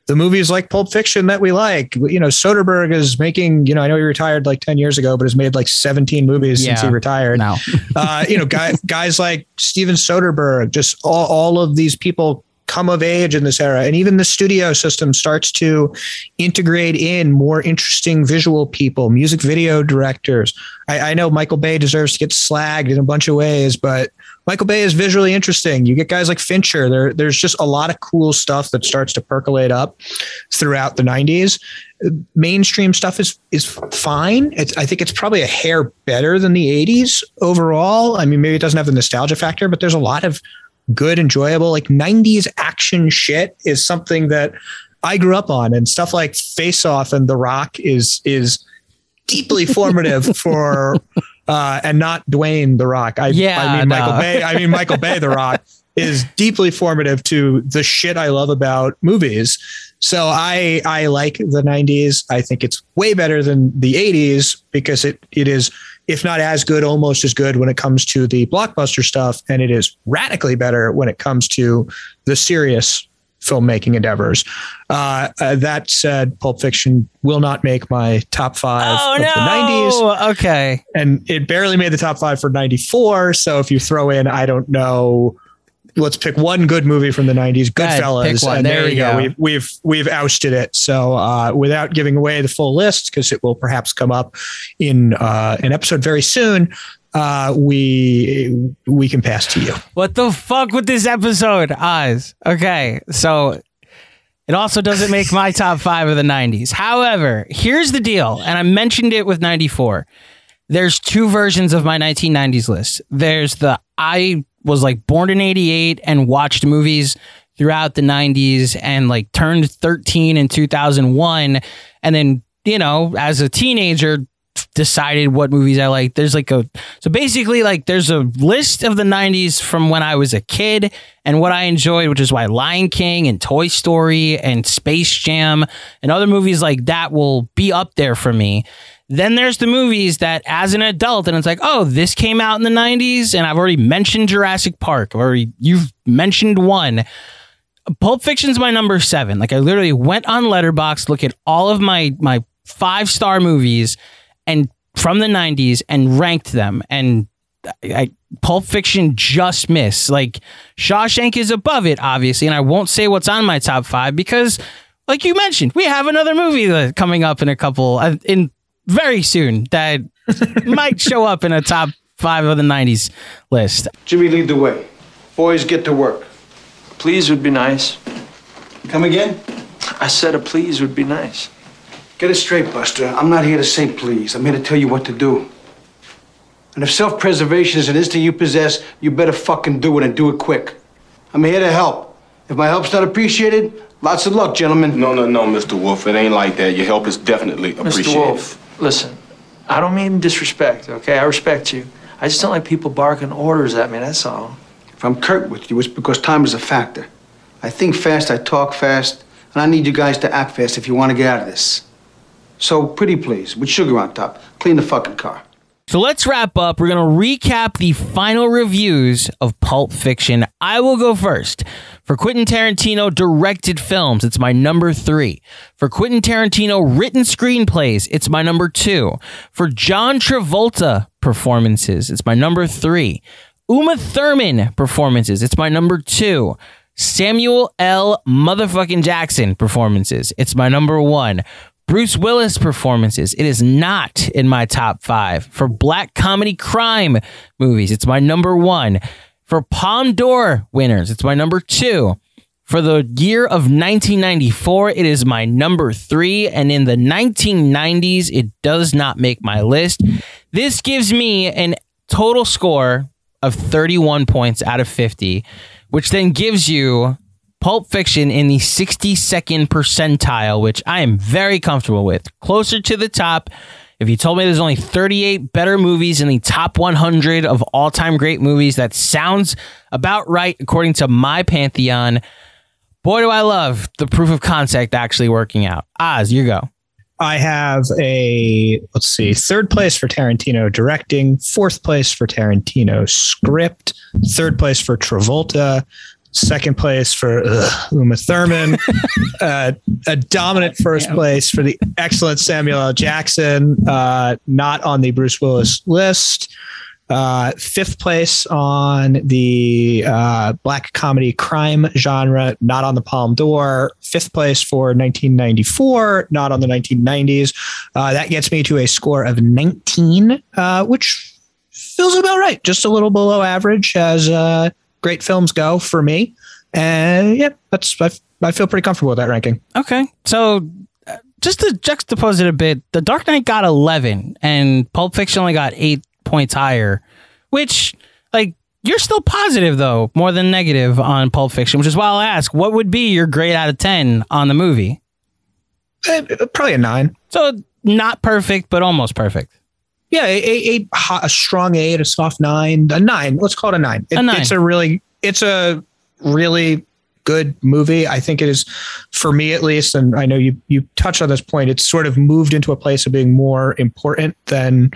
the movies like Pulp Fiction that we like, you know, Soderbergh is making, you know, I know he retired like 10 years ago, but has made like 17 movies since he retired. Now, uh, you know, guy, guys like Steven Soderbergh, just all, all of these people come of age in this era. And even the studio system starts to integrate in more interesting visual people, music video directors. I, I know Michael Bay deserves to get slagged in a bunch of ways, but Michael Bay is visually interesting. You get guys like Fincher. There, there's just a lot of cool stuff that starts to percolate up throughout the 90s. Mainstream stuff is is fine. It's, I think it's probably a hair better than the 80s overall. I mean, maybe it doesn't have the nostalgia factor, but there's a lot of good, enjoyable, like 90s action shit is something that I grew up on. And stuff like Face Off and The Rock is is deeply formative for uh and not Dwayne The Rock. I, Yeah, I mean Michael. Bay. I mean Michael Bay The Rock is deeply formative to the shit I love about movies. So I I like the 90s. I think it's way better than the 80s because it it is if not as good, almost as good when it comes to the blockbuster stuff, and it is radically better when it comes to the serious filmmaking endeavors. Uh, uh, that said, Pulp Fiction will not make my top five Oh of no! the 90s. Okay. And it barely made the top five for 94. So if you throw in, I don't know, let's pick one good movie from the 90s, Go ahead, Goodfellas. one. And There there, you you go. go. We've, we've, we've ousted it. So uh, without giving away the full list, because it will perhaps come up in uh, an episode very soon, uh, we we can pass to you. What the fuck with this episode, Oz? Okay, so it also doesn't make my top five of the 90s. However, here's the deal, and I mentioned it with 94. There's two versions of my 1990s list. There's the I was like born in 88 and watched movies throughout the 90s and like turned 13 in 2001. And then, you know, as a teenager, decided what movies I like. There's like a so basically like there's a list of the 90s from when I was a kid and what I enjoyed, which is why Lion King and Toy Story and Space Jam and other movies like that will be up there for me. Then there's the movies that as an adult and it's like, "Oh, this came out in the 90s and I've already mentioned Jurassic Park or you've mentioned one." Pulp Fiction's my number 7. Like I literally went on Letterboxd, look at all of my my 5-star movies and from the 90s and ranked them and I, I Pulp Fiction just missed. Like Shawshank is above it obviously and I won't say what's on my top 5 because like you mentioned, we have another movie that coming up in a couple uh, in very soon that might show up in a top 5 of the 90s list. Jimmy, lead the way. Boys, get to work. Please would be nice. Come again? I said a please would be nice. Get it straight, Buster. I'm not here to say please. I'm here to tell you what to do. And if self preservation is an instinct you possess, you better fucking do it and do it quick. I'm here to help. If my help's not appreciated, lots of luck, gentlemen. No, no, no, Mr. Wolf. It ain't like that. Your help is definitely appreciated. Mr. appreciated. Wolf, listen. I don't mean disrespect, okay? I respect you. I just don't like people barking orders at me, that's all. If I'm curt with you, it's because time is a factor. I think fast, I talk fast, and I need you guys to act fast if you want to get out of this. So, pretty please, with sugar on top, clean the fucking car. So let's wrap up. We're going to recap the final reviews of Pulp Fiction. I will go first. For Quentin Tarantino directed films, it's my number three. For Quentin Tarantino written screenplays, it's my number two. For John Travolta performances, it's my number three. Uma Thurman performances, it's my number two. Samuel L. motherfucking Jackson performances, it's my number one. Bruce Willis performances. It is not in my top five. For black comedy crime movies, it's my number one. For Palme d'Or winners, it's my number two. For the year of 1994, it is my number three. And in the 1990s, it does not make my list. This gives me an total score of 31 points out of 50, which then gives you Pulp Fiction in the 62nd percentile, which I am very comfortable with. Closer to the top. If you told me there's only 38 better movies in the top 100 of all time great movies, that sounds about right according to my pantheon. Boy, do I love the proof of concept actually working out. Oz, you go. I have a let's see, third place for Tarantino directing, fourth place for Tarantino script, third place for Travolta, second place for ugh, Uma Thurman, uh, a dominant first place for the excellent Samuel L. Jackson, uh, not on the Bruce Willis list. Uh, fifth place on the uh, black comedy crime genre, not on the Palme d'Or. Fifth place for 1994, not on the 1990s. Uh, that gets me to a score of 19, uh, which feels about right. Just a little below average as uh, great films go for me. And yeah, that's I, I feel pretty comfortable with that ranking. Okay. So uh, just to juxtapose it a bit, The Dark Knight got 11 and Pulp Fiction only got eight points higher, which, like, you're still positive, though, more than negative on Pulp Fiction, which is why I'll ask what would be your grade out of 10 on the movie? Uh, probably a nine. So not perfect, but almost perfect. Yeah, a, a, a, a strong eight, a soft nine, a nine. Let's call it a nine. It- A nine. It's a really, it's a really good movie. I think it is, for me at least, and I know you you touched on this point. It's sort of moved into a place of being more important than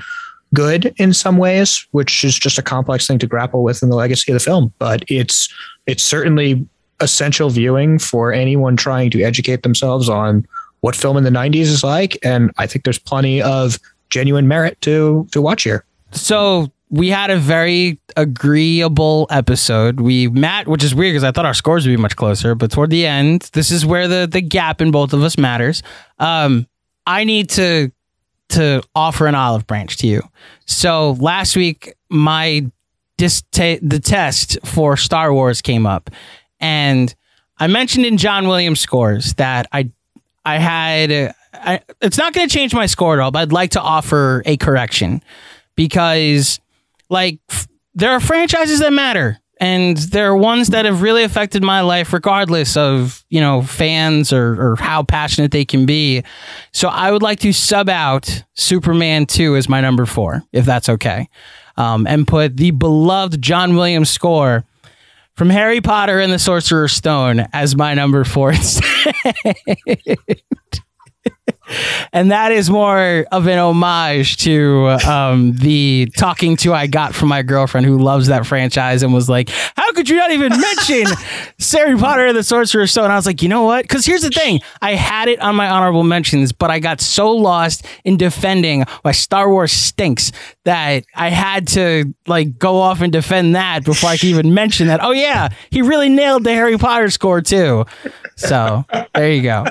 good in some ways, which is just a complex thing to grapple with in the legacy of the film. But it's it's certainly essential viewing for anyone trying to educate themselves on what film in the 90s is like. And I think there's plenty of genuine merit to to watch here. So we had a very agreeable episode. We Matt, which is weird because I thought our scores would be much closer, but toward the end, this is where the the gap in both of us matters. Um, I need to to offer an olive branch to you. So last week, my dis- ta- the test for Star Wars came up, and I mentioned in John Williams scores that I I had. I, it's not going to change my score at all, but I'd like to offer a correction because like f- there are franchises that matter and there are ones that have really affected my life regardless of you know fans or, or how passionate they can be. So i would like to sub out superman 2 as my number four if that's okay um, and put the beloved john williams score from harry potter and the sorcerer's stone as my number four instead and that is more of an homage to um, the talking to I got from my girlfriend who loves that franchise and was like, "How could you not even mention Harry Potter and the Sorcerer's Stone?" And I was like, "You know what? Because here's the thing: I had it on my honorable mentions, but I got so lost in defending why Star Wars stinks that I had to like go off and defend that before I could even mention that. Oh yeah, he really nailed the Harry Potter score too. So there you go.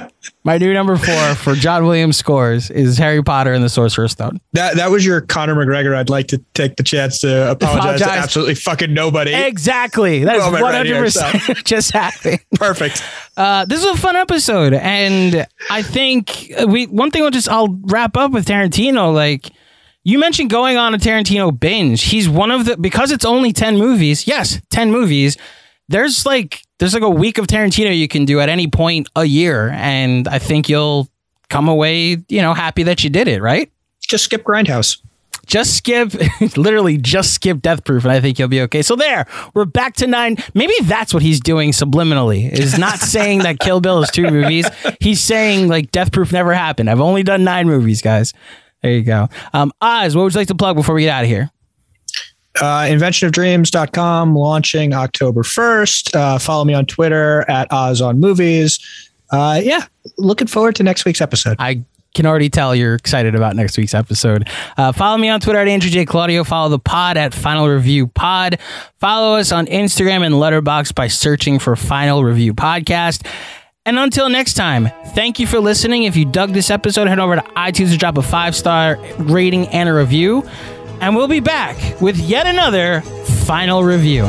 My new number four for John Williams scores is Harry Potter and the Sorcerer's Stone. That that was your Conor McGregor. I'd like to take the chance to apologize, to absolutely fucking nobody. Exactly. that's right 100% just happened. Perfect. Uh, this is a fun episode, and I think we one thing. I'll just I'll wrap up with Tarantino. Like you mentioned, going on a Tarantino binge. He's one of the because it's only ten movies. Yes, ten movies. There's like there's like a week of Tarantino you can do at any point a year, and I think you'll come away you know happy that you did it. Right? Just skip Grindhouse. Just skip, literally just skip Death Proof, and I think you'll be okay. So there, we're back to nine. Maybe that's what he's doing subliminally. Is not saying that Kill Bill is two movies. He's saying like Death Proof never happened. I've only done nine movies, guys. There you go. Um, Oz, what would you like to plug before we get out of here? Uh, inventionofdreams.com launching October 1st. Uh, follow me on Twitter at Oz on Movies. Uh, yeah, looking forward to next week's episode. I can already tell you're excited about next week's episode. Uh, follow me on Twitter at Andrew J. Claudio. Follow the pod at Final Review Pod. Follow us on Instagram and Letterboxd by searching for Final Review Podcast. And until next time, thank you for listening. If you dug this episode, head over to iTunes to drop a five star rating and a review. And we'll be back with yet another final review.